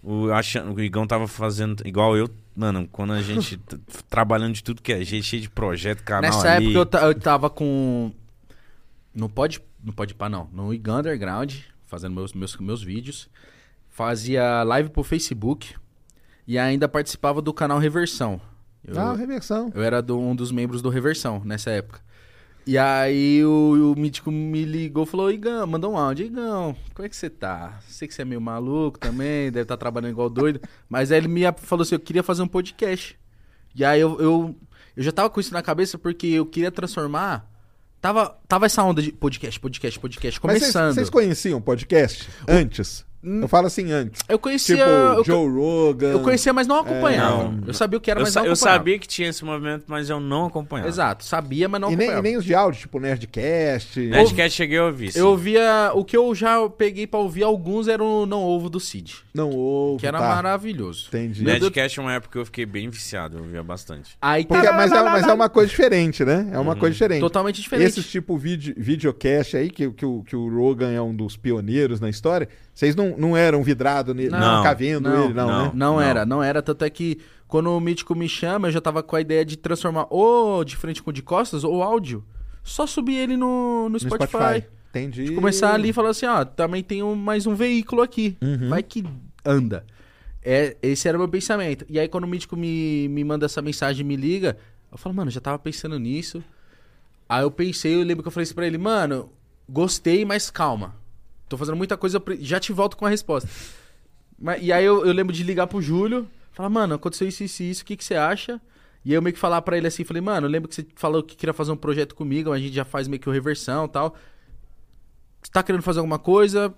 [SPEAKER 3] O, achando, o Igão tava fazendo igual eu, mano, quando a gente trabalhando de tudo que é jeito, cheio de projeto, canal
[SPEAKER 2] Nessa
[SPEAKER 3] ali.
[SPEAKER 2] época eu, eu tava com. No Pode. No Pode Pá, não. No Igan Underground, fazendo meus, meus, meus vídeos. Fazia live pro Facebook. E ainda participava do canal Reversão. Eu,
[SPEAKER 1] Ah, reversão.
[SPEAKER 2] eu era do- um dos membros do Reversão nessa época. E aí o, o Mítico me ligou e falou, Igão, mandou um áudio, Igão, como é que você tá? Sei que você é meio maluco também, deve estar trabalhando igual doido. Mas aí ele me falou assim, eu queria fazer um podcast. E aí eu, eu, eu já tava com isso na cabeça porque eu queria transformar. Tava, tava essa onda de podcast, podcast, podcast,
[SPEAKER 1] Mas vocês-
[SPEAKER 2] começando.
[SPEAKER 1] vocês conheciam o podcast antes? Eu falo assim antes.
[SPEAKER 2] Eu conhecia.
[SPEAKER 1] Tipo,
[SPEAKER 2] eu,
[SPEAKER 1] Joe Rogan.
[SPEAKER 2] eu conhecia, mas não acompanhava.
[SPEAKER 3] não.
[SPEAKER 2] eu sabia o que era,
[SPEAKER 3] eu,
[SPEAKER 2] mas não
[SPEAKER 3] eu sabia que tinha esse movimento, mas eu não acompanhava.
[SPEAKER 2] Exato, sabia, mas não
[SPEAKER 1] E nem,
[SPEAKER 2] acompanhava.
[SPEAKER 1] e nem os de áudio, tipo Nerdcast.
[SPEAKER 3] Nerdcast cheguei a ouvir. sim.
[SPEAKER 2] Eu ouvia. O que eu já peguei pra ouvir alguns era o Não Ovo do Cid.
[SPEAKER 1] Não ouve.
[SPEAKER 2] Que era
[SPEAKER 1] tá.
[SPEAKER 2] maravilhoso.
[SPEAKER 1] Entendi.
[SPEAKER 3] Nerdcast é uma época que eu fiquei bem viciado, eu ouvia bastante.
[SPEAKER 2] Aí
[SPEAKER 1] Porque, mas, é, mas é uma coisa diferente, né? É
[SPEAKER 3] Uhum.
[SPEAKER 1] uma coisa diferente.
[SPEAKER 2] totalmente diferente.
[SPEAKER 1] Esses tipo vídeo, videocast aí, que, que, o, que o Rogan é um dos pioneiros na história, Vocês não, não eram vidrados nele,
[SPEAKER 2] Não,
[SPEAKER 1] não, ficar vendo
[SPEAKER 2] não,
[SPEAKER 1] ele, não,
[SPEAKER 3] não.
[SPEAKER 1] né?
[SPEAKER 2] Não,
[SPEAKER 3] Não.
[SPEAKER 2] era, não era. Tanto é que quando o Mítico me chama, eu já tava com a ideia de transformar ou de frente com de costas ou áudio. Só subir ele no, no
[SPEAKER 1] No
[SPEAKER 2] Spotify.
[SPEAKER 1] Spotify. Entendi.
[SPEAKER 2] De começar ali e falar assim, ó, também tem um- mais um veículo aqui.
[SPEAKER 1] Uhum.
[SPEAKER 2] Vai que anda. É, esse era o meu pensamento. E aí quando o Mítico me, me manda essa mensagem, me liga, eu falo, mano, já tava pensando nisso. Aí eu pensei, eu lembro que eu falei assim pra ele, mano, gostei, mas calma. Tô fazendo muita coisa, já te volto com a resposta. Mas- e aí eu, eu lembro de ligar pro Júlio, falar, mano, aconteceu isso, isso, isso, o que, que você acha? E aí eu meio que falar pra ele assim, falei, mano, eu lembro que você falou que queria fazer um projeto comigo, a gente já faz meio que o reversão e tal. Você tá querendo fazer alguma coisa?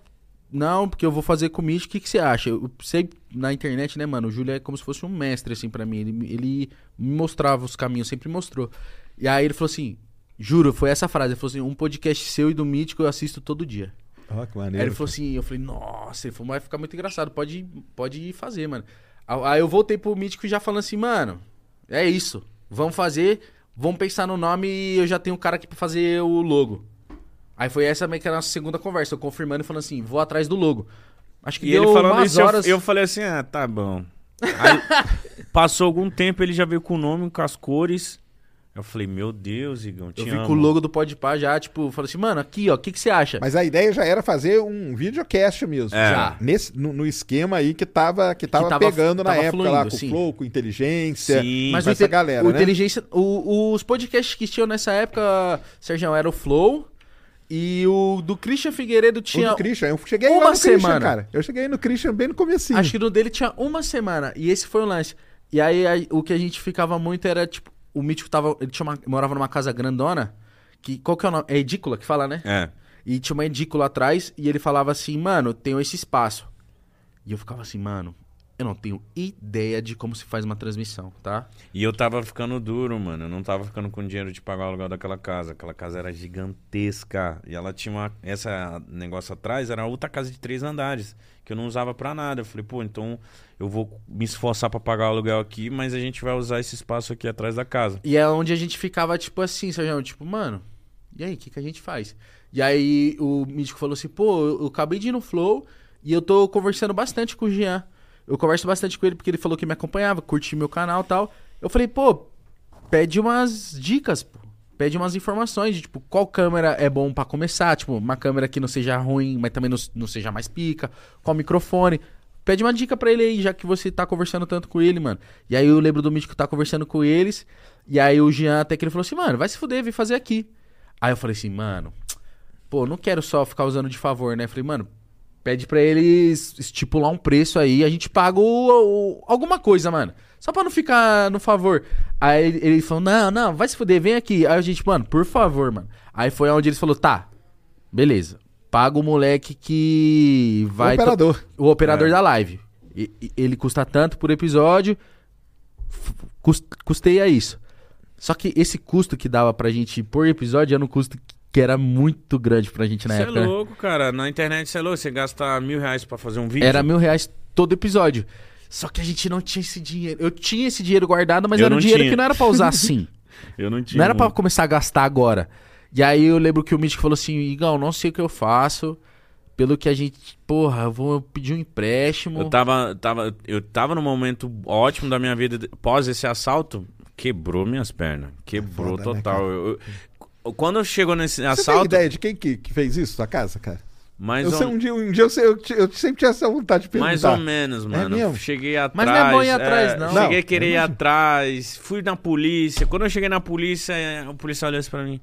[SPEAKER 2] Não, porque eu vou fazer com o Mitch, o que, que você acha? Eu sei na internet, né, mano? O Júlio é como se fosse um mestre, assim, pra mim. Ele, ele me mostrava os caminhos, sempre mostrou. E aí ele falou assim: Juro, foi essa frase. Ele falou assim: um podcast seu e do Mítico eu assisto todo dia.
[SPEAKER 1] Ó, que
[SPEAKER 2] Aí
[SPEAKER 1] maneiro.
[SPEAKER 2] ele falou assim, eu falei, nossa, ele falou, vai ficar muito engraçado, pode, pode fazer, mano. Aí eu voltei pro Mítico já falando assim, mano, é isso, vamos fazer, vamos pensar no nome e eu já tenho um cara aqui pra fazer o logo. Aí foi essa meio que a nossa segunda conversa, eu confirmando e falando assim, vou atrás do logo. Acho que
[SPEAKER 3] E
[SPEAKER 2] deu
[SPEAKER 3] ele falando
[SPEAKER 2] umas
[SPEAKER 3] isso, eu-
[SPEAKER 2] horas...
[SPEAKER 3] eu, falei assim, ah, tá bom. Aí, passou algum tempo, ele já veio com o nome, com as cores. Eu falei, meu Deus, Igão, te
[SPEAKER 2] Eu vi
[SPEAKER 3] amo.
[SPEAKER 2] com o logo do Podpah já, tipo, falei assim, mano, aqui, ó, o que, que você acha?
[SPEAKER 1] Mas a ideia já era fazer um videocast mesmo.
[SPEAKER 3] É.
[SPEAKER 1] Já. Nesse, no, no esquema aí que tava, que tava,
[SPEAKER 2] tava-
[SPEAKER 1] pegando na
[SPEAKER 2] tava
[SPEAKER 1] época lá,
[SPEAKER 2] fluindo,
[SPEAKER 1] com o
[SPEAKER 2] sim.
[SPEAKER 1] Flow, com inteligência.
[SPEAKER 3] Sim,
[SPEAKER 2] Mas
[SPEAKER 1] com
[SPEAKER 2] o,
[SPEAKER 1] essa galera,
[SPEAKER 2] o
[SPEAKER 1] né?
[SPEAKER 2] inteligência, o- os podcasts que tinham nessa época, Sérgio, era o Flow e o do Christian Figueiredo
[SPEAKER 1] O
[SPEAKER 2] tinha
[SPEAKER 1] do Christian, eu cheguei
[SPEAKER 2] uma
[SPEAKER 1] lá no Christian,
[SPEAKER 2] semana.
[SPEAKER 1] cara. Eu cheguei no Christian bem no comecinho.
[SPEAKER 2] Acho que no dele tinha uma semana. E esse foi o lance. E aí a- o que a gente ficava muito era, tipo, o Mítico tava. Ele tinha uma- morava numa casa grandona. Que, qual que é o nome? É edícula que fala, né?
[SPEAKER 3] É.
[SPEAKER 2] E tinha uma edícula atrás. E ele falava assim, mano, tenho esse espaço. E eu ficava assim, mano, eu não tenho ideia de como se faz uma transmissão, tá?
[SPEAKER 3] E eu tava ficando duro, mano. Eu não tava ficando com dinheiro de pagar o aluguel daquela casa. Aquela casa era gigantesca. E ela tinha uma. Essa negócio atrás era outra casa de três andares. Que eu não usava pra nada. Eu falei, pô, então eu vou me esforçar pra pagar o aluguel aqui, mas a gente vai usar esse espaço aqui atrás da casa.
[SPEAKER 2] E é onde a gente ficava, tipo assim, Sérgio, tipo, mano, e aí, o que, que a gente faz? E aí o Mítico falou assim, pô, eu acabei de ir no Flow e eu tô conversando bastante com o Jean. Eu converso bastante com ele porque ele falou que me acompanhava, curtia meu canal e tal. Eu falei, pô, pede umas dicas, pô. Pede umas informações de, tipo, qual câmera é bom pra começar, tipo, uma câmera que não seja ruim, mas também não, não seja mais pica, qual microfone. Pede uma dica pra ele aí, já que você tá conversando tanto com ele, mano. E aí eu lembro do Mítico tá conversando com eles, e aí o Jean até que ele falou assim, mano, vai se fuder, vem fazer aqui. Aí eu falei assim, mano, pô, não quero só ficar usando de favor, né? Falei, mano, pede pra eles estipular um preço aí, a gente paga o- o- alguma coisa, mano. Só pra não ficar no favor. Aí ele, ele falou, não, não, vai se fuder, vem aqui. Aí a gente, mano, por favor, mano. Aí foi onde eles falou, tá, beleza. Paga o moleque que vai...
[SPEAKER 1] o operador.
[SPEAKER 2] O operador
[SPEAKER 3] É.
[SPEAKER 2] da live. E- ele custa tanto por episódio. Custeia isso. Só que esse custo que dava pra gente por episódio era um custo que era muito grande pra gente na
[SPEAKER 3] Você é
[SPEAKER 2] época. né?
[SPEAKER 3] louco, cara. Na internet você é louco. Você gasta mil reais pra fazer um vídeo.
[SPEAKER 2] Era mil reais todo episódio. Só que a gente não tinha esse dinheiro. Eu tinha esse dinheiro guardado, mas
[SPEAKER 3] Eu
[SPEAKER 2] era um dinheiro
[SPEAKER 3] tinha.
[SPEAKER 2] que não era pra usar assim.
[SPEAKER 3] Eu não tinha.
[SPEAKER 2] não era pra começar a gastar agora. E aí eu lembro que o Mítico falou assim: Igão, não sei o que eu faço. Pelo que a gente. Porra, eu vou pedir um empréstimo.
[SPEAKER 3] Eu tava, tava, eu tava num momento ótimo da minha vida. Pós esse assalto, quebrou minhas pernas. Quebrou
[SPEAKER 1] foda, né,
[SPEAKER 3] total. Eu- eu- quando eu chego nesse
[SPEAKER 1] Você tem
[SPEAKER 3] assalto.
[SPEAKER 1] ideia de quem que, que fez isso, sua casa, cara?
[SPEAKER 3] Mais,
[SPEAKER 1] eu
[SPEAKER 3] ou,
[SPEAKER 1] sei, um dia, um dia eu, sei, eu, eu sempre tinha essa vontade de perguntar.
[SPEAKER 3] mais ou menos, mano.
[SPEAKER 1] mesmo?
[SPEAKER 3] cheguei atrás.
[SPEAKER 2] Mas não é bom ir atrás,
[SPEAKER 3] é,
[SPEAKER 2] não.
[SPEAKER 3] Cheguei a querer ir
[SPEAKER 1] imagino.
[SPEAKER 3] atrás. Fui na polícia. Quando eu cheguei na polícia, é, o policial olhou assim pra mim.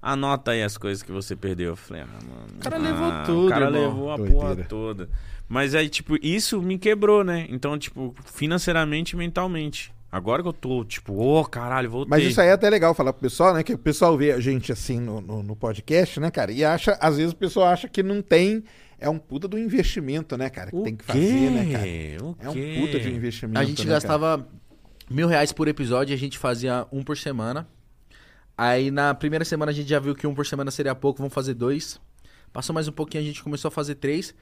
[SPEAKER 3] Anota aí as coisas que você perdeu. Eu falei, ah, mano.
[SPEAKER 2] O cara
[SPEAKER 3] ah,
[SPEAKER 2] levou tudo,
[SPEAKER 3] O cara
[SPEAKER 2] irmão.
[SPEAKER 3] levou a
[SPEAKER 1] Doideira.
[SPEAKER 3] porra toda. Mas aí, tipo, isso me quebrou, né? Então, tipo, financeiramente e mentalmente. Agora que eu tô, tipo, ô, caralho, voltei.
[SPEAKER 1] Mas isso aí é até legal falar pro pessoal, né? Que o pessoal vê a gente assim no, no, no podcast, né, cara? E acha, às vezes o pessoal acha que não tem. É um puta do investimento, né, cara? Que
[SPEAKER 3] O
[SPEAKER 1] tem que fazer, né, cara?
[SPEAKER 3] O
[SPEAKER 1] É um
[SPEAKER 3] quê?
[SPEAKER 1] puta de investimento.
[SPEAKER 2] A gente
[SPEAKER 1] né, cara?
[SPEAKER 2] gastava mil reais por episódio e a gente fazia um por semana. Aí na primeira semana a gente já viu que um por semana seria pouco, vamos fazer dois. Passou mais um pouquinho, a gente começou a fazer três.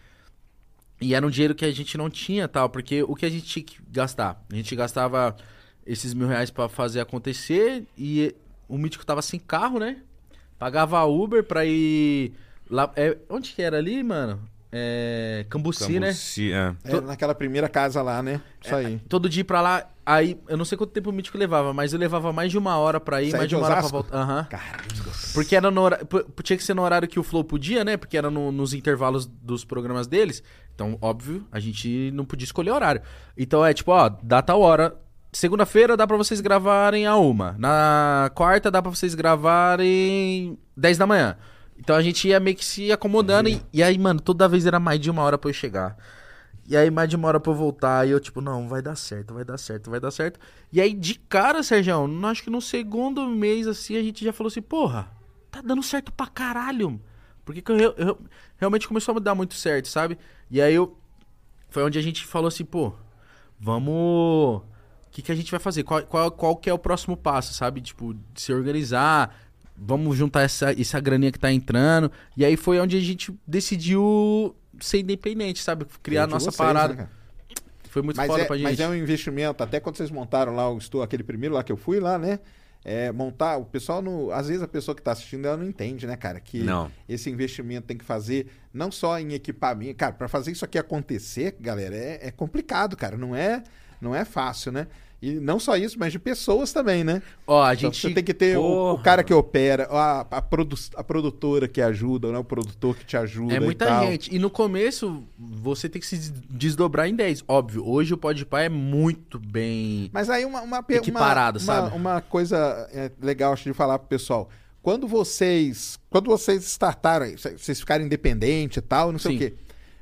[SPEAKER 2] E era um dinheiro que a gente não tinha, tal, porque o que a gente tinha que gastar? A gente gastava esses mil reais pra fazer acontecer e o Mítico tava sem carro, né? Pagava Uber pra ir lá. É, onde que era ali, mano? é, Cambuci, né?
[SPEAKER 3] Cambuci, é.
[SPEAKER 1] É, naquela primeira casa lá, né? Isso aí.
[SPEAKER 2] Todo dia ir pra lá, aí eu não sei quanto tempo o mítico levava, mas eu levava mais de uma hora pra ir, mais de
[SPEAKER 1] de
[SPEAKER 2] uma hora pra voltar. Aham.
[SPEAKER 1] Caramba.
[SPEAKER 2] Porque era no hora... p- Tinha que ser no horário que o Flow podia, né? Porque era no- nos intervalos dos programas deles. Então, óbvio, a gente não podia escolher horário. Então é tipo, ó, dá tal hora. Segunda-feira dá pra vocês gravarem a uma. Na quarta dá pra vocês gravarem 10 da manhã. Então a gente ia meio que se acomodando. E, e aí, mano, toda vez era mais de uma hora pra eu chegar. E aí, mais de uma hora pra eu voltar. E eu, tipo, não, vai dar certo, vai dar certo, vai dar certo. E aí, de cara, Sérgio, acho que no segundo mês, assim, a gente já falou assim, porra, tá dando certo pra caralho. Porque que eu, eu- eu- realmente começou a dar muito certo, sabe? E aí eu. Foi onde a gente falou assim, pô, vamos. O que, que a gente vai fazer? Qual, qual, qual que é o próximo passo, sabe? Tipo, se organizar. Vamos juntar essa, essa graninha que tá entrando. E aí foi onde a gente decidiu ser independente, sabe? Criar a nossa
[SPEAKER 1] vocês,
[SPEAKER 2] parada.
[SPEAKER 1] né?
[SPEAKER 2] Foi muito
[SPEAKER 1] mas,
[SPEAKER 2] foda
[SPEAKER 1] é,
[SPEAKER 2] pra gente.
[SPEAKER 1] mas é um investimento, até quando vocês montaram lá o estúdio, aquele primeiro lá que eu fui lá, né? É, montar, o pessoal, não, às vezes a pessoa que está assistindo, ela não entende, né, cara? Que
[SPEAKER 3] Não.
[SPEAKER 1] esse investimento tem que fazer não só em equipamento. Cara, para fazer isso aqui acontecer, galera, é, é complicado, cara. Não é, não é fácil, né? E não só isso, mas de pessoas também, né?
[SPEAKER 2] Ó, a
[SPEAKER 1] Então,
[SPEAKER 2] gente.
[SPEAKER 1] você tem que ter o, o cara que opera, a, a, produ- a produtora que ajuda, né? o produtor que te ajuda.
[SPEAKER 2] É
[SPEAKER 1] e
[SPEAKER 2] muita
[SPEAKER 1] tal.
[SPEAKER 2] gente. E no começo, você tem que se des- desdobrar em 10. Óbvio, hoje o Podpah é muito bem...
[SPEAKER 1] Mas aí uma, uma,
[SPEAKER 2] Equiparado,
[SPEAKER 1] uma,
[SPEAKER 2] sabe?
[SPEAKER 1] Uma, uma coisa é, legal acho de falar pro pessoal. Quando vocês. Quando vocês startaram, vocês ficaram independentes e tal, não sei
[SPEAKER 2] Sim.
[SPEAKER 1] o quê.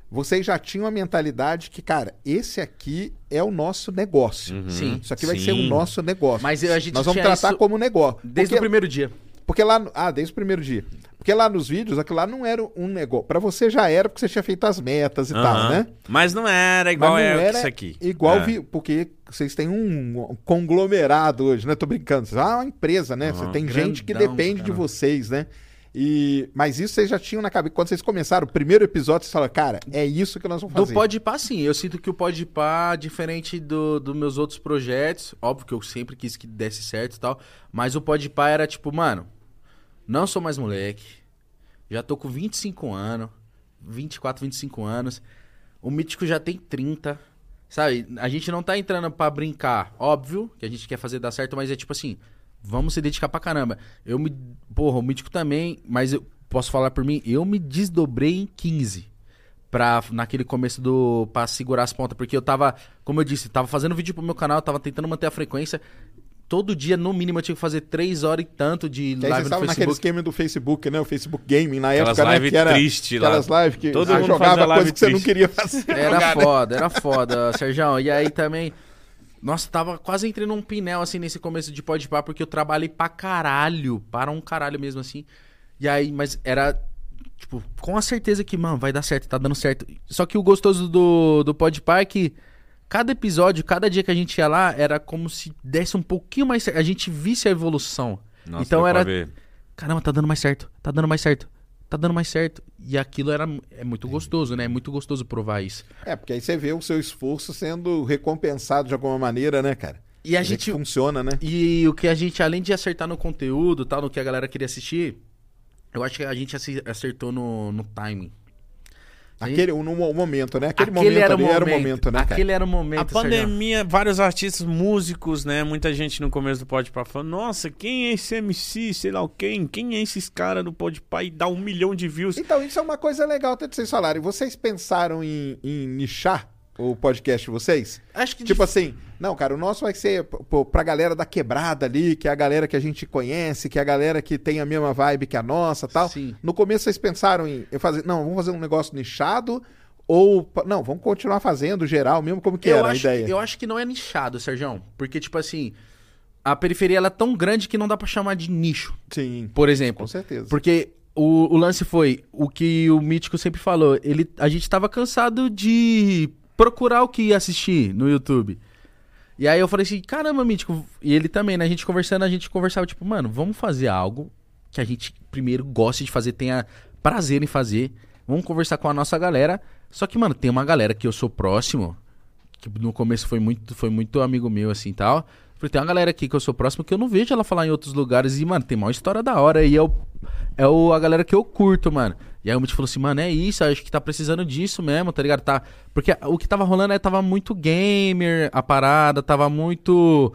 [SPEAKER 1] Vocês já tinham a mentalidade que, cara, esse aqui é o nosso negócio.
[SPEAKER 3] Uhum.
[SPEAKER 2] Sim.
[SPEAKER 1] Isso aqui vai
[SPEAKER 3] Sim.
[SPEAKER 1] ser o nosso negócio.
[SPEAKER 2] Mas a gente
[SPEAKER 1] Nós vamos tratar
[SPEAKER 2] isso
[SPEAKER 1] como negócio.
[SPEAKER 2] desde
[SPEAKER 1] porque,
[SPEAKER 2] o primeiro dia.
[SPEAKER 1] porque lá. no- Ah, desde o primeiro dia. Porque lá nos vídeos, aquilo lá não era um negócio. Pra você já era, porque você tinha feito as metas e tal,
[SPEAKER 3] Aham.
[SPEAKER 1] né?
[SPEAKER 3] Mas não era igual
[SPEAKER 1] Mas não
[SPEAKER 3] é
[SPEAKER 1] era
[SPEAKER 3] isso aqui.
[SPEAKER 1] Igual,
[SPEAKER 3] É.
[SPEAKER 1] vi, porque vocês têm um conglomerado hoje, né? Tô brincando. Vocês ah, uma empresa, né? Você
[SPEAKER 3] Aham.
[SPEAKER 1] tem gente que
[SPEAKER 2] Grandão,
[SPEAKER 1] depende de
[SPEAKER 2] caramba.
[SPEAKER 1] vocês, né? E, mas isso vocês já tinham na cabeça. Quando vocês começaram o primeiro episódio, vocês falaram, cara, é isso que nós vamos
[SPEAKER 2] Do
[SPEAKER 1] fazer.
[SPEAKER 2] Podpah, sim. Eu sinto que o Podpah, diferente do- dos meus outros projetos, óbvio que eu sempre quis que desse certo e tal, mas o Podpah era tipo, mano, não sou mais moleque, já tô com 25 anos, 24, 25 anos, o Mítico já tem 30, sabe? A gente não tá entrando pra brincar, óbvio que a gente quer fazer dar certo, mas é tipo assim, vamos se dedicar pra caramba. Eu me, porra, o Mítico também, mas eu posso falar por mim, eu me desdobrei em 15 pra, naquele começo do. pra segurar as pontas. Porque eu tava, como eu disse, tava fazendo vídeo pro meu canal, tava tentando manter a frequência. Todo dia, no mínimo, eu tinha que fazer três horas e tanto de
[SPEAKER 1] Que
[SPEAKER 2] live no
[SPEAKER 1] estavam naquele
[SPEAKER 2] Facebook.
[SPEAKER 1] esquema do Facebook, né? O Facebook Gaming na
[SPEAKER 3] Aquelas
[SPEAKER 1] época, né?
[SPEAKER 3] live
[SPEAKER 1] Que era
[SPEAKER 3] triste lá.
[SPEAKER 1] aquelas lives que
[SPEAKER 3] Todo mundo
[SPEAKER 1] jogava
[SPEAKER 3] fazia live
[SPEAKER 1] coisa que você não queria fazer.
[SPEAKER 2] Era
[SPEAKER 1] jogar, né?
[SPEAKER 2] foda, era foda, Sérgio. E aí também. Nossa, tava quase entrei num pinel assim nesse começo de podpar, porque eu trabalhei pra caralho. Para um caralho mesmo assim. E aí, mas era. Tipo, com a certeza que, mano, vai dar certo, tá dando certo. Só que o gostoso do, do podpar é que cada episódio, cada dia que a gente ia lá, era como se desse um pouquinho mais certo. A gente visse a evolução.
[SPEAKER 3] Nossa,
[SPEAKER 2] então era.
[SPEAKER 3] ver.
[SPEAKER 2] Caramba, tá dando mais certo, tá dando mais certo, tá dando mais certo. E aquilo era é muito gostoso, né? É muito gostoso provar isso.
[SPEAKER 1] É, porque aí você vê o seu esforço sendo recompensado de alguma maneira, né, cara?
[SPEAKER 2] E a gente.
[SPEAKER 1] funciona, né?
[SPEAKER 2] E o que a gente, além de acertar no conteúdo, tal, no que a galera queria assistir, eu acho que a gente acertou no, no timing.
[SPEAKER 1] Aquele, no mo- momento, né? Aquele,
[SPEAKER 2] Aquele
[SPEAKER 1] momento
[SPEAKER 2] era o
[SPEAKER 1] ali
[SPEAKER 2] momento,
[SPEAKER 1] era o momento, né, cara?
[SPEAKER 2] Aquele era o momento,
[SPEAKER 3] A
[SPEAKER 2] Sérgio.
[SPEAKER 3] pandemia, vários artistas, músicos, né? Muita gente no começo do Podpah falando, nossa, quem é esse MC, sei lá o quem? Quem é esses caras do Podpah e dá um milhão de views?
[SPEAKER 1] Então, isso é uma coisa legal até de vocês falarem. Vocês pensaram em, em nichar o podcast de vocês?
[SPEAKER 2] Acho que
[SPEAKER 1] Tipo assim, não, cara, o nosso vai ser pô, pra galera da quebrada ali, que é a galera que a gente conhece, que é a galera que tem a mesma vibe que a nossa tal.
[SPEAKER 2] Sim.
[SPEAKER 1] No começo vocês pensaram em fazer, não, vamos fazer um negócio nichado ou, não, vamos continuar fazendo geral mesmo, como que
[SPEAKER 2] eu
[SPEAKER 1] era
[SPEAKER 2] acho,
[SPEAKER 1] a ideia?
[SPEAKER 2] Eu acho que não é nichado, Sérgio. Porque, tipo assim, a periferia ela é tão grande que não dá pra chamar de nicho,
[SPEAKER 1] Sim,
[SPEAKER 2] por exemplo.
[SPEAKER 1] com certeza.
[SPEAKER 2] Porque o, o lance foi o que o Mítico sempre falou. Ele, a gente tava cansado de procurar o que ia assistir no YouTube. E aí eu falei assim, caramba, Mítico. E ele também, né? A gente conversando, a gente conversava, tipo, mano, vamos fazer algo que a gente primeiro goste de fazer, tenha prazer em fazer. Vamos conversar com a nossa galera. Só que, mano, tem uma galera que eu sou próximo, que no começo foi muito, foi muito amigo meu, assim, tal. Falei, tem uma galera aqui que eu sou próximo que eu não vejo ela falar em outros lugares. E, mano, tem uma história da hora. E é, o, é o, a galera que eu curto, mano. E aí o Mitch falou assim, mano, é isso, acho que tá precisando disso mesmo, tá ligado? Tá... Porque o que tava rolando é tava muito gamer, a parada, tava muito.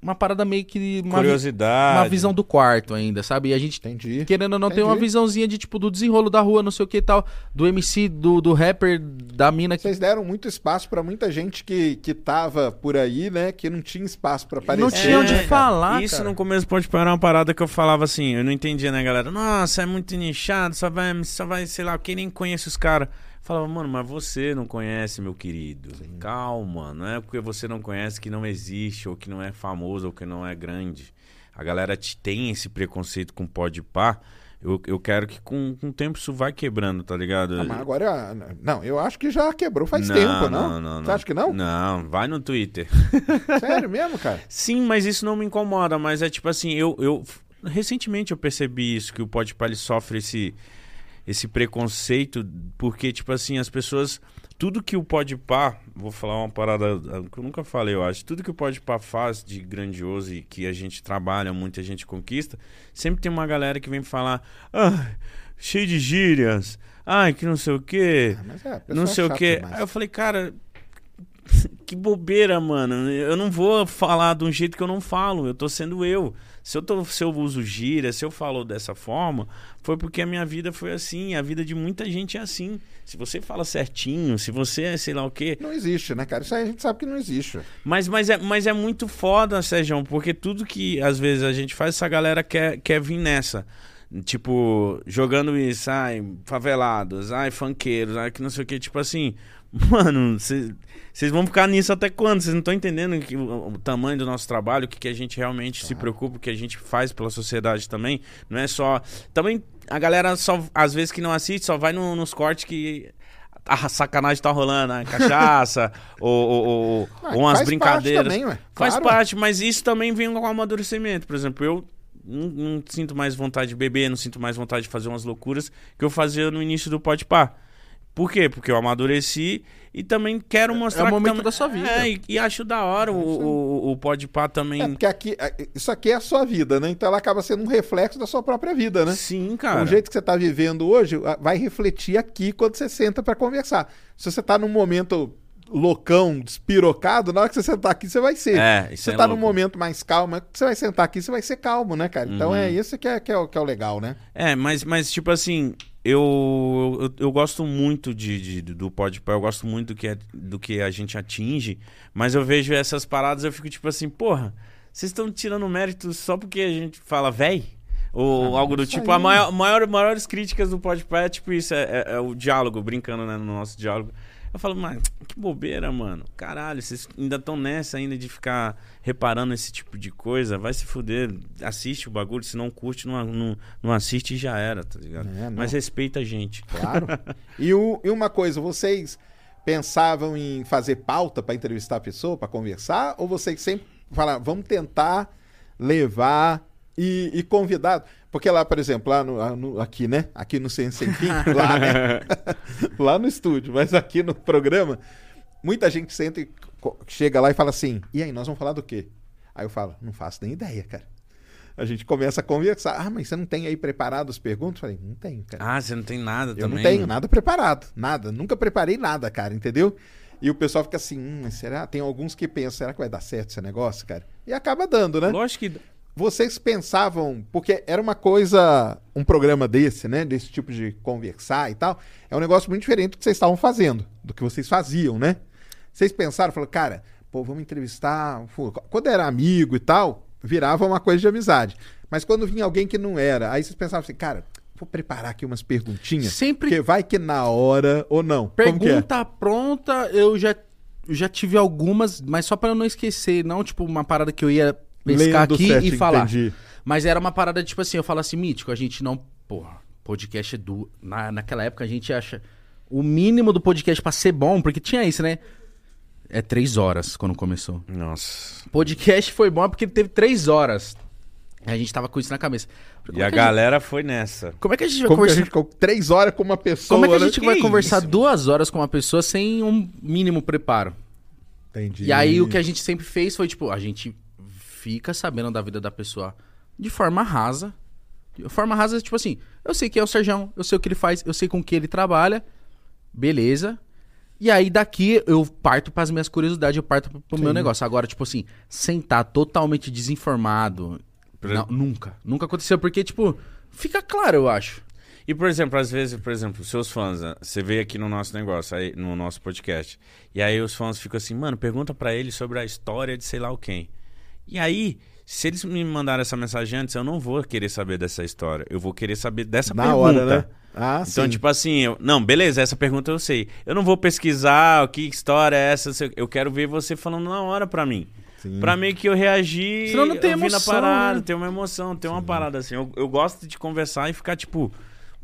[SPEAKER 2] Uma parada meio que. Uma,
[SPEAKER 3] Curiosidade.
[SPEAKER 2] uma visão do quarto ainda, sabe? E a gente
[SPEAKER 1] Entendi.
[SPEAKER 2] querendo ou não, tem uma
[SPEAKER 1] Entendi.
[SPEAKER 2] visãozinha de, tipo, do desenrolo da rua, não sei o que e tal. Do MC, do, do rapper, da mina que.
[SPEAKER 1] Vocês deram muito espaço pra muita gente que, que tava por aí, né? Que não tinha espaço pra aparecer.
[SPEAKER 2] Não tinha onde
[SPEAKER 3] É,
[SPEAKER 2] falar,
[SPEAKER 3] Isso
[SPEAKER 2] cara.
[SPEAKER 3] no começo pode parar uma parada que eu falava assim, eu não entendia, né, galera? Nossa, é muito nichado, só vai, só vai, sei lá, quem nem conhece os caras. Falava, mano, mas você não conhece, meu querido. Calma, não é porque você não conhece que não existe, ou que não é famoso, ou que não é grande. A galera te- tem esse preconceito com pode pá. Eu, eu quero que com, com o tempo isso vai quebrando, tá ligado?
[SPEAKER 1] Ah, mas agora. Não, eu acho que já quebrou faz
[SPEAKER 3] Não,
[SPEAKER 1] tempo, não?
[SPEAKER 3] não, não,
[SPEAKER 1] Você
[SPEAKER 3] não.
[SPEAKER 1] acha que não?
[SPEAKER 3] Não, vai no Twitter.
[SPEAKER 1] Sério mesmo, cara?
[SPEAKER 3] Sim, mas isso não me incomoda, mas é tipo assim, eu, eu recentemente eu percebi isso que o Podpah ele sofre esse esse preconceito porque tipo assim, as pessoas tudo que o Podpah, vou falar uma parada que eu nunca falei, eu acho, tudo que o Podpah faz de grandioso e que a gente trabalha, muita gente conquista, sempre tem uma galera que vem falar: "Ah, cheio de gírias. Ai, que não sei o quê".
[SPEAKER 1] Ah, é,
[SPEAKER 3] não
[SPEAKER 1] é
[SPEAKER 3] sei o
[SPEAKER 1] chata
[SPEAKER 3] que.
[SPEAKER 1] demais.
[SPEAKER 3] Aí eu falei, cara, que bobeira, mano. Eu não vou falar de um jeito que eu não falo. Eu tô sendo eu. Se eu, tô, se eu uso gíria, se eu falo dessa forma, foi porque a minha vida foi assim. A vida de muita gente é assim. Se você fala certinho, se você é sei lá o quê.
[SPEAKER 1] Não existe, né, cara? Isso aí a gente sabe que não existe.
[SPEAKER 3] Mas, mas, é, mas é muito foda, Sérgio, porque tudo que às vezes a gente faz, essa galera quer, quer vir nessa. Tipo, jogando isso, ai, favelados, ai, funkeiros, ai, que não sei o que. Tipo assim, mano, vocês vão ficar nisso até quando? Vocês não estão entendendo que, o, o tamanho do nosso trabalho, o que, que a gente realmente se preocupa, o que a gente faz pela sociedade também. Não é só. Também a galera só, às vezes que não assiste, só vai no- nos cortes que a sacanagem tá rolando, a cachaça, ou, ou, ou-
[SPEAKER 1] Ah,
[SPEAKER 3] ou umas
[SPEAKER 1] faz
[SPEAKER 3] brincadeiras.
[SPEAKER 1] Parte também, ué.
[SPEAKER 3] Faz
[SPEAKER 1] Claro.
[SPEAKER 3] parte, mas isso também vem com o amadurecimento. Por exemplo, eu não, não sinto mais vontade de beber, não sinto mais vontade de fazer umas loucuras que eu fazia no início do Pode Pá. Por quê? Porque eu amadureci e também quero mostrar
[SPEAKER 2] é o
[SPEAKER 3] que
[SPEAKER 2] momento
[SPEAKER 3] também-
[SPEAKER 2] da sua vida.
[SPEAKER 3] É, e, e acho da hora o, o, o Pode Pá também.
[SPEAKER 1] É, porque aqui, é, isso aqui é a sua vida, né? Então ela acaba sendo um reflexo da sua própria vida, né?
[SPEAKER 3] Sim, cara.
[SPEAKER 1] O jeito que você tá vivendo hoje vai refletir aqui quando você senta pra conversar. Se você tá num momento loucão, despirocado, na hora que você sentar aqui, você vai ser.
[SPEAKER 3] É, isso
[SPEAKER 1] você
[SPEAKER 3] é
[SPEAKER 1] tá num
[SPEAKER 3] louco.
[SPEAKER 1] momento mais calmo, você vai sentar aqui, você vai ser calmo, né, cara? Então
[SPEAKER 3] Uhum.
[SPEAKER 1] é isso que é, que, é, o- que é o legal, né?
[SPEAKER 3] É, mas, mas tipo assim, eu, eu, eu gosto muito de, de- do Podpah, eu gosto muito do que, é- do que a gente atinge, mas eu vejo essas paradas eu fico tipo assim, porra, vocês estão tirando mérito só porque a gente fala véi? Ou
[SPEAKER 1] Ah,
[SPEAKER 3] algo do tipo,
[SPEAKER 1] aí-
[SPEAKER 3] a maior, maior, maiores críticas do Podpah é tipo isso, é, é- é o diálogo, brincando né, no nosso diálogo. Eu falo, mas que bobeira, mano. Caralho, vocês ainda estão nessa ainda de ficar reparando esse tipo de coisa. Vai se fuder. Assiste o bagulho. Se não curte, não, não, não assiste e já era, tá ligado?
[SPEAKER 1] É.
[SPEAKER 3] Mas respeita a gente.
[SPEAKER 1] Claro. e, o- e uma coisa, vocês pensavam em fazer pauta pra entrevistar a pessoa, pra conversar? Ou vocês sempre falaram, vamos tentar levar e, e convidar? Porque lá, por exemplo, lá no, lá no- aqui, né? Aqui no Sem Fim, lá, né? lá no estúdio, mas aqui no programa, muita gente senta e chega lá e fala assim: e aí, nós vamos falar do quê? Aí eu falo: não faço nem ideia, cara. A gente começa a conversar. Ah, mas você não tem aí preparado as perguntas? Eu falei: não tenho, cara.
[SPEAKER 3] Ah, você não tem nada
[SPEAKER 1] Eu
[SPEAKER 3] também?
[SPEAKER 1] não tenho nada preparado, nada. Nunca preparei nada, cara, entendeu? E o pessoal fica assim, hum, será? Tem alguns que pensam, será que vai dar certo esse negócio, cara? E acaba dando, né?
[SPEAKER 3] Lógico que.
[SPEAKER 1] Vocês pensavam, porque era uma coisa, um programa desse, né? Desse tipo de conversar e tal, é um negócio muito diferente do que vocês estavam fazendo, do que vocês faziam, né? Vocês pensaram, falaram, cara, pô, vamos entrevistar. Quando era amigo e tal, virava uma coisa de amizade. Mas quando vinha alguém que não era, aí vocês pensavam assim, cara, vou preparar aqui umas perguntinhas.
[SPEAKER 2] Sempre
[SPEAKER 1] Porque vai que na hora ou não. É?
[SPEAKER 2] pergunta pronta, eu já, já tive algumas, mas só pra eu não esquecer, não tipo uma parada que eu ia pescar
[SPEAKER 1] Lendo
[SPEAKER 2] aqui
[SPEAKER 1] certinho,
[SPEAKER 2] e falar.
[SPEAKER 1] entendi.
[SPEAKER 2] Mas era uma parada tipo assim, eu falo assim, mítico, a gente não, porra, podcast é do na, naquela época a gente acha o mínimo do podcast pra ser bom, porque tinha isso, né? É três horas quando começou.
[SPEAKER 3] Nossa.
[SPEAKER 2] Podcast foi bom porque teve três horas. A gente tava com isso na cabeça. Como
[SPEAKER 3] E
[SPEAKER 2] é
[SPEAKER 3] a galera foi nessa.
[SPEAKER 2] Como é que a gente vai
[SPEAKER 1] Como que a
[SPEAKER 2] conversar?
[SPEAKER 1] gente ficou três horas com uma pessoa,
[SPEAKER 2] Como é que a
[SPEAKER 1] né?
[SPEAKER 2] gente vai
[SPEAKER 3] Que
[SPEAKER 2] conversar
[SPEAKER 3] isso?
[SPEAKER 2] duas horas com uma pessoa sem um mínimo preparo?
[SPEAKER 1] Entendi.
[SPEAKER 2] E aí o que a gente sempre fez foi, tipo, a gente fica sabendo da vida da pessoa de forma rasa. De forma rasa, tipo assim, eu sei quem é o Serjão, eu sei o que ele faz, eu sei com que ele trabalha, beleza. E aí daqui eu parto pras minhas curiosidades, eu parto pro pro meu
[SPEAKER 1] Sim.
[SPEAKER 2] negócio. Agora, tipo assim, sentar totalmente desinformado,
[SPEAKER 3] Por-
[SPEAKER 2] não, nunca. Nunca aconteceu, porque, tipo, fica claro, eu acho.
[SPEAKER 3] E, por exemplo, às vezes, por exemplo, seus fãs, né, você veio aqui no nosso negócio, aí, no nosso podcast, e aí os fãs ficam assim, mano, pergunta pra ele sobre a história de sei lá o quem. E aí, se eles me mandarem essa mensagem antes, eu não vou querer saber dessa história. Eu vou querer saber dessa
[SPEAKER 1] Na
[SPEAKER 3] pergunta.
[SPEAKER 1] hora, né? Ah,
[SPEAKER 3] Então,
[SPEAKER 1] sim.
[SPEAKER 3] tipo assim, eu- não, beleza, essa pergunta eu sei. Eu não vou pesquisar o que história é essa, eu quero ver você falando na hora pra mim.
[SPEAKER 1] Sim.
[SPEAKER 3] Pra meio que eu reagir,
[SPEAKER 2] Senão não tem emoção,
[SPEAKER 3] a parada,
[SPEAKER 2] né?
[SPEAKER 3] tem uma emoção, tem uma parada assim. Eu, eu gosto de conversar e ficar tipo,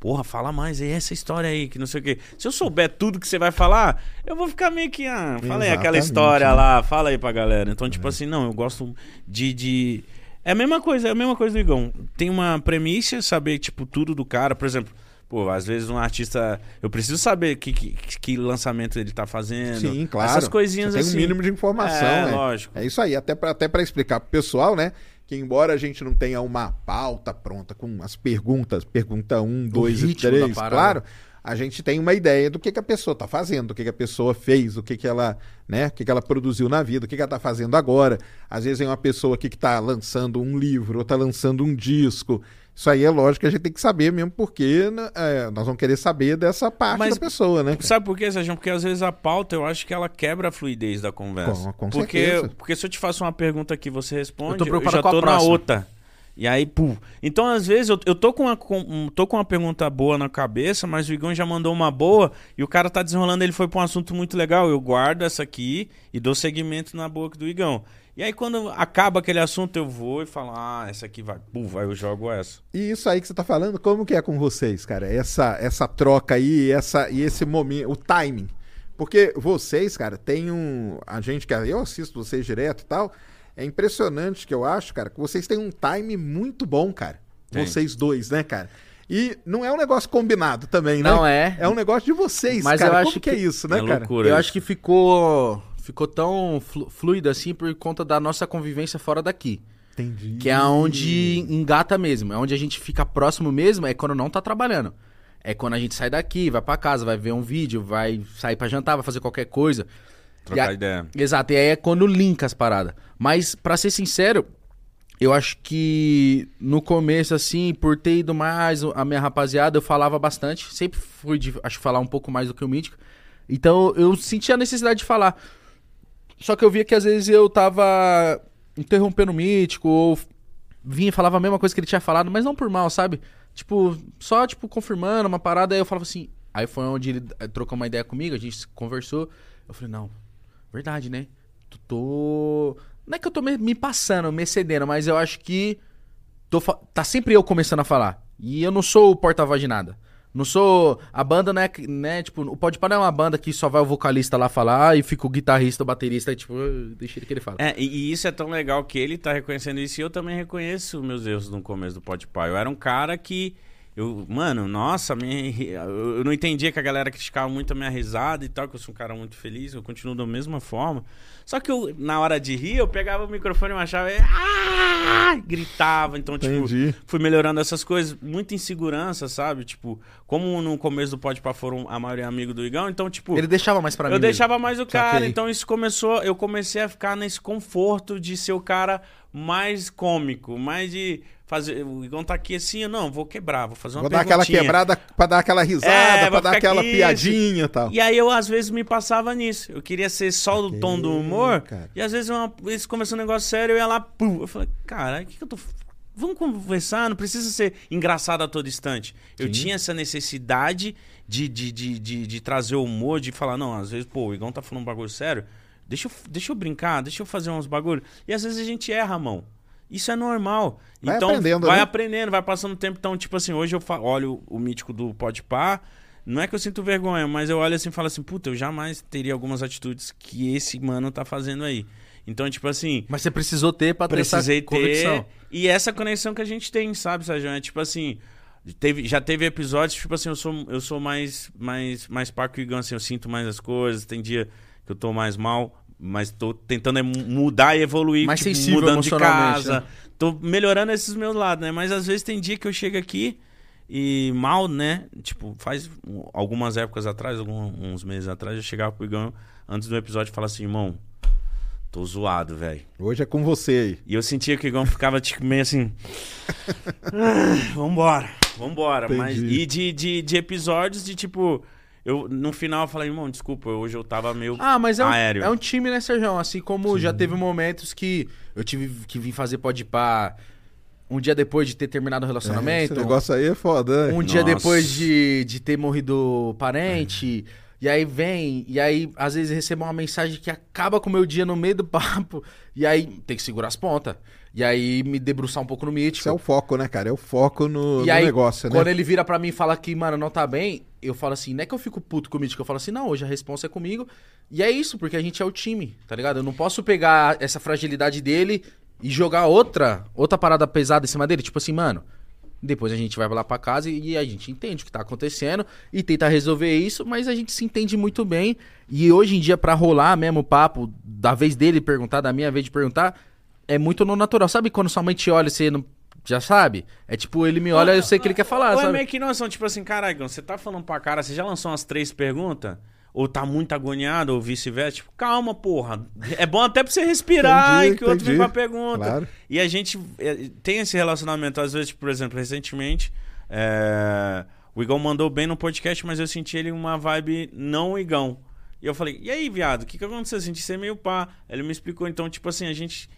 [SPEAKER 3] porra, fala mais aí essa história aí, que não sei o quê. Se eu souber tudo que você vai falar, eu vou ficar meio que, ah, fala aí aquela história
[SPEAKER 1] né?
[SPEAKER 3] lá, fala aí pra galera. Então, tipo assim, não, eu gosto de, de... É a mesma coisa, é a mesma coisa do Igão. Tem uma premissa, saber, tipo, tudo do cara. Por exemplo, pô, às vezes um artista... Eu preciso saber que, que, que lançamento ele tá fazendo.
[SPEAKER 1] Sim, claro.
[SPEAKER 3] Essas coisinhas
[SPEAKER 1] Você tem
[SPEAKER 3] assim.
[SPEAKER 1] um mínimo de informação,
[SPEAKER 3] É,
[SPEAKER 1] né?
[SPEAKER 3] lógico.
[SPEAKER 1] É isso aí, até pra, até pra explicar pro pessoal, né? Que embora a gente não tenha uma pauta pronta com as perguntas, pergunta 1, 2 e
[SPEAKER 2] ritmo da
[SPEAKER 1] 3,
[SPEAKER 2] parada.
[SPEAKER 1] claro, a gente tem uma ideia do que, que a pessoa tá fazendo, do que, que a pessoa fez, do que, que ela, né, o que, que ela produziu na vida, o que, que ela tá fazendo agora. Às vezes tem uma pessoa aqui que tá lançando um livro, ou tá lançando um disco. Isso aí é lógico que a gente tem que saber mesmo, porque né, é, nós vamos querer saber dessa parte
[SPEAKER 3] Mas-
[SPEAKER 1] da pessoa, né? cara?
[SPEAKER 3] Sabe por quê, Sérgio? Porque às vezes a pauta eu acho que ela quebra a fluidez da conversa.
[SPEAKER 1] Com- com
[SPEAKER 3] porque,
[SPEAKER 1] certeza.
[SPEAKER 3] porque se eu te faço uma pergunta aqui você responde,
[SPEAKER 2] Eu tô preocupado
[SPEAKER 3] já tô na outra. E aí, pum. Então, às vezes, eu, eu tô, com uma, com, tô com uma pergunta boa na cabeça, mas o Igão já mandou uma boa e o cara tá desenrolando, ele foi pra um assunto muito legal. Eu guardo essa aqui e dou segmento na boca do Igão. E aí, quando acaba aquele assunto, eu vou e falo, ah, essa aqui vai. Pum, aí eu jogo essa.
[SPEAKER 1] E isso aí que você tá falando, como que é com vocês, cara? Essa, essa troca aí, essa, e esse momento, o timing. Porque vocês, cara, tem um. A gente que eu assisto vocês direto e tal. É impressionante que eu acho, cara, que vocês têm um time muito bom, cara.
[SPEAKER 3] Tem.
[SPEAKER 1] Vocês dois, né, cara? E não é um negócio combinado também, né?
[SPEAKER 2] Não é.
[SPEAKER 1] É um negócio de vocês,
[SPEAKER 2] Mas
[SPEAKER 1] cara.
[SPEAKER 2] eu
[SPEAKER 1] Como
[SPEAKER 2] acho
[SPEAKER 1] que é
[SPEAKER 2] que-
[SPEAKER 1] isso, né,
[SPEAKER 3] é
[SPEAKER 1] cara?
[SPEAKER 3] loucura.
[SPEAKER 2] Eu
[SPEAKER 3] isso.
[SPEAKER 2] acho que ficou ficou tão flu- fluido assim por conta da nossa convivência fora daqui.
[SPEAKER 1] Entendi.
[SPEAKER 2] Que é onde engata mesmo. É onde a gente fica próximo mesmo, é quando não tá trabalhando. É quando a gente sai daqui, vai pra casa, vai ver um vídeo, vai sair pra jantar, vai fazer qualquer coisa.
[SPEAKER 3] Trocar
[SPEAKER 2] E a-
[SPEAKER 3] ideia.
[SPEAKER 2] Exato, e aí é quando linka as paradas. Mas, pra ser sincero, eu acho que no começo, assim, por ter ido mais a minha rapaziada, eu falava bastante. Sempre fui de, acho, falar um pouco mais do que o Mítico. Então eu sentia a necessidade de falar. Só que eu via que às vezes eu tava interrompendo o Mítico, ou vinha e falava a mesma coisa que ele tinha falado, mas não por mal, sabe? Tipo, só, tipo, confirmando uma parada, aí eu falava assim. Aí foi onde ele eh, trocou uma ideia comigo, a gente conversou. Eu falei, não, verdade, né? Tu tô. Não é que eu tô me, passando, me excedendo, mas eu acho que. Tô, tá sempre eu começando a falar. E eu não sou o porta-voz de nada. Não sou. A banda não é. Né, tipo, o Pode não é uma banda que só vai o vocalista lá falar e fica o guitarrista, o baterista, e, tipo, deixa ele que ele fala.
[SPEAKER 3] É, e, isso é tão legal que ele tá reconhecendo isso e eu também reconheço meus erros no começo do Podpah. Eu era um cara que. Eu, mano, nossa, minha, eu não entendia que a galera criticava muito a minha risada e tal, que eu sou um cara muito feliz, eu continuo da mesma forma. Só que eu, na hora de rir, eu pegava o microfone e achava. Ah! Gritava. Então, tipo,
[SPEAKER 1] Entendi.
[SPEAKER 3] fui melhorando essas coisas. Muita insegurança, sabe? Tipo, como no começo do Podpah foram a maioria amigo do Igão, então, tipo.
[SPEAKER 2] Ele deixava mais pra mim.
[SPEAKER 3] Eu
[SPEAKER 2] mesmo.
[SPEAKER 3] deixava mais o cara,
[SPEAKER 2] Saquei.
[SPEAKER 3] então isso começou, eu comecei a ficar nesse conforto de ser o cara mais cômico, mais de fazer, o Igão tá aqui assim, não, vou quebrar, vou fazer uma
[SPEAKER 1] Vou dar aquela quebrada pra dar aquela risada,
[SPEAKER 3] É,
[SPEAKER 1] pra dar aquela
[SPEAKER 3] aqui,
[SPEAKER 1] piadinha e tal.
[SPEAKER 3] E aí eu às vezes me passava nisso. Eu queria ser só do
[SPEAKER 1] Saquei,
[SPEAKER 3] tom do humor.
[SPEAKER 1] Cara.
[SPEAKER 3] E às vezes uma, eles começam um negócio sério, eu ia lá, pum. Eu falei, cara, o que, que eu tô. Vamos conversar, não precisa ser engraçado a todo instante. Eu
[SPEAKER 1] Sim.
[SPEAKER 3] tinha essa necessidade de, de, de, de, de trazer o humor, de falar, não, às vezes, pô, o Igão tá falando um bagulho sério. Deixa eu, deixa eu brincar, deixa eu fazer uns bagulho. E às vezes a gente erra, mão. Isso é normal.
[SPEAKER 1] Vai
[SPEAKER 3] então,
[SPEAKER 1] aprendendo,
[SPEAKER 3] vai
[SPEAKER 1] né?
[SPEAKER 3] aprendendo, vai passando o tempo. Então, tipo assim, hoje eu olho o mítico do Podpah. Não é que eu sinto vergonha, mas eu olho assim e falo assim, puta, eu jamais teria algumas atitudes que esse mano tá fazendo aí. Então, tipo assim,
[SPEAKER 2] Mas você precisou ter pra ter essa
[SPEAKER 3] precisei ter.
[SPEAKER 2] convicção.
[SPEAKER 3] E essa conexão que a gente tem, sabe, Sérgio? É tipo assim. Teve, já teve episódios, tipo assim, eu sou, eu sou mais, mais, mais pá que o Igão, assim, eu sinto mais as coisas. Tem dia que eu tô mais mal. Mas tô tentando é mu- mudar e evoluir,
[SPEAKER 2] Mais
[SPEAKER 3] tipo,
[SPEAKER 2] sensível
[SPEAKER 3] mudando de casa.
[SPEAKER 2] né?
[SPEAKER 3] Tô melhorando esses meus lados, né? Mas às vezes tem dia que eu chego aqui e mal, né? Tipo, faz um- algumas épocas atrás, alguns uns meses atrás, eu chegava pro Igão antes do episódio e falava assim, irmão, tô zoado, velho.
[SPEAKER 1] Hoje é com você aí.
[SPEAKER 3] E eu sentia que o Igão ficava tipo, meio assim. "Ah, vambora, vambora.
[SPEAKER 1] Entendi.
[SPEAKER 3] Mas, e de, de, de episódios de tipo. Eu, no final eu falei, irmão, desculpa, hoje eu tava meio.
[SPEAKER 2] Ah, mas é um,
[SPEAKER 3] Aéreo.
[SPEAKER 2] é um time, né, Sérgio? Assim como já teve momentos que eu tive que vir fazer pode pá um dia depois de ter terminado o
[SPEAKER 1] É,
[SPEAKER 2] relacionamento.
[SPEAKER 1] esse negócio aí é foda. né?
[SPEAKER 2] Um dia
[SPEAKER 3] Nossa.
[SPEAKER 2] depois de, de ter morrido parente. E aí vem, e aí às vezes recebo uma mensagem que acaba com o meu dia no meio do papo. E aí tem que segurar as pontas. E aí me debruçar um pouco no mítico.
[SPEAKER 1] Isso é o foco, né, cara? É o foco no,
[SPEAKER 2] E
[SPEAKER 1] no
[SPEAKER 2] aí,
[SPEAKER 1] negócio, né?
[SPEAKER 2] quando ele vira pra mim e fala que, mano, não tá bem, eu falo assim, não é que eu fico puto com o Mítico, eu falo assim, não, hoje a responsa é comigo. E é isso, porque a gente é o time, tá ligado? Eu não posso pegar essa fragilidade dele e jogar outra, outra parada pesada em cima dele. Tipo assim, mano, depois a gente vai lá pra casa e, e a gente entende o que tá acontecendo e tenta resolver isso, mas a gente se entende muito bem. E hoje em dia, pra rolar mesmo o papo, da vez dele perguntar, da minha vez de perguntar, é muito no natural. Sabe quando sua mãe te olha e você não. Já sabe? É tipo, ele me olha e eu sei que ele quer falar,
[SPEAKER 3] Ou é
[SPEAKER 2] sabe?
[SPEAKER 3] meio que noção, tipo assim, caralho, você tá falando pra cara, você já lançou umas três perguntas? Ou tá muito agoniado, ou vice-versa? Tipo, calma, porra. É bom até pra você respirar
[SPEAKER 1] Entendi,
[SPEAKER 3] e que o outro vem com a pergunta.
[SPEAKER 1] Claro.
[SPEAKER 3] E a gente é, tem esse relacionamento, às vezes, por exemplo, recentemente, é, o Igão mandou bem no podcast, mas eu senti ele uma vibe não Igão. E eu falei, e aí, viado, o que que aconteceu? Eu senti ser meio pá. Ele me explicou, então, tipo assim, a gente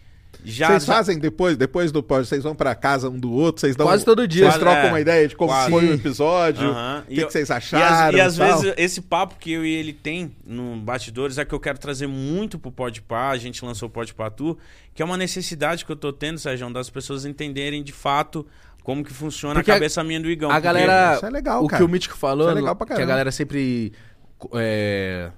[SPEAKER 3] já...
[SPEAKER 1] Vocês
[SPEAKER 3] já-
[SPEAKER 1] fazem depois, depois do pod, vocês vão pra casa um do outro, vocês dão
[SPEAKER 2] Quase todo dia.
[SPEAKER 1] Vocês trocam
[SPEAKER 3] é.
[SPEAKER 1] uma ideia de como
[SPEAKER 3] Quase.
[SPEAKER 1] foi o episódio, o que,
[SPEAKER 3] E
[SPEAKER 1] que vocês
[SPEAKER 3] E
[SPEAKER 1] acharam
[SPEAKER 3] e às vezes esse papo que eu e ele tem no bastidores é que eu quero trazer muito pro Podpah, a gente lançou o Podpah Tour, que é uma necessidade que eu tô tendo, Sérgio, das pessoas entenderem de fato como que funciona
[SPEAKER 2] Porque
[SPEAKER 3] a
[SPEAKER 2] a-
[SPEAKER 3] cabeça minha do Igão.
[SPEAKER 2] A
[SPEAKER 3] porque-
[SPEAKER 2] galera.
[SPEAKER 1] Isso é legal,
[SPEAKER 2] o
[SPEAKER 1] cara.
[SPEAKER 2] que o Mítico falou,
[SPEAKER 1] é legal pra
[SPEAKER 2] que a galera sempre. é,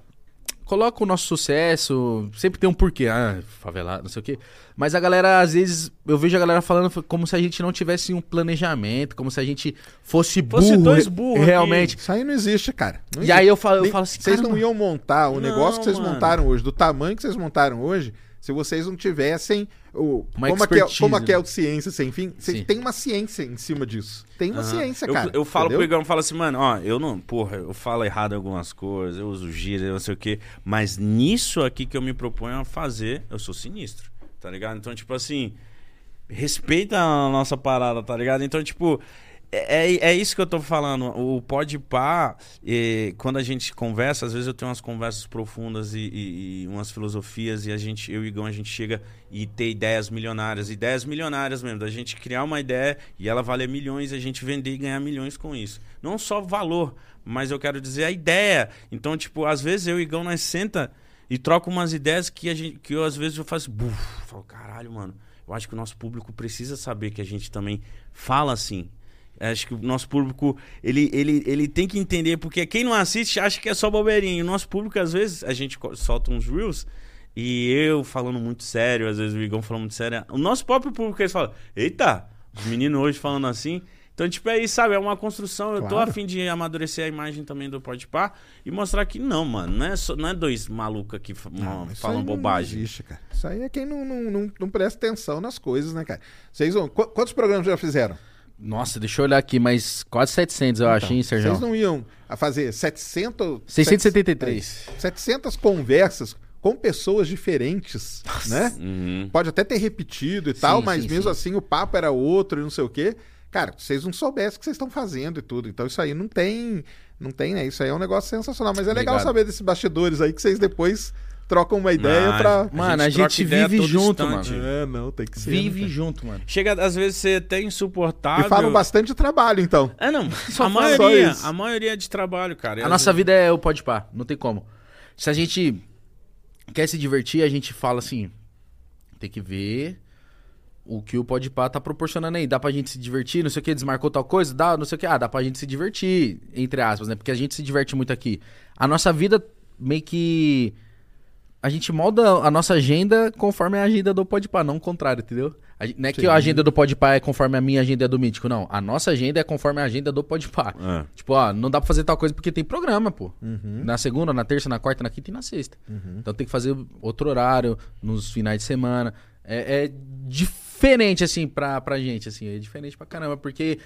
[SPEAKER 2] coloca o nosso sucesso, sempre tem um porquê, ah, favelado, não sei o quê. Mas a galera, às vezes, eu vejo a galera falando como se a gente não tivesse um planejamento, como se a gente fosse burro.
[SPEAKER 3] Fosse dois burros
[SPEAKER 2] Realmente.
[SPEAKER 1] Isso aí não existe, cara. Não
[SPEAKER 2] E
[SPEAKER 1] existe.
[SPEAKER 2] aí eu falo, eu falo assim,
[SPEAKER 1] Vocês não
[SPEAKER 2] mano,
[SPEAKER 1] iam montar o
[SPEAKER 3] Não,
[SPEAKER 1] negócio que vocês
[SPEAKER 3] mano.
[SPEAKER 1] montaram hoje, do tamanho que vocês montaram hoje, se vocês não tivessem o.
[SPEAKER 2] Uma
[SPEAKER 1] como, aqui é,
[SPEAKER 2] expertise,
[SPEAKER 1] como aqui é
[SPEAKER 2] né?
[SPEAKER 1] o ciência sem fim, vocês têm uma ciência em cima disso. Tem uma
[SPEAKER 3] Aham.
[SPEAKER 1] ciência,
[SPEAKER 3] eu,
[SPEAKER 1] cara.
[SPEAKER 3] Eu falo
[SPEAKER 1] entendeu?
[SPEAKER 3] pro Igão, eu falo assim, mano, ó, eu não, porra, eu falo errado algumas coisas, eu uso gíria, eu não sei o quê, mas nisso aqui que eu me proponho a fazer, eu sou sinistro, tá ligado? Então, tipo assim, respeita a nossa parada, tá ligado? Então, tipo, é, é, é isso que eu tô falando. O pode pá, quando a gente conversa, às vezes eu tenho umas conversas profundas e, e- e umas filosofias, e a gente, eu e Igão, a gente chega e ter ideias milionárias, ideias milionárias mesmo, da gente criar uma ideia e ela valer milhões, e a gente vender e ganhar milhões com isso. Não só valor, mas eu quero dizer a ideia. Então, tipo, às vezes eu e Igão nós senta e troca umas ideias que, a gente, que eu às vezes eu faço, buf, falo, caralho, mano, eu acho que o nosso público precisa saber que a gente também fala assim. Acho que o nosso público, ele, ele, ele tem que entender, porque quem não assiste acha que é só bobeirinho. O nosso público, às vezes, a gente solta uns reels e eu falando muito sério, às vezes o Igão falando muito sério. O nosso próprio público, eles falam, eita, os meninos hoje falando assim. Então, tipo, é isso, sabe? É uma construção. Eu tô
[SPEAKER 1] Claro.
[SPEAKER 3] a fim de amadurecer a imagem também do Podpah e mostrar que não, mano. Não é, só, não é dois malucos aqui fa-
[SPEAKER 1] Não,
[SPEAKER 3] falam
[SPEAKER 1] aí não
[SPEAKER 3] bobagem.
[SPEAKER 1] existe, cara. Isso aí é quem não, não, não, não presta atenção nas coisas, né, cara? Vocês quantos programas já fizeram?
[SPEAKER 2] Nossa, deixa eu olhar aqui, mas quase 700, eu acho, hein, Sérgio?
[SPEAKER 1] Vocês não iam a fazer 700.
[SPEAKER 2] 673.
[SPEAKER 1] 700 conversas com pessoas diferentes, né?
[SPEAKER 3] Uhum.
[SPEAKER 1] Pode até ter repetido e
[SPEAKER 2] Sim,
[SPEAKER 1] tal, mas
[SPEAKER 2] sim,
[SPEAKER 1] mesmo
[SPEAKER 2] sim.
[SPEAKER 1] assim o papo era outro e não sei o quê. Cara, vocês não soubessem o que vocês estão fazendo e tudo. Então isso aí não tem, não tem, né? Isso aí é um negócio sensacional. Mas é legal
[SPEAKER 2] Obrigado.
[SPEAKER 1] saber desses bastidores aí que vocês depois trocam uma ideia pra.
[SPEAKER 2] Mano, a gente
[SPEAKER 3] ideia
[SPEAKER 2] vive
[SPEAKER 3] todo
[SPEAKER 2] junto,
[SPEAKER 3] instante.
[SPEAKER 2] mano.
[SPEAKER 1] É, não, tem que ser. né,
[SPEAKER 2] Vive
[SPEAKER 1] cara?
[SPEAKER 2] junto, mano.
[SPEAKER 3] Chega, às vezes, ser até insuportável.
[SPEAKER 1] E falam bastante de trabalho, então.
[SPEAKER 3] É, não.
[SPEAKER 1] Só
[SPEAKER 3] a
[SPEAKER 1] fala só
[SPEAKER 3] maioria, a maioria é de trabalho, cara. E
[SPEAKER 2] A nossa
[SPEAKER 3] vezes-
[SPEAKER 2] vida é o pode pá, não tem como. Se a gente quer se divertir, a gente fala assim, tem que ver o que o pode pá tá proporcionando aí. Dá pra gente se divertir, não sei o que, desmarcou tal coisa, dá, não sei o que, ah, dá pra gente se divertir, entre aspas, né? Porque a gente se diverte muito aqui. A nossa vida meio que a gente molda a nossa agenda conforme a agenda do Podpah, não o contrário, entendeu? A não é que a agenda do Podpah é conforme a minha agenda é do Mítico, não. A nossa agenda é conforme a agenda do Podpah.
[SPEAKER 3] É.
[SPEAKER 2] Tipo, ó, não dá pra fazer tal coisa porque tem programa, pô. Na segunda, na terça, na quarta, na quinta e na sexta. Então tem que fazer outro horário nos finais de semana. É, é diferente, assim, pra, pra gente, assim. É diferente pra caramba, porque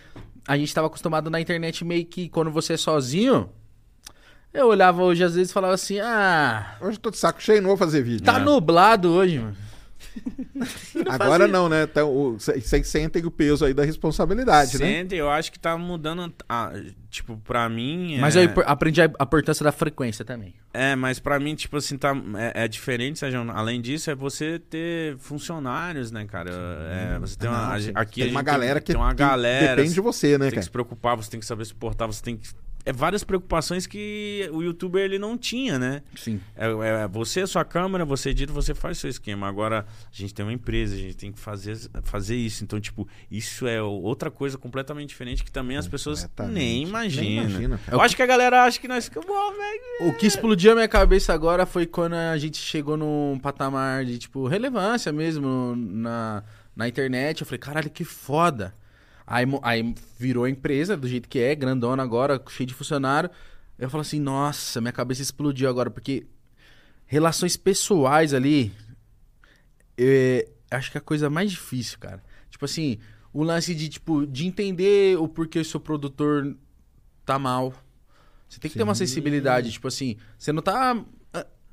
[SPEAKER 2] a gente tava acostumado na internet meio que quando você é sozinho... Eu olhava hoje às vezes e falava assim, ah...
[SPEAKER 1] Hoje eu tô de saco cheio, não vou fazer vídeo.
[SPEAKER 2] Tá
[SPEAKER 3] É.
[SPEAKER 2] nublado hoje, mano.
[SPEAKER 1] Agora não, né? Então, Vocês sentem o peso aí da responsabilidade, né?
[SPEAKER 3] Sente, eu acho que tá mudando. ah, tipo, pra mim.
[SPEAKER 2] Mas
[SPEAKER 3] é...
[SPEAKER 2] eu aprendi a a importância da frequência também.
[SPEAKER 3] É, mas pra mim, tipo assim, tá, é, é diferente, Sérgio. Além disso, é você ter funcionários, né, cara? É, você tem uma.
[SPEAKER 1] Não,
[SPEAKER 3] a-
[SPEAKER 1] sim.
[SPEAKER 3] aqui
[SPEAKER 1] tem
[SPEAKER 3] a
[SPEAKER 1] uma galera que,
[SPEAKER 3] tem uma galera.
[SPEAKER 1] depende de você, né,
[SPEAKER 3] Você tem que
[SPEAKER 1] cara?
[SPEAKER 3] se preocupar, você tem que saber suportar, você tem que. É várias preocupações que o youtuber ele não tinha, né?
[SPEAKER 2] Sim.
[SPEAKER 3] É, é você, a sua câmera, você edita, você faz seu esquema. Agora, a gente tem uma empresa, a gente tem que fazer, fazer isso. Então, tipo, isso é outra coisa completamente diferente que também as pessoas nem imaginam.
[SPEAKER 1] Nem imagina.
[SPEAKER 3] Eu acho que a galera acha que nós ficamos, velho.
[SPEAKER 2] O que explodiu a minha cabeça agora foi quando a gente chegou num patamar de, tipo, relevância mesmo na, na internet. Eu falei, caralho, que foda. Aí, aí virou a empresa do jeito que é, grandona agora, cheio de funcionário. Eu falo assim, nossa, minha cabeça explodiu agora, porque relações pessoais ali, é, acho que é a coisa mais difícil, cara. Tipo assim, o lance de, tipo, de entender o porquê o seu produtor tá mal. Você tem que ter uma sensibilidade, tipo assim, você não tá.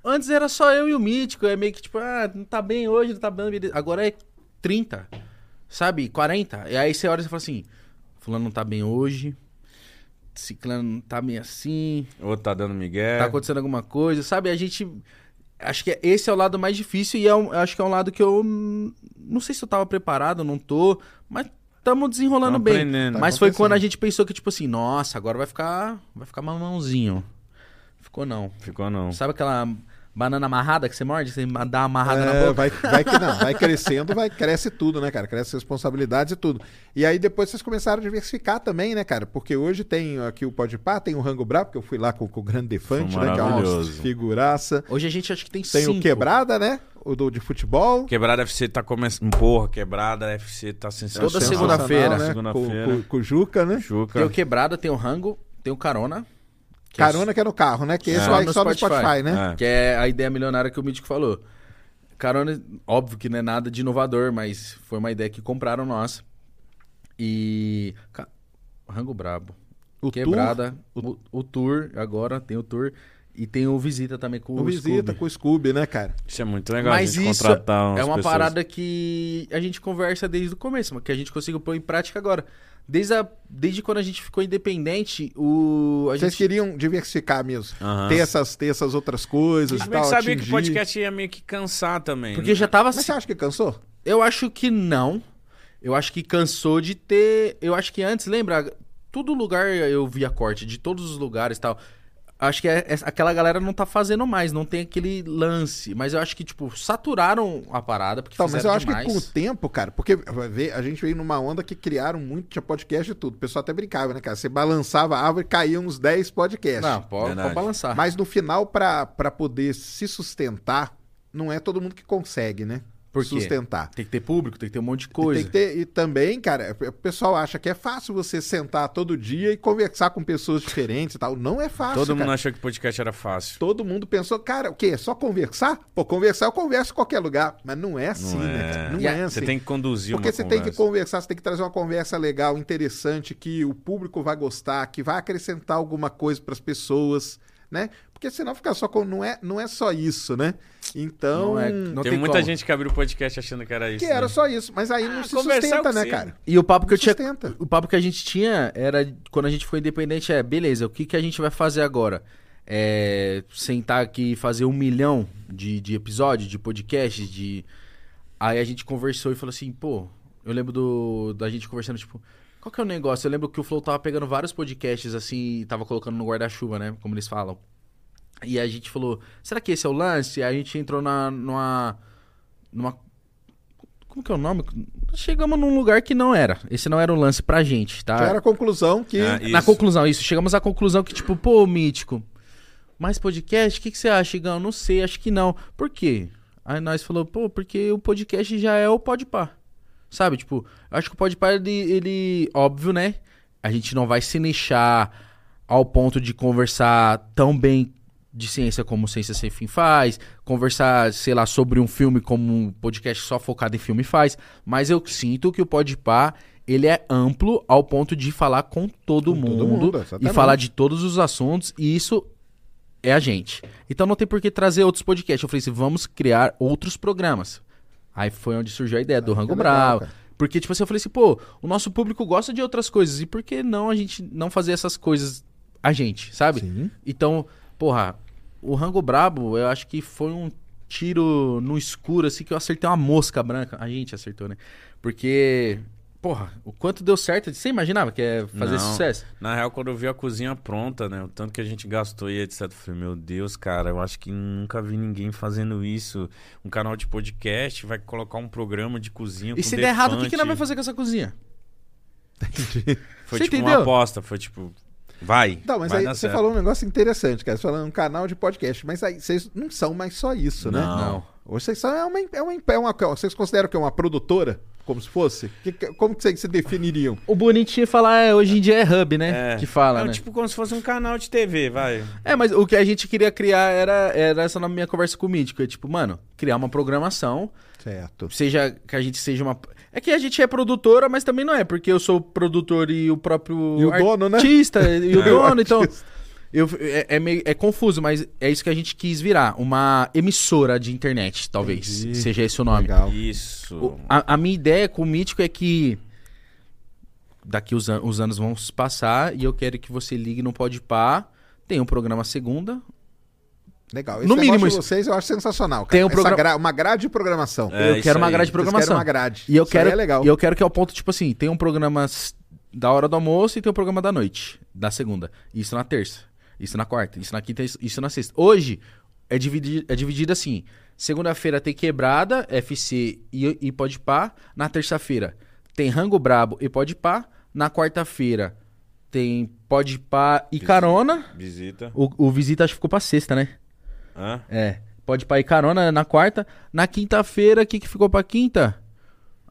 [SPEAKER 2] Antes era só eu e o Mítico, é meio que tipo, ah, não tá bem hoje, não tá bem. Agora é 30, sabe? 40. E aí você olha e você fala assim: Fulano não tá bem hoje, Ciclano não tá bem assim,
[SPEAKER 3] Outro tá dando migué.
[SPEAKER 2] tá acontecendo alguma coisa, sabe? A gente. Acho que esse é o lado mais difícil e é um- acho que é um lado que eu. Não sei se eu tava preparado, não tô, mas estamos desenrolando
[SPEAKER 3] Tamo
[SPEAKER 2] bem.
[SPEAKER 3] aprendendo.
[SPEAKER 2] Mas
[SPEAKER 1] Tá
[SPEAKER 2] foi quando a gente pensou que, tipo assim, nossa, agora vai ficar. Vai ficar mamãozinho. Ficou não.
[SPEAKER 3] Ficou não.
[SPEAKER 2] Sabe aquela banana amarrada que você morde? Você dá uma amarrada na
[SPEAKER 1] É,
[SPEAKER 2] boca?
[SPEAKER 1] vai, vai que não, vai crescendo, vai cresce tudo, né, cara? Cresce responsabilidades e tudo. E aí depois vocês começaram a diversificar também, né, cara? Porque hoje tem aqui o Podpah, tem o Rango Brabo, que eu fui lá com, com o Grande Defante, né, que é uma figuraça.
[SPEAKER 2] Hoje a gente acho que tem,
[SPEAKER 1] Tem
[SPEAKER 2] cinco.
[SPEAKER 1] o Quebrada, né? O do de futebol.
[SPEAKER 3] Quebrada FC tá começando. Porra, quebrada FC tá sensacional.
[SPEAKER 2] Toda segunda-feira.
[SPEAKER 1] Né?
[SPEAKER 3] Segunda-feira.
[SPEAKER 1] Com, com- com o Juca, né?
[SPEAKER 3] Chuca.
[SPEAKER 2] Tem o quebrada, tem o rango, tem o carona. Que é
[SPEAKER 1] Carona que é no carro, né? Que esse
[SPEAKER 3] É.
[SPEAKER 1] vai
[SPEAKER 2] Só no
[SPEAKER 1] Spotify,
[SPEAKER 2] Spotify,
[SPEAKER 1] né?
[SPEAKER 3] É.
[SPEAKER 2] Que é a ideia milionária que o Mítico falou. Carona, óbvio que não é nada de inovador, mas foi uma ideia que compraram nossa. E. ca- Rango Brabo.
[SPEAKER 1] O
[SPEAKER 2] Quebrada. O, o tour, agora tem o tour. E tem o Visita também com
[SPEAKER 1] O
[SPEAKER 2] o,
[SPEAKER 1] Visita
[SPEAKER 2] Scooby.
[SPEAKER 1] com o Scooby, né, cara?
[SPEAKER 3] Isso é muito legal
[SPEAKER 2] Mas
[SPEAKER 3] a gente
[SPEAKER 2] isso
[SPEAKER 3] contratar umas
[SPEAKER 2] é uma
[SPEAKER 3] pessoas.
[SPEAKER 2] parada que a gente conversa desde o começo, mas que a gente conseguiu pôr em prática agora. Desde, a, desde quando a gente ficou independente, o. A
[SPEAKER 1] Vocês
[SPEAKER 2] gente,
[SPEAKER 1] queriam diversificar mesmo.
[SPEAKER 3] Aham.
[SPEAKER 1] Ter, essas, ter essas outras coisas e tal.
[SPEAKER 3] que sabia que o
[SPEAKER 1] atingir.
[SPEAKER 3] podcast ia meio que cansar também.
[SPEAKER 2] Porque
[SPEAKER 3] né?
[SPEAKER 2] já tava
[SPEAKER 1] Mas você acha que cansou?
[SPEAKER 2] Eu acho que não. Eu acho que cansou de ter. Eu acho que antes, lembra? Todo lugar eu via corte, de todos os lugares e tal. Acho que é- é- aquela galera não tá fazendo mais, não tem aquele lance. Mas eu acho que, tipo, saturaram a parada, porque
[SPEAKER 1] Então, mas eu acho
[SPEAKER 2] demais.
[SPEAKER 1] que com o tempo, cara, porque vai ver, a gente veio numa onda que criaram muito, tinha podcast e tudo. O pessoal até brincava, né, cara? Você balançava a árvore e caíam uns 10 podcasts.
[SPEAKER 2] Não, pode, pode balançar.
[SPEAKER 1] Mas no final, pra, pra poder se sustentar, não é todo mundo que consegue, né?
[SPEAKER 2] Por?
[SPEAKER 1] Sustentar.
[SPEAKER 2] Tem que ter público, tem que ter um monte de
[SPEAKER 1] E
[SPEAKER 2] coisa.
[SPEAKER 1] Tem que ter, e também, cara, o pessoal acha que é fácil você sentar todo dia e conversar com pessoas diferentes e tal. Não é fácil.
[SPEAKER 3] Todo mundo
[SPEAKER 1] cara.
[SPEAKER 3] achou que podcast era fácil.
[SPEAKER 1] Todo mundo pensou, cara, o quê? É Só conversar? Pô, conversar eu converso em qualquer lugar. Mas não é assim,
[SPEAKER 3] Não
[SPEAKER 1] né,
[SPEAKER 3] é.
[SPEAKER 1] cara? Não
[SPEAKER 2] E a-
[SPEAKER 1] é assim.
[SPEAKER 3] Você tem que conduzir
[SPEAKER 1] Porque
[SPEAKER 3] uma
[SPEAKER 1] você tem que
[SPEAKER 3] conversa.
[SPEAKER 1] conversar, você tem que trazer uma conversa legal, interessante, que o público vai gostar, que vai acrescentar alguma coisa para as pessoas, né? Porque senão fica só com. Não é, não é só isso, né? Então.
[SPEAKER 2] Não é- não
[SPEAKER 3] Tem
[SPEAKER 2] tem
[SPEAKER 3] muita
[SPEAKER 2] como.
[SPEAKER 3] gente que abriu o podcast achando que era isso.
[SPEAKER 1] Que era
[SPEAKER 3] né?
[SPEAKER 1] só isso. Mas aí não
[SPEAKER 3] Ah,
[SPEAKER 1] se
[SPEAKER 3] conversar
[SPEAKER 1] sustenta, né, cara?
[SPEAKER 2] E o papo que eu tinha.
[SPEAKER 1] Sustenta.
[SPEAKER 2] O papo que a gente tinha era quando a gente foi independente é, beleza, o que, que a gente vai fazer agora? É sentar aqui e fazer um milhão de, de episódios, de podcasts, de. Aí a gente conversou e falou assim, pô, eu lembro do, da gente conversando, tipo, qual que é o negócio? Eu lembro que o Flow tava pegando vários podcasts assim e tava colocando no guarda-chuva, né? Como eles falam. E a gente falou, será que esse é o lance? Aí a gente entrou na, numa. numa. Como que é o nome? Chegamos num lugar que não era. Esse não era o lance pra gente, tá?
[SPEAKER 1] Já era a conclusão que.
[SPEAKER 3] Ah,
[SPEAKER 2] Na conclusão, isso. Chegamos à conclusão que, tipo, pô, mítico. mais podcast? O que, que você acha, Igão? Não sei, acho que não. Por quê? Aí nós falou, pô, porque o podcast já é o Podpah. Sabe, tipo, acho que o Podpah, ele, ele, óbvio, né? A gente não vai se nichar ao ponto de conversar tão bem de ciência como Ciência Sem Fim faz, conversar, sei lá, sobre um filme como um podcast só focado em filme faz, mas eu sinto que o Podpah, ele é amplo ao ponto de falar com todo
[SPEAKER 1] Com
[SPEAKER 2] mundo,
[SPEAKER 1] todo mundo,
[SPEAKER 2] e falar de todos os assuntos, e isso é a gente. Então não tem por que trazer outros podcasts. Eu falei assim, vamos criar outros programas. Aí foi onde surgiu a ideia do Rango Bravo.
[SPEAKER 1] cara.
[SPEAKER 2] Porque, tipo assim, eu falei assim, pô, o nosso público gosta de outras coisas, e por que não a gente não fazer essas coisas a gente, sabe?
[SPEAKER 1] Sim.
[SPEAKER 2] Então, porra, o Rango Brabo, eu acho que foi um tiro no escuro, assim, que eu acertei uma mosca branca. A gente acertou, né? Porque, porra, o quanto deu certo. Você imaginava que ia fazer
[SPEAKER 3] Não.
[SPEAKER 2] sucesso?
[SPEAKER 3] Na real, quando eu vi a cozinha pronta, né? O tanto que a gente gastou e etc. Eu falei, meu Deus, cara, eu acho que nunca vi ninguém fazendo isso. Um canal de podcast vai colocar um programa de cozinha.
[SPEAKER 2] E se der errado, o que, que nós vamos fazer com essa cozinha?
[SPEAKER 3] Foi
[SPEAKER 2] Você
[SPEAKER 3] tipo
[SPEAKER 2] entendeu?
[SPEAKER 3] uma aposta, foi tipo, vai.
[SPEAKER 1] Não, mas
[SPEAKER 3] vai
[SPEAKER 1] aí
[SPEAKER 3] dar
[SPEAKER 1] você
[SPEAKER 3] certo.
[SPEAKER 1] falou um negócio interessante, cara. Você falou um canal de podcast, mas aí vocês não são mais só isso, né?
[SPEAKER 3] Não.
[SPEAKER 2] Não.
[SPEAKER 1] Hoje vocês são é uma, é uma, é uma- Vocês consideram que é uma produtora? Como se fosse? Que- que- como que vocês se definiriam?
[SPEAKER 2] O bonitinho falar, é, hoje em dia é hub, né?
[SPEAKER 3] É.
[SPEAKER 2] Que fala,
[SPEAKER 3] É
[SPEAKER 2] né?
[SPEAKER 3] tipo como se fosse um canal de TV, vai.
[SPEAKER 2] É, mas o que a gente queria criar era, era essa na minha conversa com o Mítico. É tipo, mano, criar uma programação
[SPEAKER 1] Certo.
[SPEAKER 2] seja que a gente seja uma. É que a gente é produtora, mas também não é, porque eu sou o produtor e o próprio
[SPEAKER 1] E o dono, né?
[SPEAKER 2] artista e o
[SPEAKER 1] É.
[SPEAKER 2] dono, então.
[SPEAKER 1] Artista.
[SPEAKER 2] Eu, é, é meio, é confuso, mas é isso que a gente quis virar. Uma emissora de internet, talvez.
[SPEAKER 1] Entendi.
[SPEAKER 2] Seja esse o nome.
[SPEAKER 1] Legal.
[SPEAKER 3] Isso.
[SPEAKER 2] O- a, a minha ideia com o Mítico é que daqui os, an- os anos vão se passar e eu quero que você ligue no Podpah. Tem um programa segunda,
[SPEAKER 1] Legal. Esse
[SPEAKER 2] No mínimo
[SPEAKER 1] de vocês eu acho sensacional, cara.
[SPEAKER 2] Tem um programa-
[SPEAKER 1] gra- Uma grade de programação.
[SPEAKER 3] É,
[SPEAKER 2] eu quero uma grade de programação.
[SPEAKER 1] uma grade.
[SPEAKER 2] E eu
[SPEAKER 1] Isso
[SPEAKER 2] quero,
[SPEAKER 1] é legal.
[SPEAKER 2] e eu quero que ao ponto, tipo assim, tem um programa da hora do almoço e tem um programa da noite, da segunda. Isso na terça, isso na quarta, isso na quinta, isso- isso na sexta. Hoje é dividido, é dividido assim. Segunda-feira tem quebrada, FC e, e pode pá. Na terça-feira tem rango brabo e pode pá. Na quarta-feira tem pode pá e carona.
[SPEAKER 3] Visita.
[SPEAKER 2] O, o visita acho que ficou pra sexta, né?
[SPEAKER 3] Hã?
[SPEAKER 2] É. Pode ir carona na quarta. Na quinta-feira, o que, que ficou pra quinta?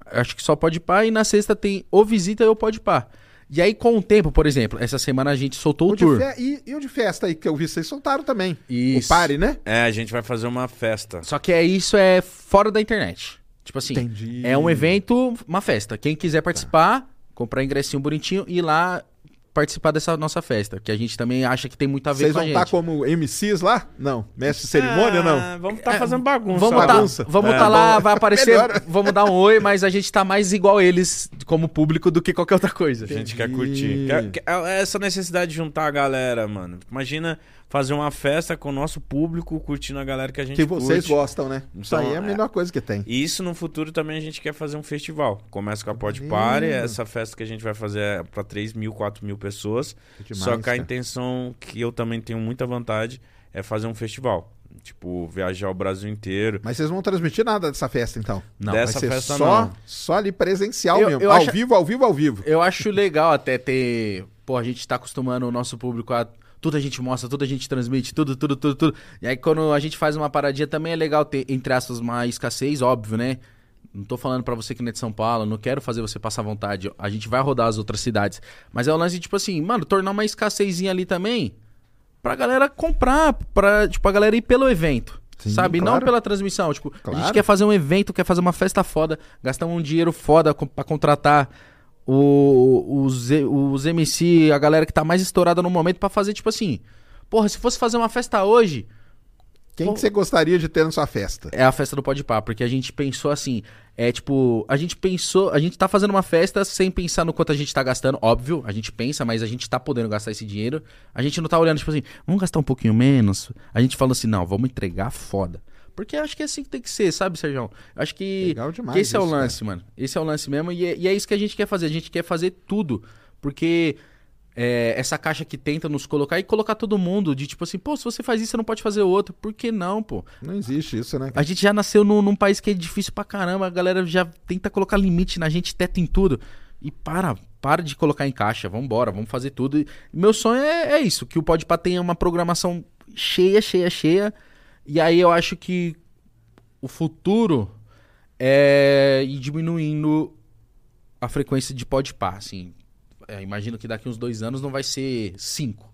[SPEAKER 2] Acho que só pode pá. E na sexta tem ou visita ou pode pá. E aí, com o tempo, por exemplo, essa semana a gente soltou o,
[SPEAKER 1] O
[SPEAKER 2] tour.
[SPEAKER 1] fe- E, e o de festa aí que eu vi, vocês soltaram também.
[SPEAKER 2] Isso.
[SPEAKER 1] O pare, né?
[SPEAKER 3] É, a gente vai fazer uma festa.
[SPEAKER 2] Só que é isso é fora da internet. Tipo assim,
[SPEAKER 1] Entendi.
[SPEAKER 2] é um evento, uma festa. Quem quiser participar, comprar ingressinho bonitinho e ir lá participar dessa nossa festa. Que a gente também acha que tem muito a ver
[SPEAKER 1] Vocês
[SPEAKER 2] com a
[SPEAKER 1] vão
[SPEAKER 2] gente.
[SPEAKER 1] estar como MCs lá? Não. Mestre de cerimônia, não?
[SPEAKER 3] Ah, Vamos estar fazendo bagunça.
[SPEAKER 2] Vamos
[SPEAKER 3] lá.
[SPEAKER 2] tá,
[SPEAKER 1] bagunça.
[SPEAKER 2] vamos
[SPEAKER 3] É.
[SPEAKER 2] tá lá, vai aparecer,
[SPEAKER 1] Melhor.
[SPEAKER 2] vamos dar um oi, mas a gente tá mais igual eles como público do que qualquer outra coisa.
[SPEAKER 3] A gente quer
[SPEAKER 1] Entendi.
[SPEAKER 3] curtir. Quer- quer- é essa necessidade de juntar a galera, mano. Imagina fazer uma festa com o nosso público, curtindo a galera que a gente
[SPEAKER 1] Que vocês
[SPEAKER 3] curte.
[SPEAKER 1] gostam, né? Isso
[SPEAKER 3] Então,
[SPEAKER 1] aí é a
[SPEAKER 3] é.
[SPEAKER 1] melhor coisa que tem.
[SPEAKER 3] E isso no futuro também a gente quer fazer um festival. Começa com a Pod
[SPEAKER 1] Maneiro.
[SPEAKER 3] Party, essa festa que a gente vai fazer é pra 3 mil, 4 mil pessoas.
[SPEAKER 1] Que
[SPEAKER 3] Só que a
[SPEAKER 1] cara.
[SPEAKER 3] intenção, que eu também tenho muita vontade, é fazer um festival. Tipo, viajar o Brasil inteiro.
[SPEAKER 1] Mas vocês não vão transmitir nada dessa festa, então?
[SPEAKER 2] Não,
[SPEAKER 3] Dessa
[SPEAKER 1] Vai ser
[SPEAKER 3] festa
[SPEAKER 1] só,
[SPEAKER 3] não.
[SPEAKER 1] só ali presencial
[SPEAKER 2] Eu-
[SPEAKER 1] mesmo.
[SPEAKER 2] eu
[SPEAKER 1] ao
[SPEAKER 2] acho-
[SPEAKER 1] vivo, ao vivo, ao vivo.
[SPEAKER 2] Eu acho legal até ter. Pô, a gente tá acostumando o nosso público a. Tudo a gente mostra, tudo a gente transmite, tudo, tudo, tudo, tudo. E aí quando a gente faz uma paradinha também é legal ter, entre aspas, uma escassez, óbvio, né? Não tô falando pra você que não é de São Paulo, não quero fazer você passar vontade. A gente vai rodar as outras cidades. Mas é o lance tipo assim, mano, tornar uma escassezinha ali também pra galera comprar, pra, tipo, a galera ir pelo evento.
[SPEAKER 1] Sim,
[SPEAKER 2] sabe? Não
[SPEAKER 1] claro.
[SPEAKER 2] pela transmissão. Tipo, a
[SPEAKER 1] Claro.
[SPEAKER 2] gente quer fazer um evento, quer fazer uma festa foda, gastar um dinheiro foda pra contratar o, os, os MC, a galera que tá mais estourada no momento, pra fazer, tipo assim. Porra, se fosse fazer uma festa hoje,
[SPEAKER 1] Quem que você gostaria de ter na sua festa?
[SPEAKER 2] é a festa do Pode Pá, porque a gente pensou assim, é tipo, a gente pensou, a gente tá fazendo uma festa sem pensar no quanto a gente tá gastando, óbvio, a gente pensa, mas a gente tá podendo gastar esse dinheiro. A gente não tá olhando tipo assim, vamos gastar um pouquinho menos. A gente fala assim, não, vamos entregar foda. Porque acho que é assim que tem que ser, sabe, Sérgio? Acho que,
[SPEAKER 1] Legal demais
[SPEAKER 2] que esse é o
[SPEAKER 1] isso,
[SPEAKER 2] lance, mano. Esse é o lance mesmo e é, e é isso que a gente quer fazer. A gente quer fazer tudo, porque é, essa caixa que tenta nos colocar e colocar todo mundo de tipo assim, pô, se você faz isso, você não pode fazer outro. Por que não, pô?
[SPEAKER 1] Não existe isso, né?
[SPEAKER 2] A gente já nasceu num, num país que é difícil pra caramba, a galera já tenta colocar limite na gente, teto em tudo. E para, para de colocar em caixa, vambora, vamos fazer tudo. E meu sonho é, é isso, que o Podpah tenha uma programação cheia, cheia, cheia. E aí eu acho que o futuro é ir diminuindo a frequência de pode par, assim. É, imagino que daqui uns dois anos não vai ser cinco.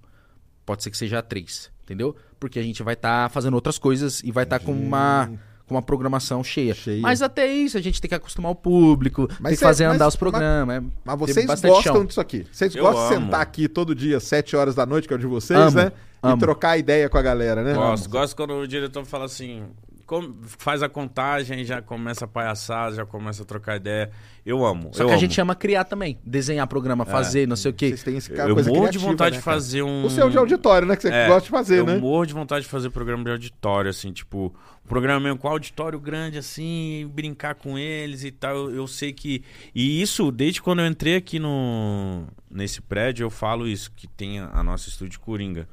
[SPEAKER 2] Pode ser que seja três, entendeu? Porque a gente vai estar fazendo outras coisas e vai estar com uma, com uma programação cheia.
[SPEAKER 1] Cheia.
[SPEAKER 2] Mas até isso, a gente tem que acostumar o público,
[SPEAKER 1] Mas
[SPEAKER 2] tem que fazer
[SPEAKER 1] mas-
[SPEAKER 2] andar os
[SPEAKER 1] mas-
[SPEAKER 2] programas. é-
[SPEAKER 1] Mas
[SPEAKER 2] tem
[SPEAKER 1] vocês gostam
[SPEAKER 2] chão.
[SPEAKER 1] disso aqui. Vocês
[SPEAKER 3] Eu
[SPEAKER 1] gostam de
[SPEAKER 3] amo.
[SPEAKER 1] sentar aqui todo dia, 7 horas da noite, que é o de vocês,
[SPEAKER 2] Amo,
[SPEAKER 1] né? E
[SPEAKER 2] amo.
[SPEAKER 1] trocar ideia com a galera, né?
[SPEAKER 3] Gosto, gosto quando o diretor fala assim, faz a contagem, já começa a palhaçar, já começa a trocar ideia. Eu amo.
[SPEAKER 2] Só
[SPEAKER 3] eu
[SPEAKER 2] que a
[SPEAKER 3] amo.
[SPEAKER 2] gente ama criar também. Desenhar programa, fazer, não sei o quê.
[SPEAKER 1] Vocês têm esse
[SPEAKER 3] Eu
[SPEAKER 1] cara, coisa
[SPEAKER 3] morro de
[SPEAKER 1] criativa,
[SPEAKER 3] vontade
[SPEAKER 1] né,
[SPEAKER 3] de fazer um.
[SPEAKER 1] O seu de auditório, né? Que você
[SPEAKER 3] É,
[SPEAKER 1] gosta de fazer,
[SPEAKER 3] eu
[SPEAKER 1] né?
[SPEAKER 3] morro de vontade de fazer programa de auditório, assim, tipo, um programa mesmo com auditório grande, assim, e brincar com eles e tal. Eu, eu sei que. E isso, desde quando eu entrei aqui no nesse prédio, eu falo isso, que tem a, a nossa estúdio Coringa.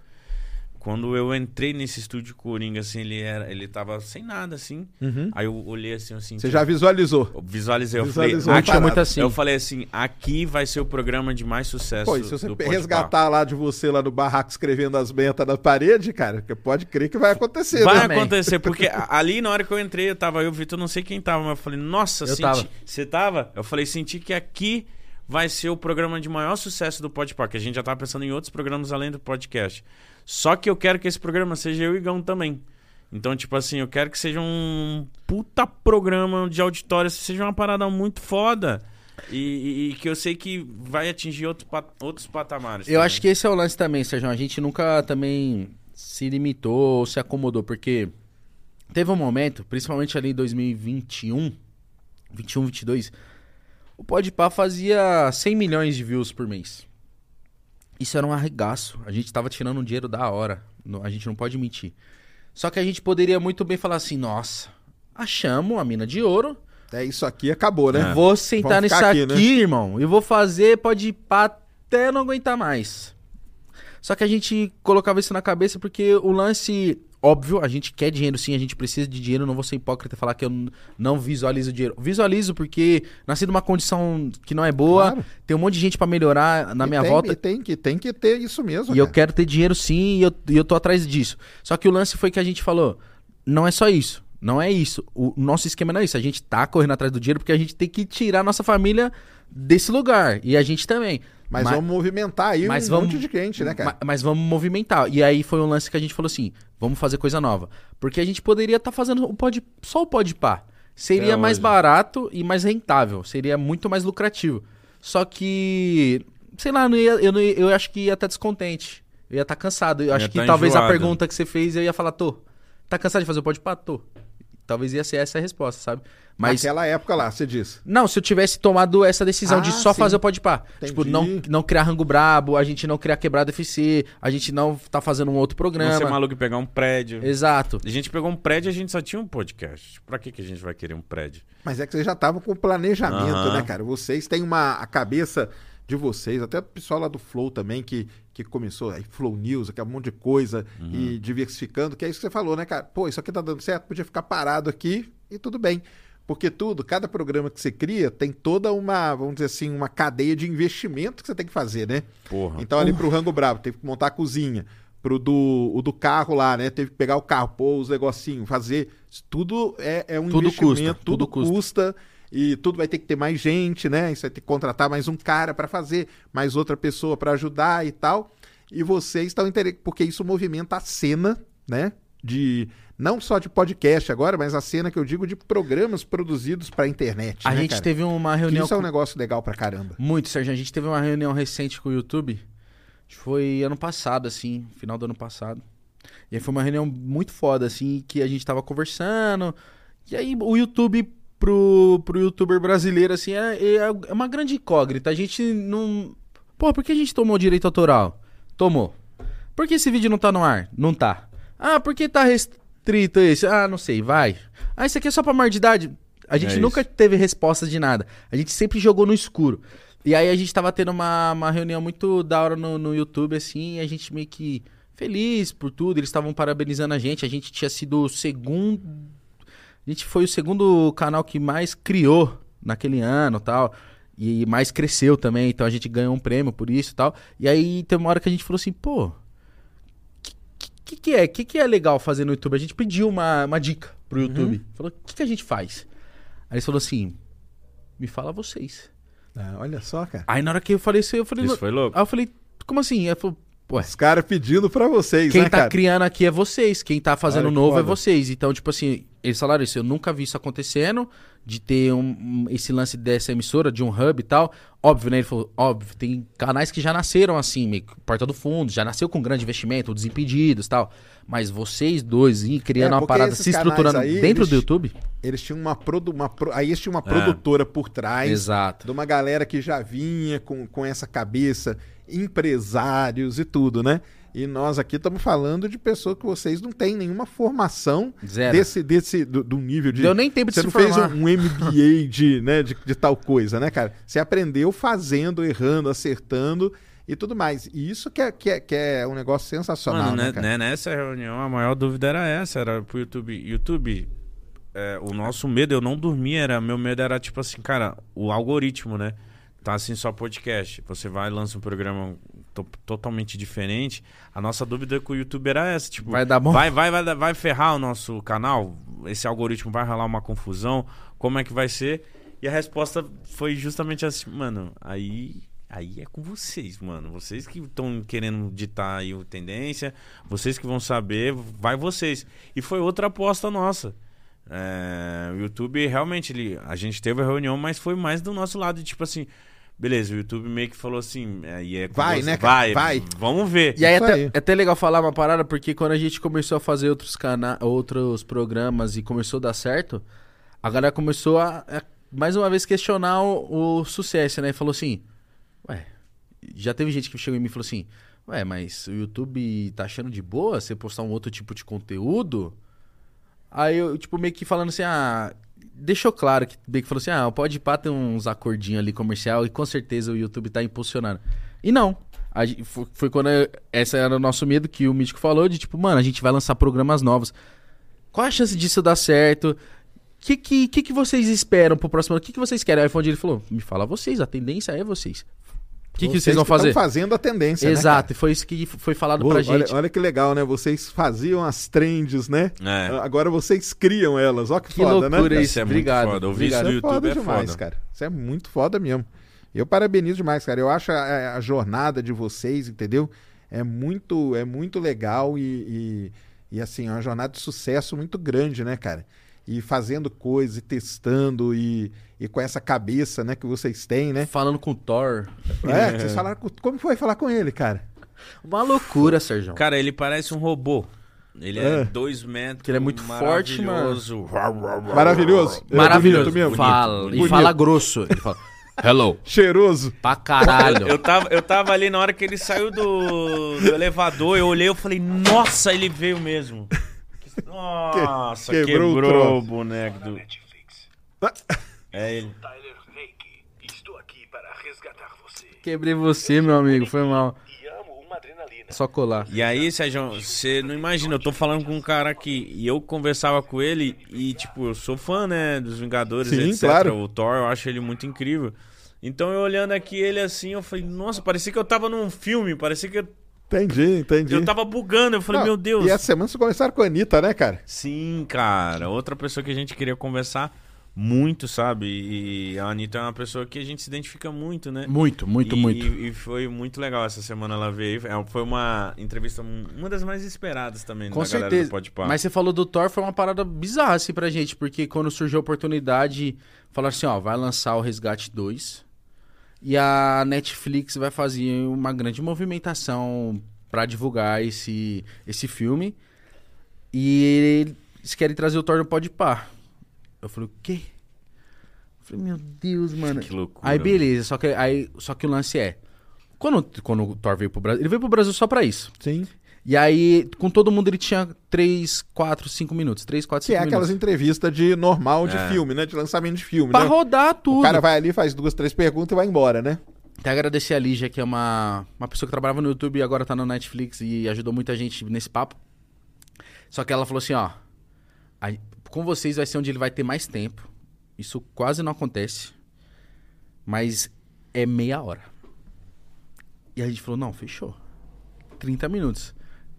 [SPEAKER 3] Quando eu entrei nesse estúdio Coringa, assim, ele era. Ele tava sem nada, assim.
[SPEAKER 1] Uhum.
[SPEAKER 3] Aí eu olhei assim, assim.
[SPEAKER 1] Você já visualizou.
[SPEAKER 3] Eu visualizei, eu
[SPEAKER 1] Visualizou
[SPEAKER 3] falei, aqui,
[SPEAKER 2] muito assim.
[SPEAKER 3] eu falei assim, aqui vai ser o programa de mais sucesso
[SPEAKER 1] Pô, e se você resgatar lá de você, lá no barraco, escrevendo as metas na parede, cara, que pode crer que vai acontecer,
[SPEAKER 3] Vai
[SPEAKER 1] né?
[SPEAKER 3] acontecer, porque ali na hora que eu entrei, eu tava eu, Vitor, não sei quem tava, mas eu falei, nossa,
[SPEAKER 2] Eu
[SPEAKER 3] senti.
[SPEAKER 2] tava.
[SPEAKER 3] Você tava? Eu falei, senti que aqui vai ser o programa de maior sucesso do Podpah, que a gente já tava pensando em outros programas além do podcast. Só que eu quero que esse programa seja eu e Gão também. Então, tipo assim, eu quero que seja um puta programa de auditório, seja uma parada muito foda. E, e- e que eu sei que vai atingir outro outros patamares.
[SPEAKER 2] Eu acho que esse é o lance também, Sérgio. A gente nunca também se limitou ou se acomodou, porque teve um momento, principalmente ali em 2021, 21, 22, o Podpah fazia 100 milhões de views por mês. Isso era um arregaço. A gente tava tirando um dinheiro da hora. A gente não pode mentir. Só que a gente poderia muito bem falar assim, nossa, achamos a mina de ouro,
[SPEAKER 1] É isso aqui, acabou, né?
[SPEAKER 2] Vou sentar
[SPEAKER 1] Vamos
[SPEAKER 2] nisso aqui,
[SPEAKER 1] aqui, né?
[SPEAKER 2] irmão. E vou fazer, pode ir pra até não aguentar mais. Só que a gente colocava isso na cabeça porque o lance, óbvio, a gente quer dinheiro sim, a gente precisa de dinheiro. Não vou ser hipócrita e falar que eu não visualizo dinheiro. Visualizo porque nasci numa condição que não é boa,
[SPEAKER 1] Claro.
[SPEAKER 2] tem um monte de gente pra melhorar na
[SPEAKER 1] E
[SPEAKER 2] minha
[SPEAKER 1] tem,
[SPEAKER 2] volta.
[SPEAKER 1] E tem que, tem que ter isso mesmo.
[SPEAKER 2] E eu quero ter dinheiro sim, e eu, e eu tô atrás disso. Só que o lance foi que a gente falou: não é só isso. Não é isso. O nosso esquema não é isso. A gente tá correndo atrás do dinheiro porque a gente tem que tirar a nossa família desse lugar. E a gente também.
[SPEAKER 1] Mas,
[SPEAKER 2] Ma-
[SPEAKER 1] vamos movimentar aí
[SPEAKER 2] mas
[SPEAKER 1] um
[SPEAKER 2] vamos-
[SPEAKER 1] monte de gente, né, cara?
[SPEAKER 2] ma- Mas vamos movimentar. E aí foi um lance que a gente falou assim: vamos fazer coisa nova. Porque a gente poderia estar fazendo o pod, só o pode pá. Seria
[SPEAKER 3] É
[SPEAKER 2] mais barato e mais rentável. Seria muito mais lucrativo. Só que, sei lá, não ia- eu, não ia- eu acho que ia estar descontente. Eu ia estar cansado. Eu acho que
[SPEAKER 3] tá
[SPEAKER 2] talvez a pergunta que você fez eu ia falar, tô. Tá cansado de fazer o pode pá? Tô. Talvez ia ser essa a resposta, sabe? Mas.
[SPEAKER 1] Naquela época lá, você disse.
[SPEAKER 2] Não, se eu tivesse tomado essa decisão de
[SPEAKER 1] Ah,
[SPEAKER 2] só
[SPEAKER 1] sim.
[SPEAKER 2] fazer o pode pá. Tipo, não, não criar rango brabo, a gente não criar quebrada FC, a gente não tá fazendo um outro
[SPEAKER 3] Não ser
[SPEAKER 2] programa.
[SPEAKER 3] maluco e pegar um prédio.
[SPEAKER 2] Exato.
[SPEAKER 3] A gente pegou um prédio e a gente só tinha um podcast. Pra que, que a gente vai querer um prédio?
[SPEAKER 1] Mas é que vocês já estavam com planejamento,
[SPEAKER 3] Aham.
[SPEAKER 1] né, cara? Vocês têm uma a cabeça de vocês, até o pessoal lá do Flow também, que, que começou aí, Flow News, aquele monte de coisa, e diversificando, que é isso que você falou, né, cara? Pô, isso aqui tá dando certo, podia ficar parado aqui e tudo bem. Porque tudo, cada programa que você cria tem toda uma, vamos dizer assim, uma cadeia de investimento que você tem que fazer, né?
[SPEAKER 3] Porra.
[SPEAKER 1] Então, ali pro Rango Bravo, teve que montar a cozinha. Pro do, o do carro lá, né? Teve que pegar o carro, pôr os negocinhos, fazer. Isso Tudo é, é um
[SPEAKER 2] Tudo
[SPEAKER 1] investimento,
[SPEAKER 2] custa,
[SPEAKER 1] tudo,
[SPEAKER 2] tudo custa.
[SPEAKER 1] custa. E tudo vai ter que ter mais gente, né? Isso vai ter que contratar mais um cara para fazer, mais outra pessoa para ajudar e tal. E vocês estão interessados, porque isso movimenta a cena, né? De não só de podcast agora, mas a cena que eu digo de programas produzidos para internet.
[SPEAKER 2] A
[SPEAKER 1] né,
[SPEAKER 2] gente
[SPEAKER 1] cara?
[SPEAKER 2] teve uma
[SPEAKER 1] Que
[SPEAKER 2] reunião.
[SPEAKER 1] Isso é um
[SPEAKER 2] com-
[SPEAKER 1] negócio legal pra caramba.
[SPEAKER 2] Muito, Sérgio. A gente teve uma reunião recente com o YouTube. Que foi ano passado, assim, final do ano passado. E aí foi uma reunião muito foda, assim, que a gente tava conversando. E aí o YouTube pro, pro youtuber brasileiro, assim, é, é, é uma grande incógnita. A gente não. Pô, por que a gente tomou direito autoral? Tomou. Por que esse vídeo não tá no ar? Não tá. Ah, por que tá restrito esse? Ah, não sei, vai. Ah, isso aqui é só pra maior de idade? A gente
[SPEAKER 3] É
[SPEAKER 2] nunca
[SPEAKER 3] isso.
[SPEAKER 2] teve resposta de nada. A gente sempre jogou no escuro. E aí a gente tava tendo uma, uma reunião muito da hora no, no YouTube, assim, e a gente meio que feliz por tudo. Eles estavam parabenizando a gente. A gente tinha sido o segundo. A gente foi o segundo canal que mais criou naquele ano tal. E mais cresceu também. Então a gente ganhou um prêmio por isso e tal. E aí tem uma hora que a gente falou assim, pô. Que, que- que, é? O que, que é legal fazer no YouTube? A gente pediu uma, uma dica pro YouTube. Falou, o que, que a gente faz? Aí eles falou assim, me fala vocês.
[SPEAKER 1] Ah, olha só, cara.
[SPEAKER 2] Aí na hora que eu falei isso, eu falei...
[SPEAKER 3] Isso foi louco.
[SPEAKER 2] Aí eu falei, como assim? Aí eu falei, ué,
[SPEAKER 1] Os caras pedindo pra vocês,
[SPEAKER 2] quem
[SPEAKER 1] né,
[SPEAKER 2] tá
[SPEAKER 1] cara?
[SPEAKER 2] criando aqui é vocês, quem tá fazendo
[SPEAKER 1] Olha que
[SPEAKER 2] novo é vocês. Então, tipo assim, eles falaram isso, eu nunca vi isso acontecendo, de ter um, esse lance dessa emissora, de um hub e tal. Óbvio, né? Ele falou, óbvio, tem canais que já nasceram assim, meio Porta do Fundo, já nasceu com grande investimento, Desimpedidos e tal. Mas vocês dois, criando
[SPEAKER 1] É,
[SPEAKER 2] uma parada, se estruturando
[SPEAKER 1] aí,
[SPEAKER 2] dentro
[SPEAKER 1] eles-
[SPEAKER 2] do YouTube.
[SPEAKER 1] Eles tinham uma, produ... uma pro- aí eles tinham uma produtora por trás.
[SPEAKER 2] Exato.
[SPEAKER 1] de uma galera que já vinha com, com essa cabeça, empresários e tudo, né? E nós aqui estamos falando de pessoas que vocês não têm nenhuma formação
[SPEAKER 2] Zero.
[SPEAKER 1] desse, desse do, do nível de.
[SPEAKER 2] Deu nem tempo de
[SPEAKER 1] Você
[SPEAKER 2] se
[SPEAKER 1] não fez
[SPEAKER 2] formar.
[SPEAKER 1] um, um MBA de, né, de, de tal coisa, né, cara? Você aprendeu fazendo, errando, acertando e tudo mais. E isso que é, que é, que é um negócio sensacional,
[SPEAKER 3] Mano,
[SPEAKER 1] né,
[SPEAKER 3] né,
[SPEAKER 1] cara?
[SPEAKER 3] né, nessa reunião a maior dúvida era essa, era pro YouTube. YouTube, é, o nosso medo, eu não dormia, era, meu medo era tipo assim, cara, o algoritmo, né? Tá assim só podcast. Você vai e lança um programa totalmente diferente. A nossa dúvida com o YouTube era essa, tipo,
[SPEAKER 2] Vai dar bom?
[SPEAKER 3] Vai, vai, vai, vai ferrar o nosso canal? Esse algoritmo vai rolar uma confusão? Como é que vai ser? E a resposta foi justamente assim, mano, aí aí é com vocês, mano. Vocês que estão querendo ditar aí o tendência, vocês que vão saber, vai vocês. E foi outra aposta nossa. É, o YouTube realmente ele, a gente teve a reunião, mas foi mais do nosso lado, tipo assim, beleza, o YouTube meio que falou assim, aí é com
[SPEAKER 1] Vai,
[SPEAKER 3] você,
[SPEAKER 1] né, cara?
[SPEAKER 3] Vai,
[SPEAKER 1] Vai.
[SPEAKER 3] vamos ver.
[SPEAKER 2] E aí é
[SPEAKER 1] Isso
[SPEAKER 2] até,
[SPEAKER 1] aí.
[SPEAKER 2] é até legal falar uma parada, porque quando a gente começou a fazer outros, cana outros programas e começou a dar certo, a galera começou a, a, mais uma vez questionar o, o sucesso, né? E falou assim, ué, já teve gente que chegou em mim e falou assim, ué, mas o YouTube tá achando de boa você postar um outro tipo de conteúdo? Aí eu, tipo, meio que falando assim, ah, deixou claro que que falou assim, ah, pode pá tem uns acordinhos ali comercial e com certeza o YouTube tá impulsionando. E não. A foi, foi quando eu- essa era o nosso medo que o Mítico falou de tipo, mano, a gente vai lançar programas novos. Qual a chance disso dar certo? O que, que, que, que vocês esperam pro próximo ano? O que, que vocês querem? Aí foi onde ele falou, me fala vocês, a tendência é vocês. O que, que vocês vão
[SPEAKER 1] que tão
[SPEAKER 2] fazer?
[SPEAKER 1] fazendo a tendência, né?
[SPEAKER 2] Exato, e foi isso que foi falado
[SPEAKER 1] Pô,
[SPEAKER 2] pra
[SPEAKER 1] olha,
[SPEAKER 2] gente.
[SPEAKER 1] olha que legal, né? Vocês faziam as trends, né?
[SPEAKER 3] É.
[SPEAKER 1] Agora vocês criam elas. Ó que,
[SPEAKER 2] Que
[SPEAKER 1] foda, né?
[SPEAKER 2] loucura
[SPEAKER 3] Isso
[SPEAKER 2] isso,
[SPEAKER 3] é muito
[SPEAKER 2] obrigado.
[SPEAKER 3] foda. Ouvir isso do
[SPEAKER 1] é foda
[SPEAKER 3] YouTube é
[SPEAKER 1] demais,
[SPEAKER 3] foda.
[SPEAKER 1] cara. Isso é muito foda mesmo. Eu parabenizo demais, cara. Eu acho a, a jornada de vocês, entendeu? É muito, é muito legal e, e, e, assim, é uma jornada de sucesso muito grande, né, cara? E fazendo coisas, e testando e, e com essa cabeça, né, que vocês têm, né?
[SPEAKER 2] Falando com o Thor.
[SPEAKER 1] É, vocês falaram com, como foi falar com ele, cara?
[SPEAKER 2] Uma loucura, Sérgio.
[SPEAKER 3] Cara, ele parece um robô. Ele é,
[SPEAKER 1] É.
[SPEAKER 3] dois metros.
[SPEAKER 2] Que ele é muito forte,
[SPEAKER 3] maravilhoso.
[SPEAKER 1] Maravilhoso. É
[SPEAKER 2] Maravilhoso.
[SPEAKER 1] mesmo.
[SPEAKER 2] Fala,
[SPEAKER 1] Bonito.
[SPEAKER 2] e fala grosso. Ele fala, hello.
[SPEAKER 1] Cheiroso.
[SPEAKER 2] Pra caralho.
[SPEAKER 3] Eu tava, eu tava ali na hora que ele saiu do, do elevador, eu olhei e falei, nossa, ele veio mesmo. Nossa,
[SPEAKER 1] Que-
[SPEAKER 3] quebrou,
[SPEAKER 1] quebrou o
[SPEAKER 3] o boneco do. É ele.
[SPEAKER 5] Tyler Reiki, estou aqui para resgatar você.
[SPEAKER 2] Quebrei você, meu amigo. Foi mal. Só colar.
[SPEAKER 3] E aí, Sérgio, você não imagina, eu tô falando com um cara aqui e eu conversava com ele e, tipo, eu sou fã, né, dos Vingadores,
[SPEAKER 1] Sim,
[SPEAKER 3] etc.
[SPEAKER 1] claro.
[SPEAKER 3] O Thor, eu acho ele muito incrível. Então, eu olhando aqui ele assim, eu falei, nossa, parecia que eu tava num filme, parecia que eu,
[SPEAKER 1] Entendi, entendi.
[SPEAKER 3] eu tava bugando. Eu falei,
[SPEAKER 1] Não,
[SPEAKER 3] meu Deus.
[SPEAKER 1] E essa semana vocês começaram com a Anitta, né, cara?
[SPEAKER 3] Sim, cara. Outra pessoa que a gente queria conversar muito, sabe? E a Anitta é uma pessoa que a gente se identifica muito, né?
[SPEAKER 2] Muito, muito,
[SPEAKER 3] e,
[SPEAKER 2] muito.
[SPEAKER 3] E foi muito legal essa semana ela veio. É, Foi uma entrevista, uma das mais esperadas também
[SPEAKER 2] Com
[SPEAKER 3] da galera
[SPEAKER 2] certeza.
[SPEAKER 3] do Podpah.
[SPEAKER 2] Mas você falou do Thor, foi uma parada bizarra assim pra gente, porque quando surgiu a oportunidade, falaram assim, ó, vai lançar o Resgate 2 e a Netflix vai fazer uma grande movimentação pra divulgar esse, esse filme e eles querem trazer o Thor no Podpah. Eu falei, o quê? Eu falei, meu Deus, mano.
[SPEAKER 3] Que loucura.
[SPEAKER 2] Aí beleza, só que, aí, só que o lance é, quando, quando o Thor veio pro Brasil, ele veio pro Brasil só pra isso.
[SPEAKER 1] Sim.
[SPEAKER 2] E aí, com todo mundo, ele tinha 3, 4, 5 minutos. 3, 4,
[SPEAKER 1] Que
[SPEAKER 2] 5
[SPEAKER 1] é aquelas entrevistas de normal de
[SPEAKER 3] É.
[SPEAKER 1] filme, né? De lançamento de filme,
[SPEAKER 2] Pra
[SPEAKER 1] né?
[SPEAKER 2] rodar tudo.
[SPEAKER 1] O cara vai ali, faz duas, três perguntas e vai embora, né?
[SPEAKER 2] Até agradecer a Lígia, que é uma, uma pessoa que trabalhava no YouTube e agora tá no Netflix e ajudou muita gente nesse papo. Só que ela falou assim, ó. "A- com vocês vai ser onde ele vai ter mais tempo. Isso quase não acontece. Mas é meia hora. E a gente falou, não, fechou. 30 minutos.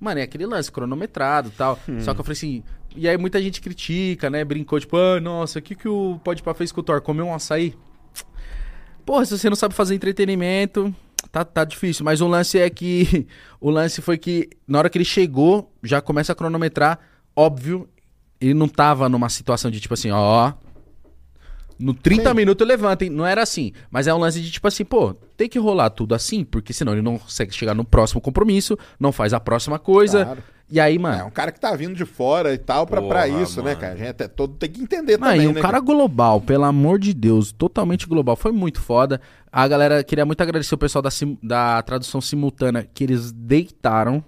[SPEAKER 2] Mano, é aquele lance cronometrado e tal. Só que eu falei assim. E aí muita gente critica, né? Brincou, tipo, ah, nossa, o que, que o Podpah fez com o Thor? Comeu um açaí? Porra, se você não sabe fazer entretenimento, tá, tá difícil. Mas o lance é que. O lance foi que, na hora que ele chegou, já começa a cronometrar. Óbvio, ele não tava numa situação de tipo assim, ó. No 30
[SPEAKER 1] Sim.
[SPEAKER 2] minutos levantem. Não era assim. Mas é um lance de tipo assim, pô, tem que rolar tudo assim, porque senão ele não consegue chegar no próximo compromisso, não faz a próxima coisa.
[SPEAKER 1] Claro.
[SPEAKER 2] E aí, mano.
[SPEAKER 1] É um cara que tá vindo de fora e tal pra, pra
[SPEAKER 3] Porra,
[SPEAKER 1] isso, né,
[SPEAKER 3] mano.
[SPEAKER 1] cara? A gente até todo tem que entender
[SPEAKER 2] Mano,
[SPEAKER 1] também,
[SPEAKER 2] e um
[SPEAKER 1] né?
[SPEAKER 2] cara global, pelo amor de Deus, totalmente global. Foi muito foda. A galera queria muito agradecer o pessoal da, sim- da tradução simultânea, que eles deitaram.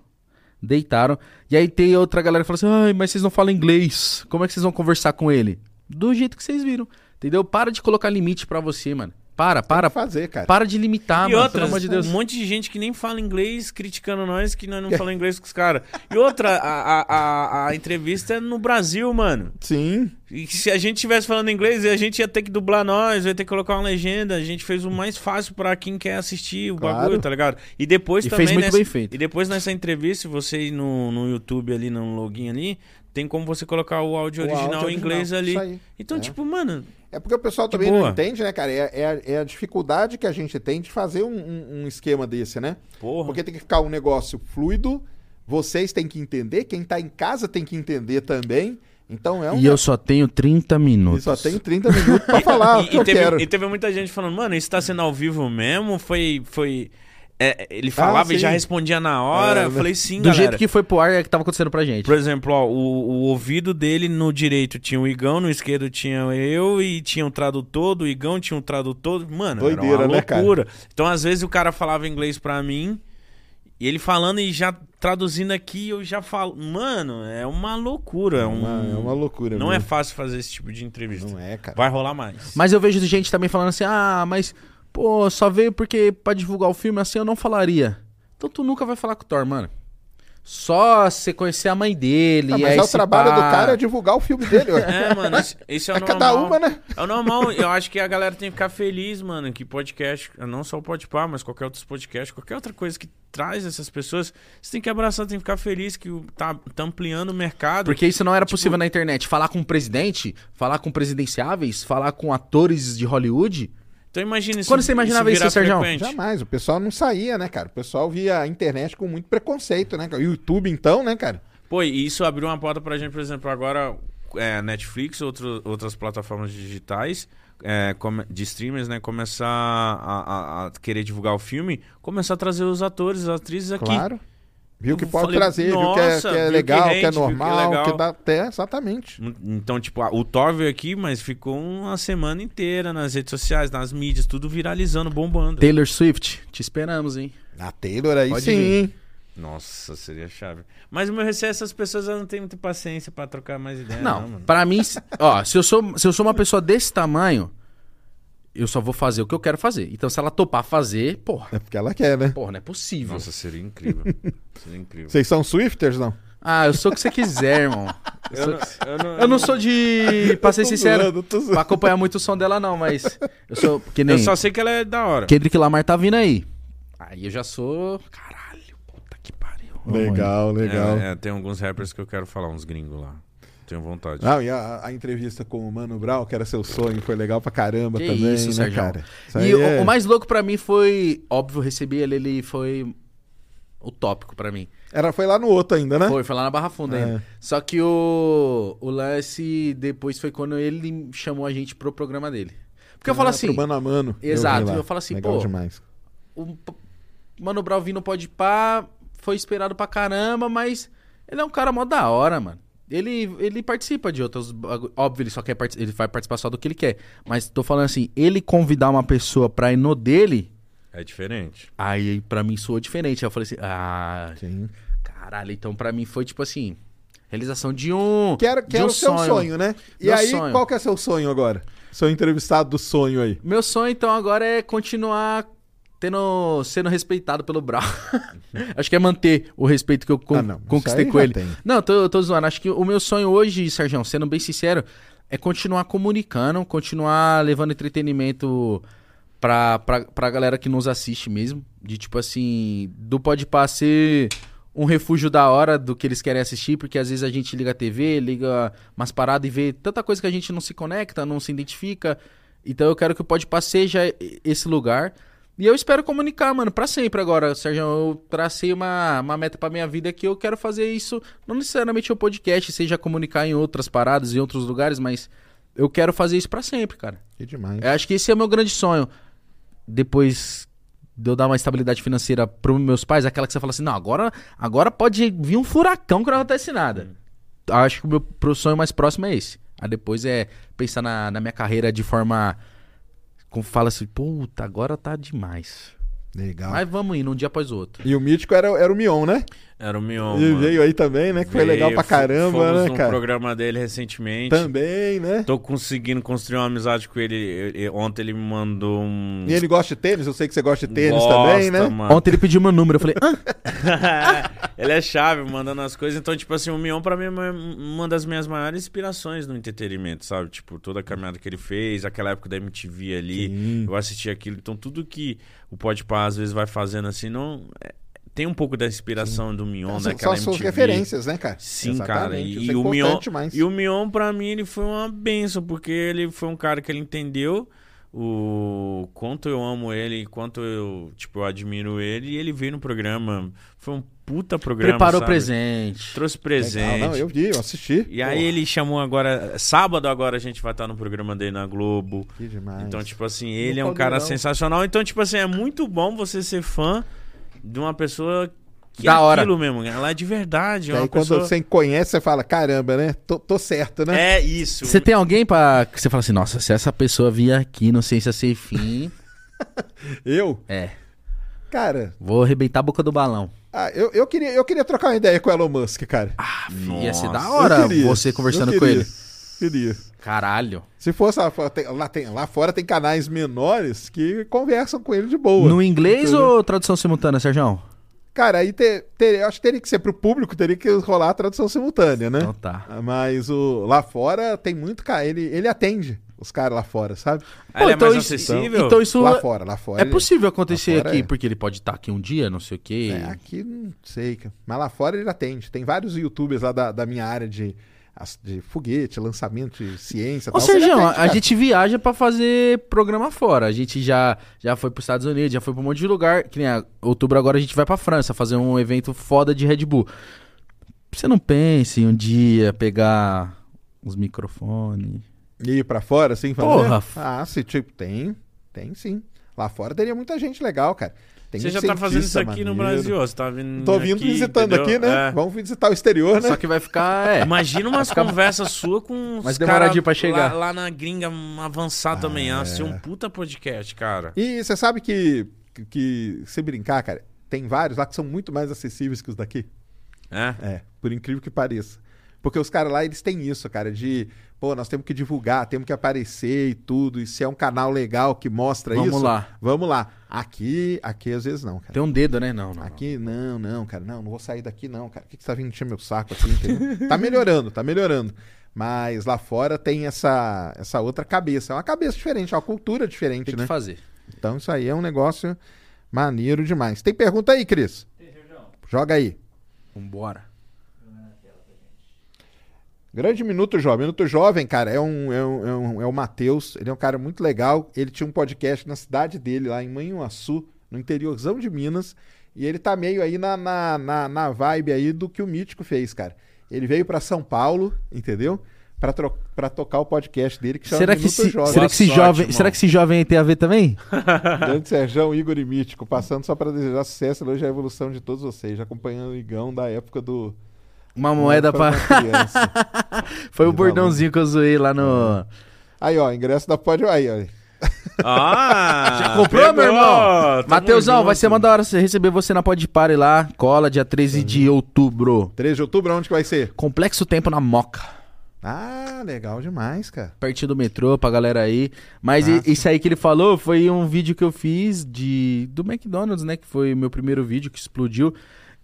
[SPEAKER 2] Deitaram. E aí tem outra galera que falou assim: ai, mas vocês não falam inglês. Como é que vocês vão conversar com ele? Do jeito que vocês viram. Entendeu? Para de colocar limite pra você, mano. Para, para.
[SPEAKER 1] Fazer, cara.
[SPEAKER 2] Para de limitar,
[SPEAKER 3] e
[SPEAKER 2] mano.
[SPEAKER 3] outras,
[SPEAKER 2] pelo amor de Deus.
[SPEAKER 3] um monte de gente que nem fala inglês criticando nós, que nós não falamos inglês com os caras. E outra, a, a, a, a entrevista é no Brasil, mano.
[SPEAKER 1] Sim.
[SPEAKER 3] E se a gente tivesse falando inglês, a gente ia ter que dublar nós, ia ter que colocar uma legenda. A gente fez o mais fácil pra quem quer assistir o
[SPEAKER 1] Claro.
[SPEAKER 3] bagulho, tá ligado? E depois
[SPEAKER 2] E
[SPEAKER 3] também.
[SPEAKER 2] fez muito
[SPEAKER 3] nessa,
[SPEAKER 2] bem feito.
[SPEAKER 3] E depois nessa entrevista, você no, no YouTube ali, no login ali, tem como você colocar o áudio
[SPEAKER 1] O
[SPEAKER 3] original
[SPEAKER 1] áudio
[SPEAKER 3] em inglês
[SPEAKER 1] original,
[SPEAKER 3] ali.
[SPEAKER 1] isso aí.
[SPEAKER 3] Então,
[SPEAKER 1] É.
[SPEAKER 3] tipo, mano,
[SPEAKER 1] É porque o pessoal também não
[SPEAKER 3] boa.
[SPEAKER 1] entende, né, cara? É, é a- é a dificuldade que a gente tem de fazer um, um- um esquema desse, né?
[SPEAKER 3] porra.
[SPEAKER 1] Porque tem que ficar um negócio fluido, vocês têm que entender, quem tá em casa tem que entender também. Então é um.
[SPEAKER 2] E eu só tenho 30
[SPEAKER 1] e
[SPEAKER 2] minutos.
[SPEAKER 1] só tenho 30 minutos pra falar o
[SPEAKER 3] e,
[SPEAKER 1] que
[SPEAKER 3] e
[SPEAKER 1] eu
[SPEAKER 3] teve,
[SPEAKER 1] quero.
[SPEAKER 3] e teve muita gente falando, mano, isso tá sendo ao vivo mesmo? Foi. foi é, ele falava e
[SPEAKER 1] sim.
[SPEAKER 3] já respondia na hora.
[SPEAKER 1] É,
[SPEAKER 3] eu
[SPEAKER 1] né?
[SPEAKER 3] falei sim,
[SPEAKER 2] Do
[SPEAKER 3] galera.
[SPEAKER 2] jeito que foi pro ar é que tava acontecendo pra gente.
[SPEAKER 3] Por exemplo, ó, o, o ouvido dele no direito tinha o Igão, no esquerdo tinha eu e tinha um tradutor, do Igão tinha um tradutor. Mano,
[SPEAKER 1] Doideira,
[SPEAKER 3] era uma
[SPEAKER 1] né, cara?
[SPEAKER 3] loucura. Então, às vezes, o cara falava inglês pra mim, e ele falando e já traduzindo aqui, eu já falo. Mano, é uma loucura. É, um...
[SPEAKER 1] uma, é uma loucura.
[SPEAKER 3] Não é
[SPEAKER 1] mesmo.
[SPEAKER 3] fácil fazer esse tipo de entrevista.
[SPEAKER 1] Não é, cara.
[SPEAKER 3] Vai rolar mais.
[SPEAKER 2] Mas eu vejo gente também falando assim: ah, mas, pô, só veio porque pra divulgar o filme assim eu não falaria. Então tu nunca vai falar com o Thor, mano. Só você conhecer a mãe dele.
[SPEAKER 1] Ah, mas
[SPEAKER 2] aí
[SPEAKER 1] é o trabalho
[SPEAKER 2] pá-
[SPEAKER 1] do cara é divulgar o filme dele, ué.
[SPEAKER 3] É, mano, isso, isso é o
[SPEAKER 1] É
[SPEAKER 3] normal.
[SPEAKER 1] cada uma, né?
[SPEAKER 3] É o normal. Eu acho que a galera tem que ficar feliz, mano, que podcast, não só o Podpah, mas qualquer outro podcast, qualquer outra coisa que traz essas pessoas, você tem que abraçar, tem que ficar feliz que o- tá, tá ampliando o mercado.
[SPEAKER 2] Porque isso não era
[SPEAKER 3] Tipo-
[SPEAKER 2] possível na internet. Falar com o presidente, falar com presidenciáveis, falar com atores de Hollywood.
[SPEAKER 3] Então imagina isso.
[SPEAKER 2] Quando você imaginava isso,
[SPEAKER 3] virar
[SPEAKER 2] Sérgio?
[SPEAKER 1] Jamais. O pessoal não saía, né, cara? O pessoal via a internet com muito preconceito, né? O YouTube, então, né, cara?
[SPEAKER 3] Pô, e isso abriu uma porta pra gente, por exemplo, agora é, Netflix, outro, outras plataformas digitais é, de streamers, né? Começar a, a- a querer divulgar o filme, começar a trazer os atores, as atrizes aqui.
[SPEAKER 1] Claro. Viu que pode
[SPEAKER 3] falei,
[SPEAKER 1] trazer, viu que é, que é
[SPEAKER 3] viu que
[SPEAKER 1] legal, que,
[SPEAKER 3] rende,
[SPEAKER 1] é
[SPEAKER 3] que é
[SPEAKER 1] normal, que,
[SPEAKER 3] legal.
[SPEAKER 1] dá até, exatamente.
[SPEAKER 3] Então, tipo, o Thor veio aqui, mas ficou uma semana inteira nas redes sociais, nas mídias, tudo viralizando, bombando.
[SPEAKER 2] Taylor Swift, te esperamos, hein?
[SPEAKER 1] A Taylor aí
[SPEAKER 2] Pode
[SPEAKER 1] sim.
[SPEAKER 2] vir.
[SPEAKER 3] Nossa, seria chave. Mas o meu receio é essas pessoas elas não têm muita paciência pra trocar mais ideia, não,
[SPEAKER 2] Não, pra mim, se- ó, se eu, sou, se eu sou uma pessoa desse tamanho, eu só vou fazer o que eu quero fazer. Então, se ela topar fazer, porra,
[SPEAKER 1] É porque ela quer, né?
[SPEAKER 2] porra, não é possível.
[SPEAKER 3] Nossa, seria incrível. seria incrível.
[SPEAKER 1] Vocês são Swifters, não?
[SPEAKER 2] Ah, eu sou o que você quiser, irmão. Eu,
[SPEAKER 3] Eu
[SPEAKER 2] sou-
[SPEAKER 3] não, eu não-
[SPEAKER 2] eu não sou de, pra ser sincero,
[SPEAKER 1] zoando,
[SPEAKER 2] pra acompanhar muito o som dela, não, mas eu sou que nem
[SPEAKER 3] Eu só sei que ela é da hora.
[SPEAKER 2] Kendrick Lamar tá vindo aí. Aí eu já sou, caralho, puta que pariu.
[SPEAKER 1] Legal, legal.
[SPEAKER 3] É, é, tem alguns rappers que eu quero falar, uns gringos lá. Tenho vontade.
[SPEAKER 1] Não, e a, a entrevista com o Mano Brown, que era seu sonho, foi legal pra caramba
[SPEAKER 2] Que
[SPEAKER 1] também,
[SPEAKER 2] isso,
[SPEAKER 1] né,
[SPEAKER 2] Sérgio.
[SPEAKER 1] cara? Isso
[SPEAKER 2] E o,
[SPEAKER 1] é-
[SPEAKER 2] o mais louco pra mim foi, óbvio, recebi ele, ele foi utópico pra mim.
[SPEAKER 1] Era, foi lá no outro ainda, né?
[SPEAKER 2] Foi, foi lá na Barra Funda
[SPEAKER 1] É.
[SPEAKER 2] ainda. Só que o, o lance depois foi quando ele chamou a gente pro programa dele. Porque eu falo
[SPEAKER 1] Ah,
[SPEAKER 2] assim,
[SPEAKER 1] mano a mano.
[SPEAKER 2] Exato,
[SPEAKER 1] lá.
[SPEAKER 2] eu falo assim,
[SPEAKER 1] legal
[SPEAKER 2] pô,
[SPEAKER 1] demais.
[SPEAKER 2] o Mano Brown vindo pode pá, foi esperado pra caramba, mas ele é um cara mó da hora, mano. Ele, ele participa de outros. Óbvio, ele só quer ele vai participar só do que ele quer. Mas tô falando assim, ele convidar uma pessoa pra ir no dele,
[SPEAKER 3] É diferente.
[SPEAKER 2] aí pra mim soou diferente. Aí eu falei assim, ah,
[SPEAKER 1] Sim.
[SPEAKER 2] caralho, então pra mim foi tipo assim, realização de um.
[SPEAKER 1] Que era, que
[SPEAKER 2] de
[SPEAKER 1] era
[SPEAKER 2] um
[SPEAKER 1] o seu sonho, né? E
[SPEAKER 2] Meu
[SPEAKER 1] aí,
[SPEAKER 2] sonho.
[SPEAKER 1] qual que é seu sonho agora? Seu entrevistado do sonho aí.
[SPEAKER 2] Meu sonho, então, agora é continuar tendo, sendo respeitado pelo Brown. Acho que é manter o respeito que eu con-
[SPEAKER 1] Ah, não,
[SPEAKER 2] conquistei com ele.
[SPEAKER 1] tem.
[SPEAKER 2] Não, tô, tô zoando. Acho que o meu sonho hoje, Sérgio, sendo bem sincero, é continuar comunicando, continuar levando entretenimento pra, pra, pra galera que nos assiste mesmo. De tipo assim, do Pode ser um refúgio da hora do que eles querem assistir, porque às vezes a gente liga a TV, liga umas paradas e vê tanta coisa que a gente não se conecta, não se identifica. Então eu quero que o Podpah seja esse lugar. E eu espero comunicar, mano, pra sempre agora. Sérgio, eu tracei uma, uma meta pra minha vida que eu quero fazer isso, não necessariamente o podcast, seja comunicar em outras paradas, em outros lugares, mas eu quero fazer isso pra sempre, cara.
[SPEAKER 1] Que demais.
[SPEAKER 2] Eu acho que esse é o meu grande sonho. Depois de eu dar uma estabilidade financeira pros meus pais, aquela que você fala assim, não, agora, agora pode vir um furacão que não acontece nada. Acho que o meu sonho mais próximo é esse. Aí depois é pensar na, na minha carreira de forma. Fala assim, puta, agora tá demais.
[SPEAKER 1] Legal.
[SPEAKER 2] Mas vamos indo um dia após o outro.
[SPEAKER 1] E o mítico era, era o Mion, né?
[SPEAKER 3] Era o Mion. Mano.
[SPEAKER 1] veio aí também, né? Que foi
[SPEAKER 3] Veio,
[SPEAKER 1] legal pra caramba,
[SPEAKER 3] fomos
[SPEAKER 1] né,
[SPEAKER 3] no
[SPEAKER 1] cara?
[SPEAKER 3] programa dele recentemente.
[SPEAKER 1] Também, né?
[SPEAKER 3] Tô conseguindo construir uma amizade com ele. Ontem ele me mandou um.
[SPEAKER 1] E ele gosta de tênis, eu sei que você gosta de tênis
[SPEAKER 3] Gosta,
[SPEAKER 1] também, né?
[SPEAKER 3] mano.
[SPEAKER 2] Ontem ele pediu meu número, eu falei, ah,
[SPEAKER 3] ele é chave, mandando as coisas. Então, tipo assim, o Mion pra mim é uma- uma das minhas maiores inspirações no entretenimento, sabe? Tipo, toda a caminhada que ele fez, aquela época da MTV ali,
[SPEAKER 1] Sim.
[SPEAKER 3] eu assisti aquilo. Então, tudo que o Podpah às vezes vai fazendo assim, não... é- tem um pouco da inspiração do Mion,
[SPEAKER 1] São, são
[SPEAKER 3] daquela
[SPEAKER 1] suas
[SPEAKER 3] MTV.
[SPEAKER 1] referências, né, cara?
[SPEAKER 3] Sim, cara.
[SPEAKER 1] Exatamente,
[SPEAKER 3] E,
[SPEAKER 1] isso
[SPEAKER 3] e
[SPEAKER 1] é
[SPEAKER 3] o Mion, e o Mion, pra mim, ele foi uma benção, porque ele foi um cara que ele entendeu o quanto eu amo ele, quanto eu, tipo, eu admiro ele, e ele veio no programa. Foi um puta programa.
[SPEAKER 2] preparou
[SPEAKER 3] sabe?
[SPEAKER 2] presente.
[SPEAKER 3] Trouxe
[SPEAKER 1] Legal,
[SPEAKER 3] presente.
[SPEAKER 1] não, eu vi, eu assisti.
[SPEAKER 3] E aí
[SPEAKER 1] Pô,
[SPEAKER 3] ele chamou agora. Sábado agora a gente vai estar no programa dele na Globo.
[SPEAKER 1] Que demais.
[SPEAKER 3] Então, tipo assim, ele é
[SPEAKER 1] No
[SPEAKER 3] um cara
[SPEAKER 1] Caldeirão.
[SPEAKER 3] sensacional. Então, tipo assim, é muito bom você ser fã de uma pessoa que
[SPEAKER 2] Da
[SPEAKER 3] é
[SPEAKER 2] hora.
[SPEAKER 3] aquilo mesmo. Ela é de verdade.
[SPEAKER 1] E
[SPEAKER 3] É uma
[SPEAKER 1] aí quando
[SPEAKER 3] pessoa...
[SPEAKER 1] você conhece, você fala, caramba, né? Tô, tô certo, né?
[SPEAKER 3] É isso.
[SPEAKER 2] Você tem alguém pra. que você fala assim, nossa, se essa pessoa vir aqui no Ciência Sem Fim,
[SPEAKER 1] Eu?
[SPEAKER 2] é,
[SPEAKER 1] Cara,
[SPEAKER 2] vou arrebentar a boca do balão.
[SPEAKER 1] ah, eu, eu, queria, eu queria trocar uma ideia com o Elon Musk, cara.
[SPEAKER 2] Ah, ia ser
[SPEAKER 3] Nossa,
[SPEAKER 2] da hora
[SPEAKER 1] queria,
[SPEAKER 2] você conversando com ele.
[SPEAKER 1] Queria.
[SPEAKER 2] Caralho.
[SPEAKER 1] Se fosse lá fora, tem, lá, tem- lá fora tem canais menores que conversam com ele de boa.
[SPEAKER 2] No inglês
[SPEAKER 1] Entendeu?
[SPEAKER 2] ou tradução simultânea, Sérgio?
[SPEAKER 1] Cara, aí ter, ter- eu acho que teria que ser pro público, teria que rolar a tradução simultânea, né?
[SPEAKER 2] Então tá.
[SPEAKER 1] Mas o, lá fora tem muito cara. Ele, ele atende os caras lá fora, sabe?
[SPEAKER 3] Ah, ele é
[SPEAKER 2] então
[SPEAKER 3] mais
[SPEAKER 2] isso-
[SPEAKER 3] acessível?
[SPEAKER 2] Então isso
[SPEAKER 1] Lá fora, lá fora.
[SPEAKER 2] é
[SPEAKER 1] ele-
[SPEAKER 2] possível acontecer aqui,
[SPEAKER 1] é.
[SPEAKER 2] porque ele pode estar aqui um dia, não sei o quê.
[SPEAKER 1] É, aqui não sei, cara. Mas lá fora ele atende. Tem vários youtubers lá da, da minha área de, de foguete, lançamento de ciência.
[SPEAKER 2] Ô,
[SPEAKER 1] tal,
[SPEAKER 2] Sérgio, a
[SPEAKER 1] cara.
[SPEAKER 2] gente viaja pra fazer programa fora. A gente já, já foi pros Estados Unidos, já foi pra um monte de lugar. Que nem a, outubro agora a gente vai pra França fazer um evento foda de Red Bull. Você não pense em um dia pegar os microfones.
[SPEAKER 1] E ir pra fora, assim, fazer?
[SPEAKER 2] Porra.
[SPEAKER 1] Ah, se tipo, tem. Tem sim. Lá fora teria muita gente legal, cara. Tem
[SPEAKER 3] Você
[SPEAKER 1] um
[SPEAKER 3] já tá fazendo isso aqui no
[SPEAKER 1] maneiro.
[SPEAKER 3] Brasil, ó. Você tá vindo.
[SPEAKER 1] Tô vindo
[SPEAKER 3] aqui,
[SPEAKER 1] visitando
[SPEAKER 3] entendeu?
[SPEAKER 1] aqui, né?
[SPEAKER 3] É.
[SPEAKER 1] Vamos visitar o exterior, né?
[SPEAKER 2] Só que vai ficar. É.
[SPEAKER 3] Imagina umas conversas suas com
[SPEAKER 2] Mas
[SPEAKER 3] os
[SPEAKER 2] demoradinho
[SPEAKER 3] cara
[SPEAKER 2] pra chegar.
[SPEAKER 3] Lá, lá na gringa avançar também. Ia ser um puta podcast, cara.
[SPEAKER 1] E você sabe que, que, que, se brincar, cara, tem vários lá que são muito mais acessíveis que os daqui.
[SPEAKER 3] É?
[SPEAKER 1] É, por incrível que pareça. Porque os caras lá, eles têm isso, cara, de, pô, nós temos que divulgar, temos que aparecer e tudo. E se é um canal legal que mostra
[SPEAKER 2] Vamos
[SPEAKER 1] isso,
[SPEAKER 2] lá.
[SPEAKER 1] vamos lá. Aqui, aqui às vezes não, cara.
[SPEAKER 2] Tem um dedo, né? Não, não. não.
[SPEAKER 1] Aqui, não, não, cara, não, não vou sair daqui não, cara. O que, que você tá vindo encher meu saco aqui, entendeu? tá melhorando, tá melhorando. Mas lá fora tem essa, essa outra cabeça. É uma cabeça diferente, é uma cultura diferente,
[SPEAKER 2] Tem que
[SPEAKER 1] né?
[SPEAKER 2] fazer.
[SPEAKER 1] Então isso aí é um negócio maneiro demais. Tem pergunta aí, Cris? Joga aí.
[SPEAKER 2] Vambora.
[SPEAKER 1] Grande Minuto Jovem. Minuto Jovem, cara, é um, é um, é um- é o Matheus. Ele é um cara muito legal. Ele tinha um podcast na cidade dele, lá em Manhuaçu, no interiorzão de Minas. E ele tá meio aí na, na, na, na vibe aí do que o Mítico fez, cara. Ele veio pra São Paulo, entendeu? Pra, tro- pra tocar o podcast dele, que chama
[SPEAKER 2] Será que,
[SPEAKER 1] Minuto
[SPEAKER 2] esse,
[SPEAKER 1] Jovem.
[SPEAKER 2] será, que esse jovem, será que esse jovem aí tem a ver também?
[SPEAKER 1] Grande Serjão, Igor e Mítico, passando só pra desejar sucesso e elogiar a evolução de todos vocês, acompanhando o Igão da época do...
[SPEAKER 2] Uma moeda
[SPEAKER 1] da
[SPEAKER 2] pra.
[SPEAKER 1] época da criança.
[SPEAKER 2] Foi o bordãozinho que eu zoei lá no.
[SPEAKER 1] Aí, ó, ingresso da Pod... Aí, ó.
[SPEAKER 3] Ah!
[SPEAKER 2] Já comprou, meu irmão?
[SPEAKER 3] Tamo
[SPEAKER 2] Mateusão, vai ser uma da hora você receber você na Pod Party lá. Cola dia 13 de outubro.
[SPEAKER 1] 13 de outubro, onde que vai ser?
[SPEAKER 2] Complexo Tempo na Moca.
[SPEAKER 1] Ah, legal demais, cara.
[SPEAKER 2] Pertinho do metrô pra galera aí. Mas
[SPEAKER 1] Ah,
[SPEAKER 2] e- isso aí que ele falou foi um vídeo que eu fiz de do McDonald's, né? Que foi o meu primeiro vídeo que explodiu.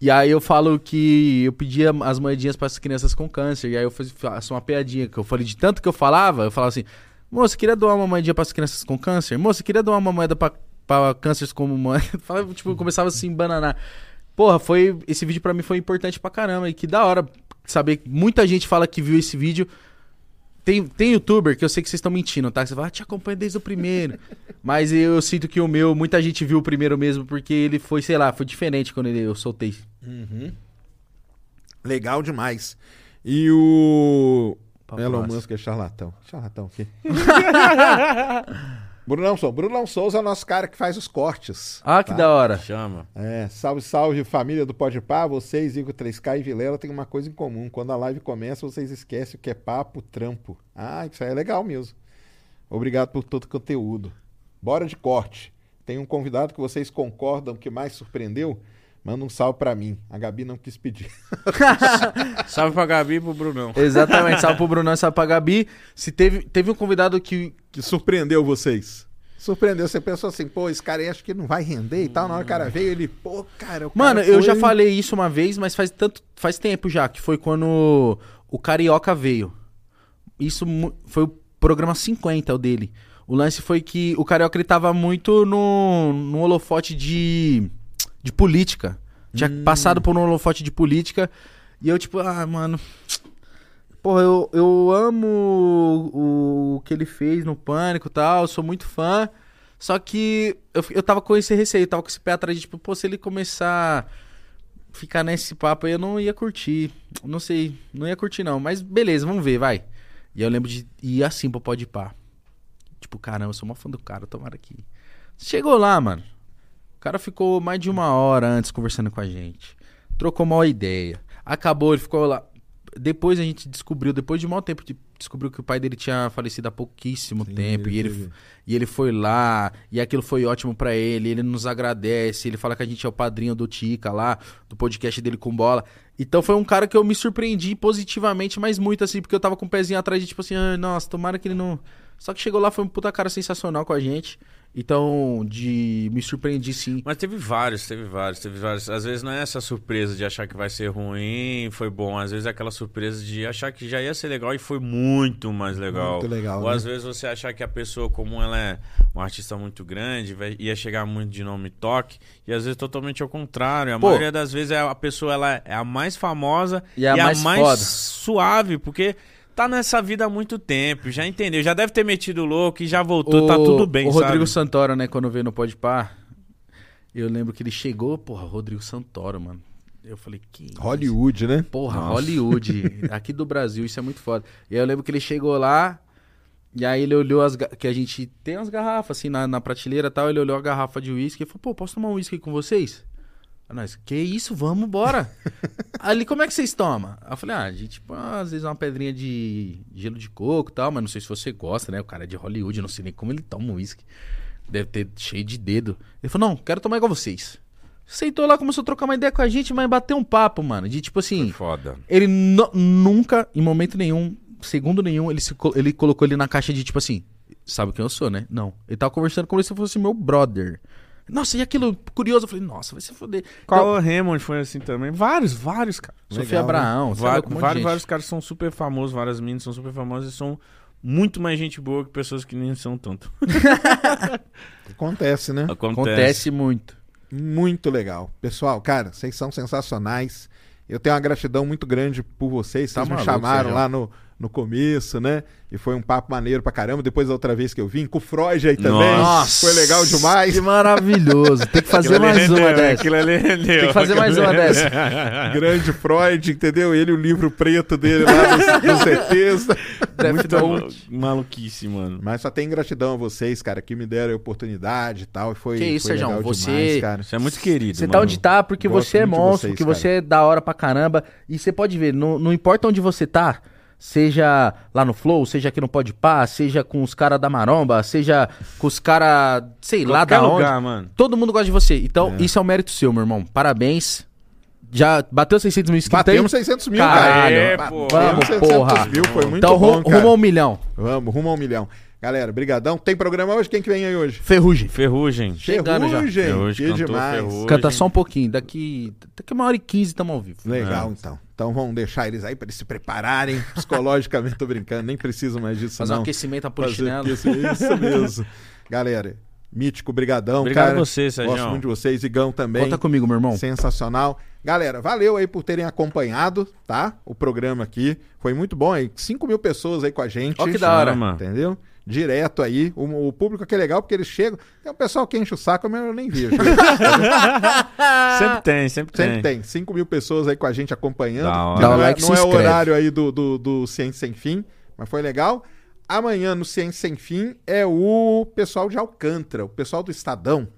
[SPEAKER 2] E aí eu falo que eu pedia as moedinhas para as crianças com câncer. E aí eu faço uma piadinha que eu falei de tanto que eu falava, eu falava assim: "Moça, queria doar uma moedinha para as crianças com câncer? Moça, queria doar uma moeda para para cânceres como moeda?" Tipo, começava assim bananar. porra, foi. Esse vídeo pra mim foi importante pra caramba. E que da hora saber muita gente fala que viu esse vídeo. Tem, tem youtuber que eu sei que vocês estão mentindo, tá? Você fala, ah, te acompanho desde o primeiro. Mas eu sinto que o meu, muita gente viu o primeiro mesmo, porque ele foi, sei lá, foi diferente quando ele, eu soltei.
[SPEAKER 1] Legal demais. E o. Elon. Musk é charlatão. Charlatão o quê? Brunão Souza. Brunão Souza é o nosso cara que faz os cortes.
[SPEAKER 2] Ah, que
[SPEAKER 1] tá?
[SPEAKER 2] da hora.
[SPEAKER 3] Chama.
[SPEAKER 1] É, salve, salve família do Podpah. Vocês, Igor 3K e Vilela, têm uma coisa em comum. Quando a live começa, vocês esquecem o que é papo, trampo. Ah, isso aí é legal mesmo. Obrigado por todo o conteúdo. Bora de corte. Tem um convidado que vocês concordam que mais surpreendeu? Manda um salve pra mim. A Gabi não quis pedir.
[SPEAKER 3] Salve pra Gabi e pro Brunão.
[SPEAKER 2] Exatamente, salve pro Brunão, salve pra Gabi. Se teve, teve um convidado que.
[SPEAKER 1] Que surpreendeu vocês. Surpreendeu. Você pensou assim, pô, esse cara aí acho que não vai render e tal. Na hora que o cara veio, ele, pô, cara. o
[SPEAKER 2] Mano,
[SPEAKER 1] cara
[SPEAKER 2] eu
[SPEAKER 1] foi-
[SPEAKER 2] já falei isso uma vez, mas faz tanto. Faz tempo já, que foi quando o Carioca veio. Isso foi o programa 50, o dele. O lance foi que o Carioca ele tava muito no, no holofote de, de política. Tinha passado por um holofote de política. E eu, tipo, ah, mano. Porra, eu, eu amo o, o que ele fez no Pânico e tal, sou muito fã. Só que eu, eu tava com esse receio, tava com esse pé atrás de, tipo, pô, se ele começar a ficar nesse papo aí, eu não ia curtir. Não sei, não ia curtir não. Mas beleza, vamos ver, vai. E eu lembro de ir assim pro Pode Pá. Tipo, caramba, eu sou uma fã do cara, tomara que. Chegou lá, mano. O cara ficou mais de uma hora antes conversando com a gente. Trocou uma ideia. Acabou, ele ficou lá. Depois a gente descobriu, depois de um mau tempo, de- descobriu que o pai dele tinha falecido há pouquíssimo tempo. E ele,
[SPEAKER 1] teve.
[SPEAKER 2] e ele foi lá, e aquilo foi ótimo pra ele. Ele nos agradece, ele fala que a gente é o padrinho do Tica lá, do podcast dele com bola. Então foi um cara que eu me surpreendi positivamente, mas muito assim, porque eu tava com o pezinho atrás de tipo assim, ah, nossa, tomara que ele não. Só que chegou lá, foi um puta cara sensacional com a gente. Então, de me surpreendi sim.
[SPEAKER 3] Mas teve vários, teve vários, teve vários. Às vezes não é essa surpresa de achar que vai ser ruim, foi bom. Às vezes é aquela surpresa de achar que já ia ser legal e foi muito mais legal.
[SPEAKER 1] Muito legal,
[SPEAKER 3] Ou
[SPEAKER 1] né?
[SPEAKER 3] às vezes você achar que a pessoa, como ela é uma artista muito grande, vai- ia chegar muito de nome toque. E às vezes totalmente ao contrário. A
[SPEAKER 2] Pô.
[SPEAKER 3] maioria das vezes é a pessoa ela é a mais famosa
[SPEAKER 2] E a mais foda.
[SPEAKER 3] suave, porque tá nessa vida há muito tempo, já entendeu, já deve ter metido louco e já voltou, tá tudo bem,
[SPEAKER 2] O Rodrigo
[SPEAKER 3] sabe?
[SPEAKER 2] Santoro, né, quando veio no Pode Par, eu lembro que ele chegou, porra, Rodrigo Santoro, mano. Eu falei, que. isso?
[SPEAKER 1] Hollywood, né?
[SPEAKER 2] Porra,
[SPEAKER 3] Nossa.
[SPEAKER 2] Hollywood. Aqui do Brasil, isso é muito foda. E aí eu lembro que ele chegou lá, e aí ele olhou as. Que a gente tem as garrafas, assim, na, na prateleira e tal. Ele olhou a garrafa de uísque e falou: pô, posso tomar um uísque com vocês? Nós, que isso, vamos, bora. Ali, como é que vocês tomam? Aí eu falei, ah, a gente às vezes uma pedrinha de gelo de coco e tal, mas não sei se você gosta, né? O cara é de Hollywood, não sei nem como ele toma um uísque. Deve ter cheio de dedo. Ele falou, não, quero tomar igual vocês. Sentou lá, começou a trocar uma ideia com a gente, mas bateu um papo, mano. De tipo assim.
[SPEAKER 3] Foi foda.
[SPEAKER 2] Ele nu- nunca, em momento nenhum, segundo nenhum, ele, se co- ele colocou ele na caixa de tipo assim, sabe quem eu sou, né? Não. Ele tava conversando como se fosse meu brother. Nossa, e aquilo curioso? Eu falei, nossa, vai se foder.
[SPEAKER 3] Qual Raymond foi assim também? Vários, vários, cara.
[SPEAKER 2] Sofia
[SPEAKER 1] Legal, né?
[SPEAKER 2] Abraão, você é louco, um
[SPEAKER 3] vários, vários caras são super famosos, várias minas são super famosas e são muito mais gente boa que pessoas que nem são tanto.
[SPEAKER 1] Acontece, né?
[SPEAKER 2] Acontece muito.
[SPEAKER 1] Muito legal. Pessoal, cara, vocês são sensacionais. Eu tenho uma gratidão muito grande por vocês.
[SPEAKER 2] Tá
[SPEAKER 1] Vocês me
[SPEAKER 2] maluco,
[SPEAKER 1] chamaram
[SPEAKER 2] Sérgio.
[SPEAKER 1] lá no, no começo, né? E foi um papo maneiro pra caramba. Depois da outra vez que eu vim, com o Freud aí também.
[SPEAKER 3] Nossa.
[SPEAKER 1] Foi legal demais.
[SPEAKER 2] Que maravilhoso. Tem que fazer mais uma
[SPEAKER 3] rendeu,
[SPEAKER 2] dessa.
[SPEAKER 3] Aquilo ali rendeu.
[SPEAKER 2] Tem que fazer mais uma dessa.
[SPEAKER 1] Grande Freud, entendeu? Ele, o livro preto dele lá ETs.
[SPEAKER 2] Death
[SPEAKER 3] Muito
[SPEAKER 2] Note.
[SPEAKER 3] maluquice, mano.
[SPEAKER 1] Mas só tem gratidão a vocês, cara, que me deram a oportunidade e tal. E foi,
[SPEAKER 2] Que isso,
[SPEAKER 1] legal
[SPEAKER 2] você-
[SPEAKER 1] demais, cara.
[SPEAKER 3] Você é muito querido,
[SPEAKER 2] Você
[SPEAKER 3] mano.
[SPEAKER 2] tá onde tá porque
[SPEAKER 1] Gosto
[SPEAKER 2] você é monstro,
[SPEAKER 1] vocês,
[SPEAKER 2] porque
[SPEAKER 1] cara.
[SPEAKER 2] você é da hora pra caramba. E você pode ver, não, não importa onde você tá, seja lá no Flow, seja aqui no Podpah, seja com os caras da Maromba, seja com os caras, sei lá da onde.
[SPEAKER 3] lugar, mano.
[SPEAKER 2] Todo mundo gosta de você. Então, isso é um mérito seu, meu irmão. Parabéns. Já bateu 600 mil inscritos?
[SPEAKER 1] Batemos 600 mil,
[SPEAKER 2] Caralho.
[SPEAKER 1] cara.
[SPEAKER 3] É, pô.
[SPEAKER 2] Vamos,
[SPEAKER 1] 600
[SPEAKER 2] porra.
[SPEAKER 1] mil, foi muito
[SPEAKER 2] então,
[SPEAKER 1] bom,
[SPEAKER 2] ru-
[SPEAKER 1] cara.
[SPEAKER 2] rumo a um milhão.
[SPEAKER 1] Vamos, rumo a um milhão. Galera, brigadão. Tem programa hoje? Quem que vem aí hoje?
[SPEAKER 2] Ferrugem.
[SPEAKER 3] Ferrugem.
[SPEAKER 2] Chegando já.
[SPEAKER 1] Ferrugem,
[SPEAKER 3] Ferrugem,
[SPEAKER 1] que demais.
[SPEAKER 3] Ferrugem.
[SPEAKER 2] Canta só um pouquinho. Daqui, daqui uma hora e quinze estamos ao vivo.
[SPEAKER 1] Legal,
[SPEAKER 3] É.
[SPEAKER 1] então. Então vamos deixar eles aí para eles se prepararem psicologicamente. Tô brincando, nem preciso mais disso,
[SPEAKER 2] Fazer
[SPEAKER 1] não.
[SPEAKER 2] um aquecimento a
[SPEAKER 1] aquecimento, Isso mesmo. Galera, Mítico, brigadão,
[SPEAKER 3] Obrigado
[SPEAKER 1] cara.
[SPEAKER 3] a você, Sérgio.
[SPEAKER 1] Gosto muito de vocês, Igão também.
[SPEAKER 2] Conta comigo, meu irmão.
[SPEAKER 1] Sensacional. Galera, valeu aí por terem acompanhado, tá? O programa aqui. Foi muito bom aí. 5 mil pessoas aí com a gente.
[SPEAKER 2] Ó que da hora.
[SPEAKER 3] Chama.
[SPEAKER 1] Entendeu? Direto aí. O, o público aqui é legal porque eles chegam. Tem um pessoal que enche o saco, mas eu nem vejo.
[SPEAKER 3] Sempre tem, sempre tem.
[SPEAKER 1] Sempre tem. 5 mil pessoas aí com a gente acompanhando. Não
[SPEAKER 2] o
[SPEAKER 1] é,
[SPEAKER 2] like e
[SPEAKER 1] não
[SPEAKER 2] se
[SPEAKER 1] é o horário aí do, do, do Ciência Sem Fim, mas foi legal. Amanhã no Ciência Sem Fim é o pessoal de Alcântara, o pessoal do Estadão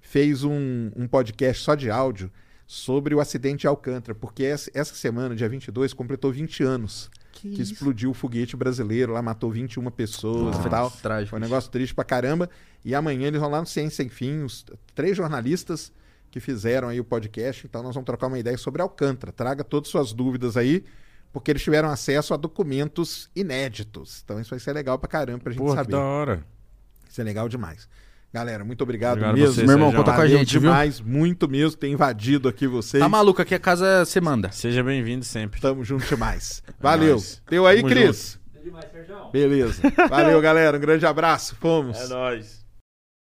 [SPEAKER 1] fez um, um podcast só de áudio sobre o acidente de Alcântara, porque essa, essa semana, dia 22, completou 20 anos que, explodiu o foguete brasileiro, lá matou 21 pessoas e tal.
[SPEAKER 2] Trágico.
[SPEAKER 1] Foi um negócio triste pra caramba. E amanhã eles vão lá no Ciência Sem Fim, os três jornalistas que fizeram aí o podcast. Então nós vamos trocar uma ideia sobre Alcântara. Traga todas as suas dúvidas aí, porque eles tiveram acesso a documentos inéditos. Então isso vai ser legal pra caramba pra gente
[SPEAKER 3] Porra, que
[SPEAKER 1] saber.
[SPEAKER 3] da hora.
[SPEAKER 1] Isso é legal demais. Galera, muito obrigado,
[SPEAKER 3] Obrigado
[SPEAKER 1] mesmo.
[SPEAKER 3] você,
[SPEAKER 2] Meu irmão, conta com a gente, viu?
[SPEAKER 1] demais, muito mesmo, ter invadido aqui vocês.
[SPEAKER 2] Tá maluco, aqui a casa você manda.
[SPEAKER 3] Seja bem-vindo sempre.
[SPEAKER 1] Tamo junto demais. Valeu.
[SPEAKER 3] nóis.
[SPEAKER 1] Teu aí,
[SPEAKER 3] Tamo
[SPEAKER 1] Cris?
[SPEAKER 4] Tudo demais, Sérgio.
[SPEAKER 1] Beleza. Valeu, galera. Um grande abraço. Fomos.
[SPEAKER 3] nóis.